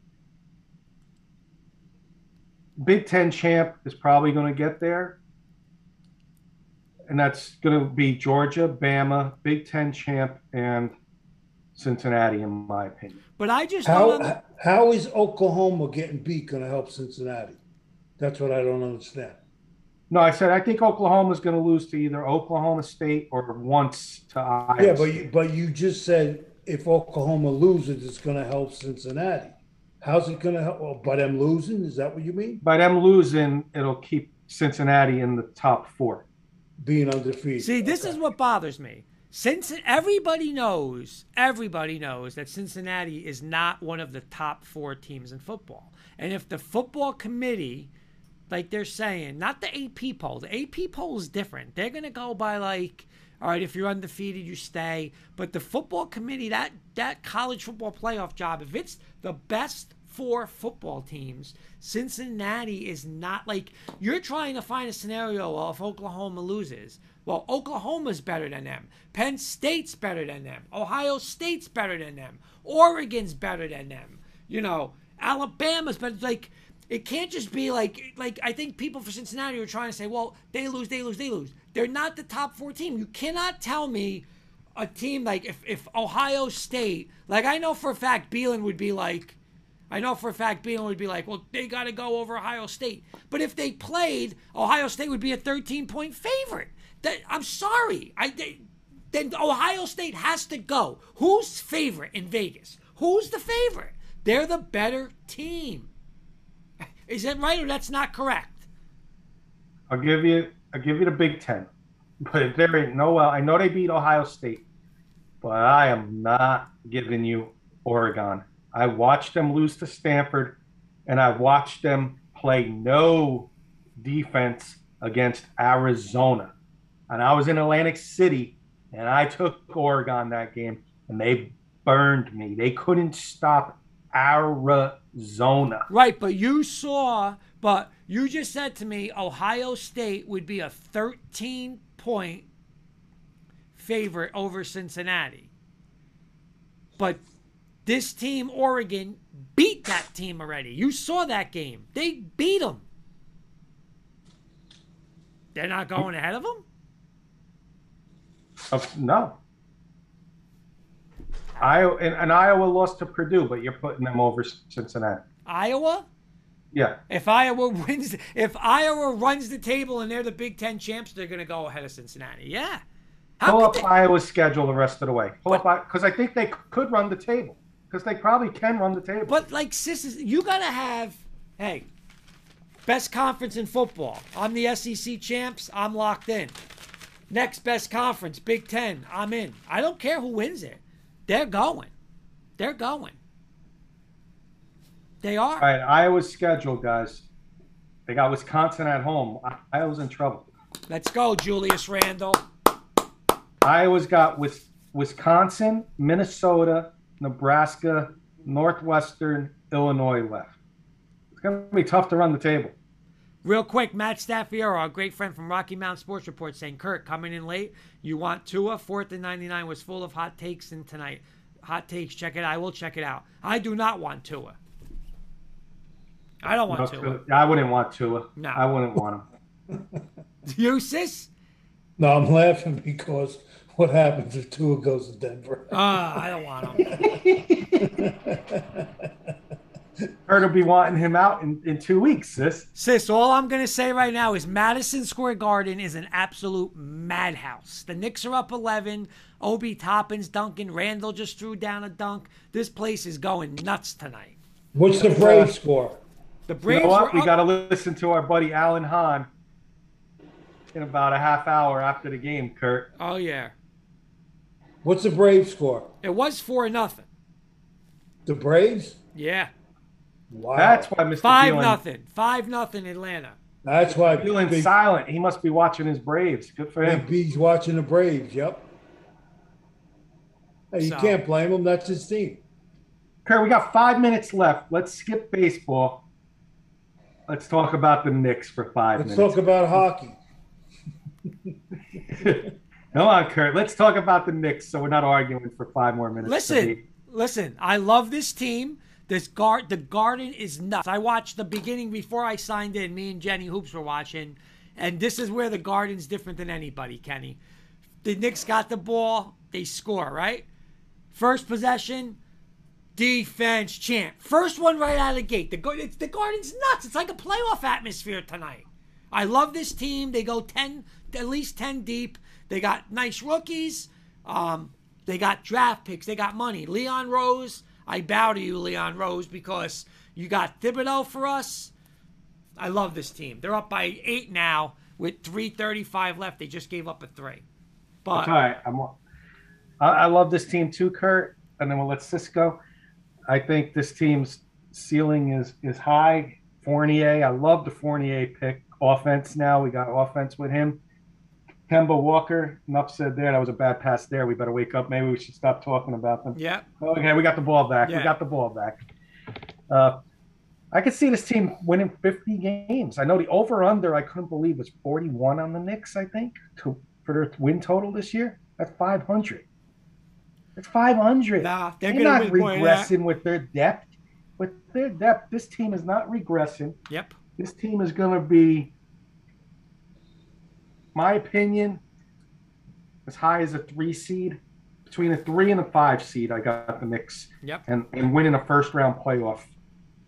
Big Ten champ is probably going to get there, and that's going to be Georgia, Bama, Big Ten champ, and Cincinnati, in my opinion. But I just don't. How how is Oklahoma getting beat going to help Cincinnati? That's what I don't understand. No, I said I think Oklahoma's going to lose to either Oklahoma State or once to Iowa. Yeah, but you, but you just said if Oklahoma loses, it's going to help Cincinnati. How's it going to help? Well, by them losing, is that what you mean? by them losing, it'll keep Cincinnati in the top four. Being undefeated. See, this is what bothers me. Since everybody knows, everybody knows that Cincinnati is not one of the top four teams in football. And if the football committee like they're saying, not the AP poll. The AP poll is different. They're gonna go by like, all right, if you're undefeated, you stay. But the football committee, that that college football playoff job, if it's the best four football teams, Cincinnati is not like you're trying to find a scenario well, if Oklahoma loses. Well, Oklahoma's better than them. Penn State's better than them. Ohio State's better than them. Oregon's better than them. You know, Alabama's better. Like, it can't just be like like I think people for Cincinnati are trying to say, well, they lose, they lose, they lose. They're not the top four team. You cannot tell me a team like if, if Ohio State, like I know for a fact Beelan would be like, I know for a fact Beelan would be like, well, they got to go over Ohio State. But if they played, Ohio State would be a 13 point favorite. That I'm sorry, I they, then Ohio State has to go. Who's favorite in Vegas? Who's the favorite? They're the better team. Is that right or that's not correct? I'll give you I'll give you the Big Ten. But there ain't no well. I know they beat Ohio State, but I am not giving you Oregon. I watched them lose to Stanford and I watched them play no defense against Arizona. And I was in Atlantic City and I took Oregon that game and they burned me. They couldn't stop Arizona. Right, but you saw, but you just said to me Ohio State would be a 13 point favorite over Cincinnati. But this team, Oregon, beat that team already. You saw that game. They beat them. They're not going ahead of them? Of, no. Iowa and, and Iowa lost to Purdue, but you're putting them over Cincinnati. Iowa? Yeah. If Iowa wins, if Iowa runs the table and they're the Big Ten champs, they're going to go ahead of Cincinnati. Yeah. How Pull up they- Iowa's schedule the rest of the way. Pull up because I think they could run the table because they probably can run the table. But like sisters, you gotta have hey, best conference in football. I'm the SEC champs. I'm locked in. Next best conference, Big Ten. I'm in. I don't care who wins it. They're going. They're going. They are. All right, Iowa's schedule, guys. They got Wisconsin at home. Iowa's in trouble. Let's go, Julius Randle. Iowa's got Wis- Wisconsin, Minnesota, Nebraska, Northwestern, Illinois left. It's going to be tough to run the table. Real quick, Matt Staffiero, our great friend from Rocky Mountain Sports Report, saying, Kurt, coming in late. You want Tua? Fourth and 99 was full of hot takes in tonight. Hot takes. Check it out. I will check it out. I do not want Tua. I don't want Tua. I wouldn't want Tua. No. I wouldn't want him. You, sis? No, I'm laughing because what happens if Tua goes to Denver? Ah, I don't want him. Heard will be wanting him out in, in two weeks, sis. Sis, all I'm going to say right now is Madison Square Garden is an absolute madhouse. The Knicks are up 11. Obi Toppins, Duncan, Randle just threw down a dunk. This place is going nuts tonight. What's the Brave score? The You Braves know what? We up- got to listen to our buddy Alan Hahn in about a half hour after the game, Kurt. Oh, yeah. What's the Braves score? It was 4 nothing. The Braves? Yeah. Wow. That's why Mr. 5 Thielen- nothing. 5 nothing Atlanta. That's why Thielen's Big, silent. He must be watching his Braves. Good for Big him. B's watching the Braves. Yep. Hey, you So- can't blame him. That's his team. Kurt, we got five minutes left. Let's skip baseball. Let's talk about the Knicks for 5 Let's minutes. talk about hockey. Come on, Kurt. Let's talk about the Knicks so we're not arguing for five more minutes. Listen, listen. I love this team. This guard, the Garden is nuts. I watched the beginning before I signed in. Me and Jenny Hoops were watching, and this is where the Garden's different than anybody. Kenny, the Knicks got the ball, they score right. First possession, defense champ. First one right out of the gate. The it's, the Garden's nuts. It's like a playoff atmosphere tonight. I love this team. They go ten, at least ten deep. They got nice rookies. Um, they got draft picks. They got money. Leon Rose. I bow to you, Leon Rose, because you got Thibodeau for us. I love this team. They're up by eight now with three thirty-five left. They just gave up a three. But All right. I'm, I, I love this team too, Kurt. And then we'll let Cisco. I think this team's ceiling is is high Fournier. I love the Fournier pick. Offense now. We got offense with him. Kemba Walker. Enough said there. That was a bad pass there. We better wake up. Maybe we should stop talking about them. Yeah. Okay, we got the ball back. Yeah. We got the ball back. Uh, I could see this team winning 50 games. I know the over under, I couldn't believe, was 41 on the Knicks, I think, to, for their win total this year. That's 500. That's 500. Nah, they're They're not win more than that. regressing with their depth. With their depth, this team is not regressing. Yep. This team is going to be, my opinion, as high as a three seed. Between a three and a five seed, I got the Knicks Yep. and, and winning a first round playoff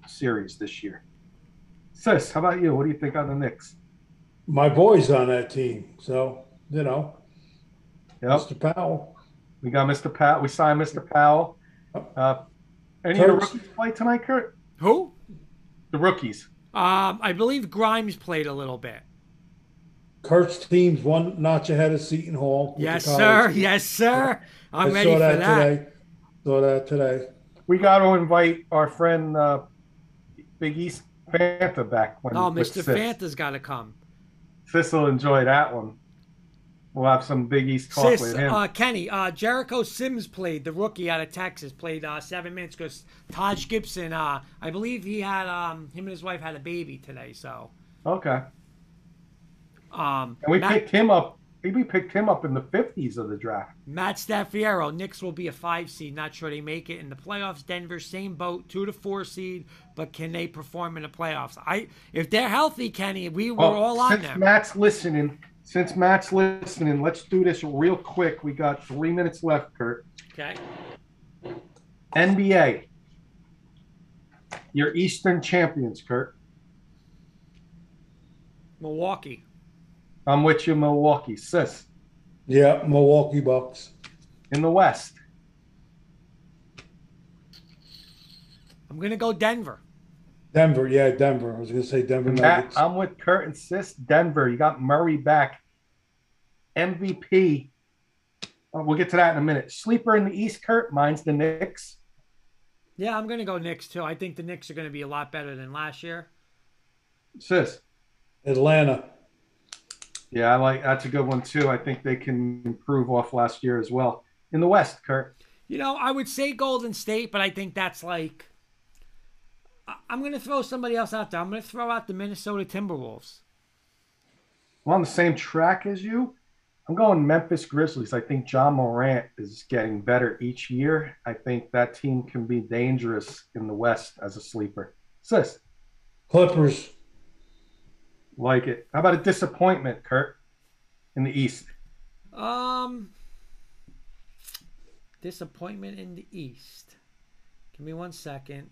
series this year. Sis, how about you? What do you think on the Knicks? My boy's on that team, so you know, Yep. Mr. Powell. We got Mr. Powell. We signed Mr. Powell. Uh, any of the Kurt's- rookies play tonight, Kurt? Who? The rookies. Um, I believe Grimes played a little bit. Kurt's team's one notch ahead of Seton Hall. Yes, sir. Yes, sir. I'm I ready saw for that, that. today. Saw that today. We got to invite our friend uh, Big East Fanta back. When, Oh, Mr. Sis. Fanta's got to come. Sis will enjoy that one. We'll have some Big East talk Sis, with him. uh, Kenny, uh, Jericho Sims played, the rookie out of Texas, played uh, seven minutes because Taj Gibson, uh, I believe he had, um, him and his wife had a baby today. So, okay. Um, And we Matt, picked him up. Maybe we picked him up in the 50s of the draft. Matt Staffiero, Knicks will be a five seed. Not sure they make it in the playoffs. Denver, same boat, two to four seed, but can they perform in the playoffs? I, if they're healthy, Kenny, we were all on since them. Matt's listening, since Matt's listening, let's do this real quick. We got three minutes left, Kurt. okay. NBA. Your Eastern champions, Kurt. Milwaukee. I'm with you, Milwaukee. Sis. Yeah, Milwaukee Bucks. In the West. I'm gonna go Denver. Denver, yeah, Denver. I was gonna say Denver Matt, Nuggets. I'm with Kurt and Sis. Denver. You got Murray back. MVP. Uh, we'll get to that in a minute. Sleeper in the East, Kurt. Mine's the Knicks. Yeah, I'm gonna go Knicks too. I think the Knicks are gonna be a lot better than last year. Sis. Atlanta. Yeah, I like that's a good one too. I think they can improve off last year as well. In the West, Kurt. You know, I would say Golden State, but I think that's like. I- I'm going to throw somebody else out there. I'm going to throw out the Minnesota Timberwolves. I'm on the same track as you. I'm going Memphis Grizzlies. I think Ja Morant is getting better each year. I think that team can be dangerous in the West as a sleeper. Sis, Clippers. Like it. How about a disappointment, Kurt, in the East? Um, disappointment in the East. Give me one second.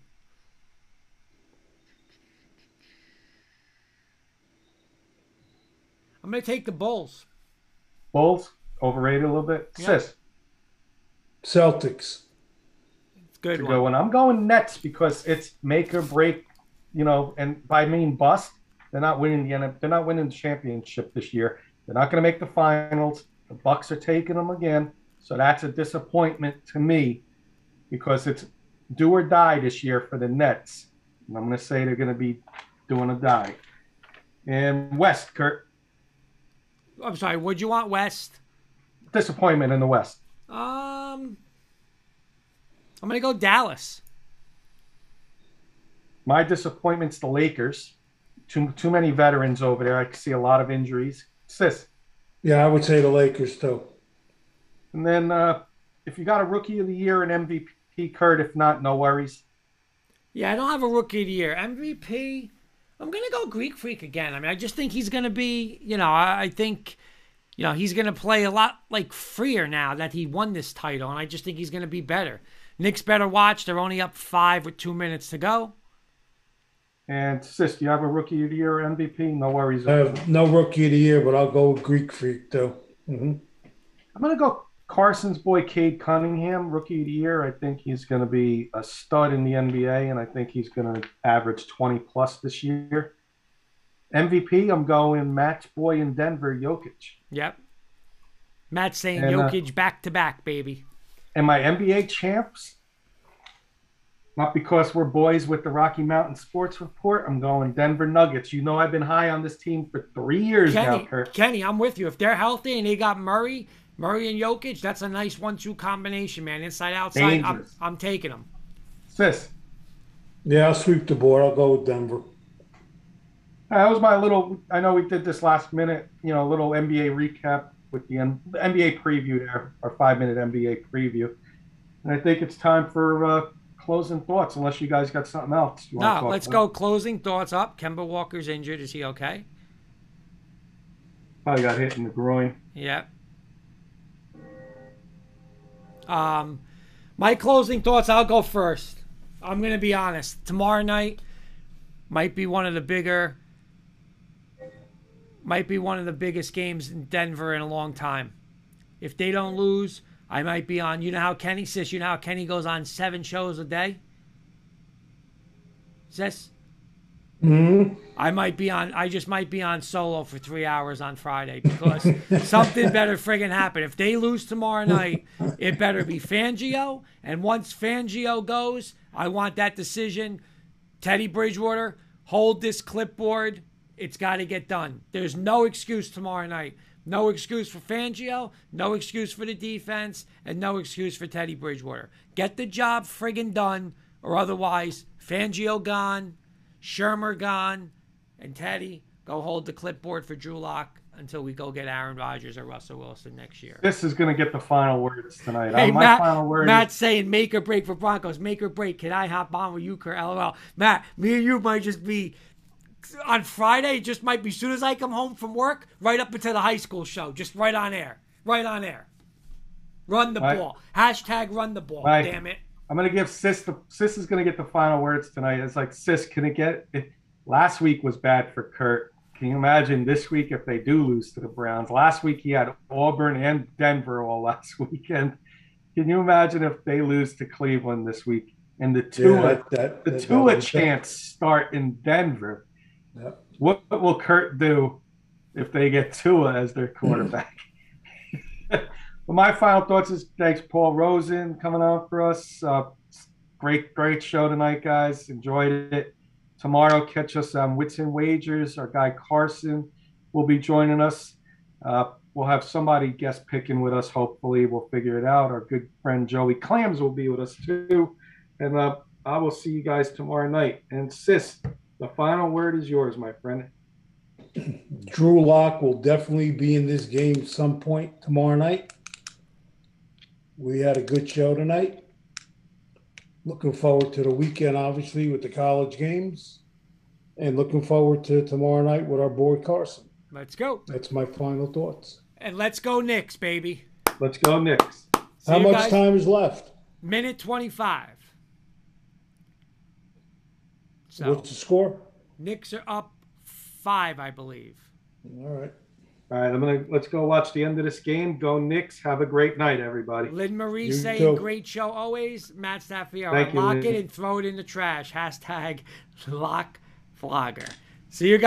I'm going to take the Bulls. Bulls, overrated a little bit. Yeah. Sis, Celtics. It's a good to one. go in. I'm going Nets because it's make or break, you know, and by I mean bust. They're not winning the they're not winning the championship this year. They're not going to make the finals. The Bucks are taking them again. So that's a disappointment to me because it's do or die this year for the Nets. And I'm going to say they're going to be doing a die. And West, Kurt, I'm sorry. Would you want West? disappointment in the West. Um, I'm going to go Dallas. My disappointment's the Lakers. Too too many veterans over there. I see a lot of injuries. Sis, Yeah, I would say the Lakers too. And then uh, if you got a rookie of the year and MVP, Kurt, if not, no worries. Yeah, I don't have a rookie of the year. MVP, I'm going to go Greek Freak again. I mean, I just think he's going to be, you know, I, I think, you know, he's going to play a lot like freer now that he won this title, and I just think he's going to be better. Knicks better watch. They're only up five with two minutes to go. And sis, do you have a rookie of the year MVP? No worries. I have no rookie of the year, but I'll go with Greek Freak too. hmm I'm gonna go Carson's boy Cade Cunningham, rookie of the year. I think he's gonna be a stud in the NBA, and I think he's gonna average 20 plus this year. MVP, I'm going match boy in Denver, Jokic. Yep. Matt saying And, uh, Jokic back to back, baby. And my NBA champs, Not because we're boys with the Rocky Mountain Sports Report. I'm going Denver Nuggets. You know I've been high on this team for three years now, Kenny, Kurt. Kenny, I'm with you. If they're healthy and they got Murray, Murray and Jokic, that's a nice one-two combination, man. Inside outside, I'm, Dangerous. I'm taking them. Sis, Yeah, I'll sweep the board. I'll go with Denver. that was my little. I know we did this last minute, you know, a little NBA recap with the, N- the NBA preview there, our five minute NBA preview. And I think it's time for uh, closing thoughts, unless you guys got something else. You No, let's about. go. Closing thoughts up. Kemba Walker's injured. Is he okay? Probably got hit in the groin. Yeah. Um, my closing thoughts. I'll go first. I'm gonna be honest. Tomorrow night might be one of the bigger, might be one of the biggest games in Denver in a long time. If they don't lose, I might be on. You know how Kenny says. You know how Kenny goes on seven shows a day. Sis. hmm I might be on. I just might be on solo for three hours on Friday because something better friggin' happen. If they lose tomorrow night, it better be Fangio. And once Fangio goes, I want that decision. Teddy Bridgewater, hold this clipboard. It's got to get done. There's no excuse tomorrow night. No excuse for Fangio, no excuse for the defense, and no excuse for Teddy Bridgewater. Get the job friggin' done, or otherwise, Fangio gone, Shurmur gone, and Teddy go hold the clipboard for Drew Lock until we go get Aaron Rodgers or Russell Wilson next year. This is going to get the final words tonight. Hey, Uh, my Matt, final word Matt's is saying make or break for Broncos. Make or break. Can I hop on with you, Kurt? LOL. Matt, me and you might just be on Friday. It just might be as soon as I come home from work, right up into the high school show. Just right on air. Right on air. Run the Right. ball. Hashtag run the ball. Right. Damn it. I'm going to give Sis the Sis is going to get the final words tonight. It's like Sis, can it get? It, last week was bad for Kurt. Can you imagine this week if they do lose to the Browns? Last week he had Auburn and Denver all last weekend. Can you imagine if they lose to Cleveland this week and the Tua Yeah, that, that, the that- Tua chance start in Denver? What will Kurt do if they get Tua as their quarterback? but my final thoughts is thanks Paul Rosen coming on for us. Uh, great, great show tonight, guys. Enjoyed it. Tomorrow, catch us on Wits and Wagers. Our guy Carson will be joining us. Uh, we'll have somebody guest picking with us. Hopefully, we'll figure it out. Our good friend Joey Clams will be with us too. And uh, I will see you guys tomorrow night. And sis, the final word is yours, my friend. Drew Lock will definitely be in this game some point tomorrow night. We had a good show tonight. Looking forward to the weekend, obviously, with the college games. And looking forward to tomorrow night with our boy Carson. Let's go. That's my final thoughts. And let's go Knicks, baby. Let's go, Knicks. See How much guys- time is left? Minute 25. So, What's the score? Knicks are up five, I believe. All right. All right, I'm gonna let's go watch the end of this game. Go Knicks. Have a great night, everybody. Lynn Marie You saying, too. great show always. Matt Staffiero, Thank you, lock Lynn. it and throw it in the trash. Hashtag lock vlogger. See you guys.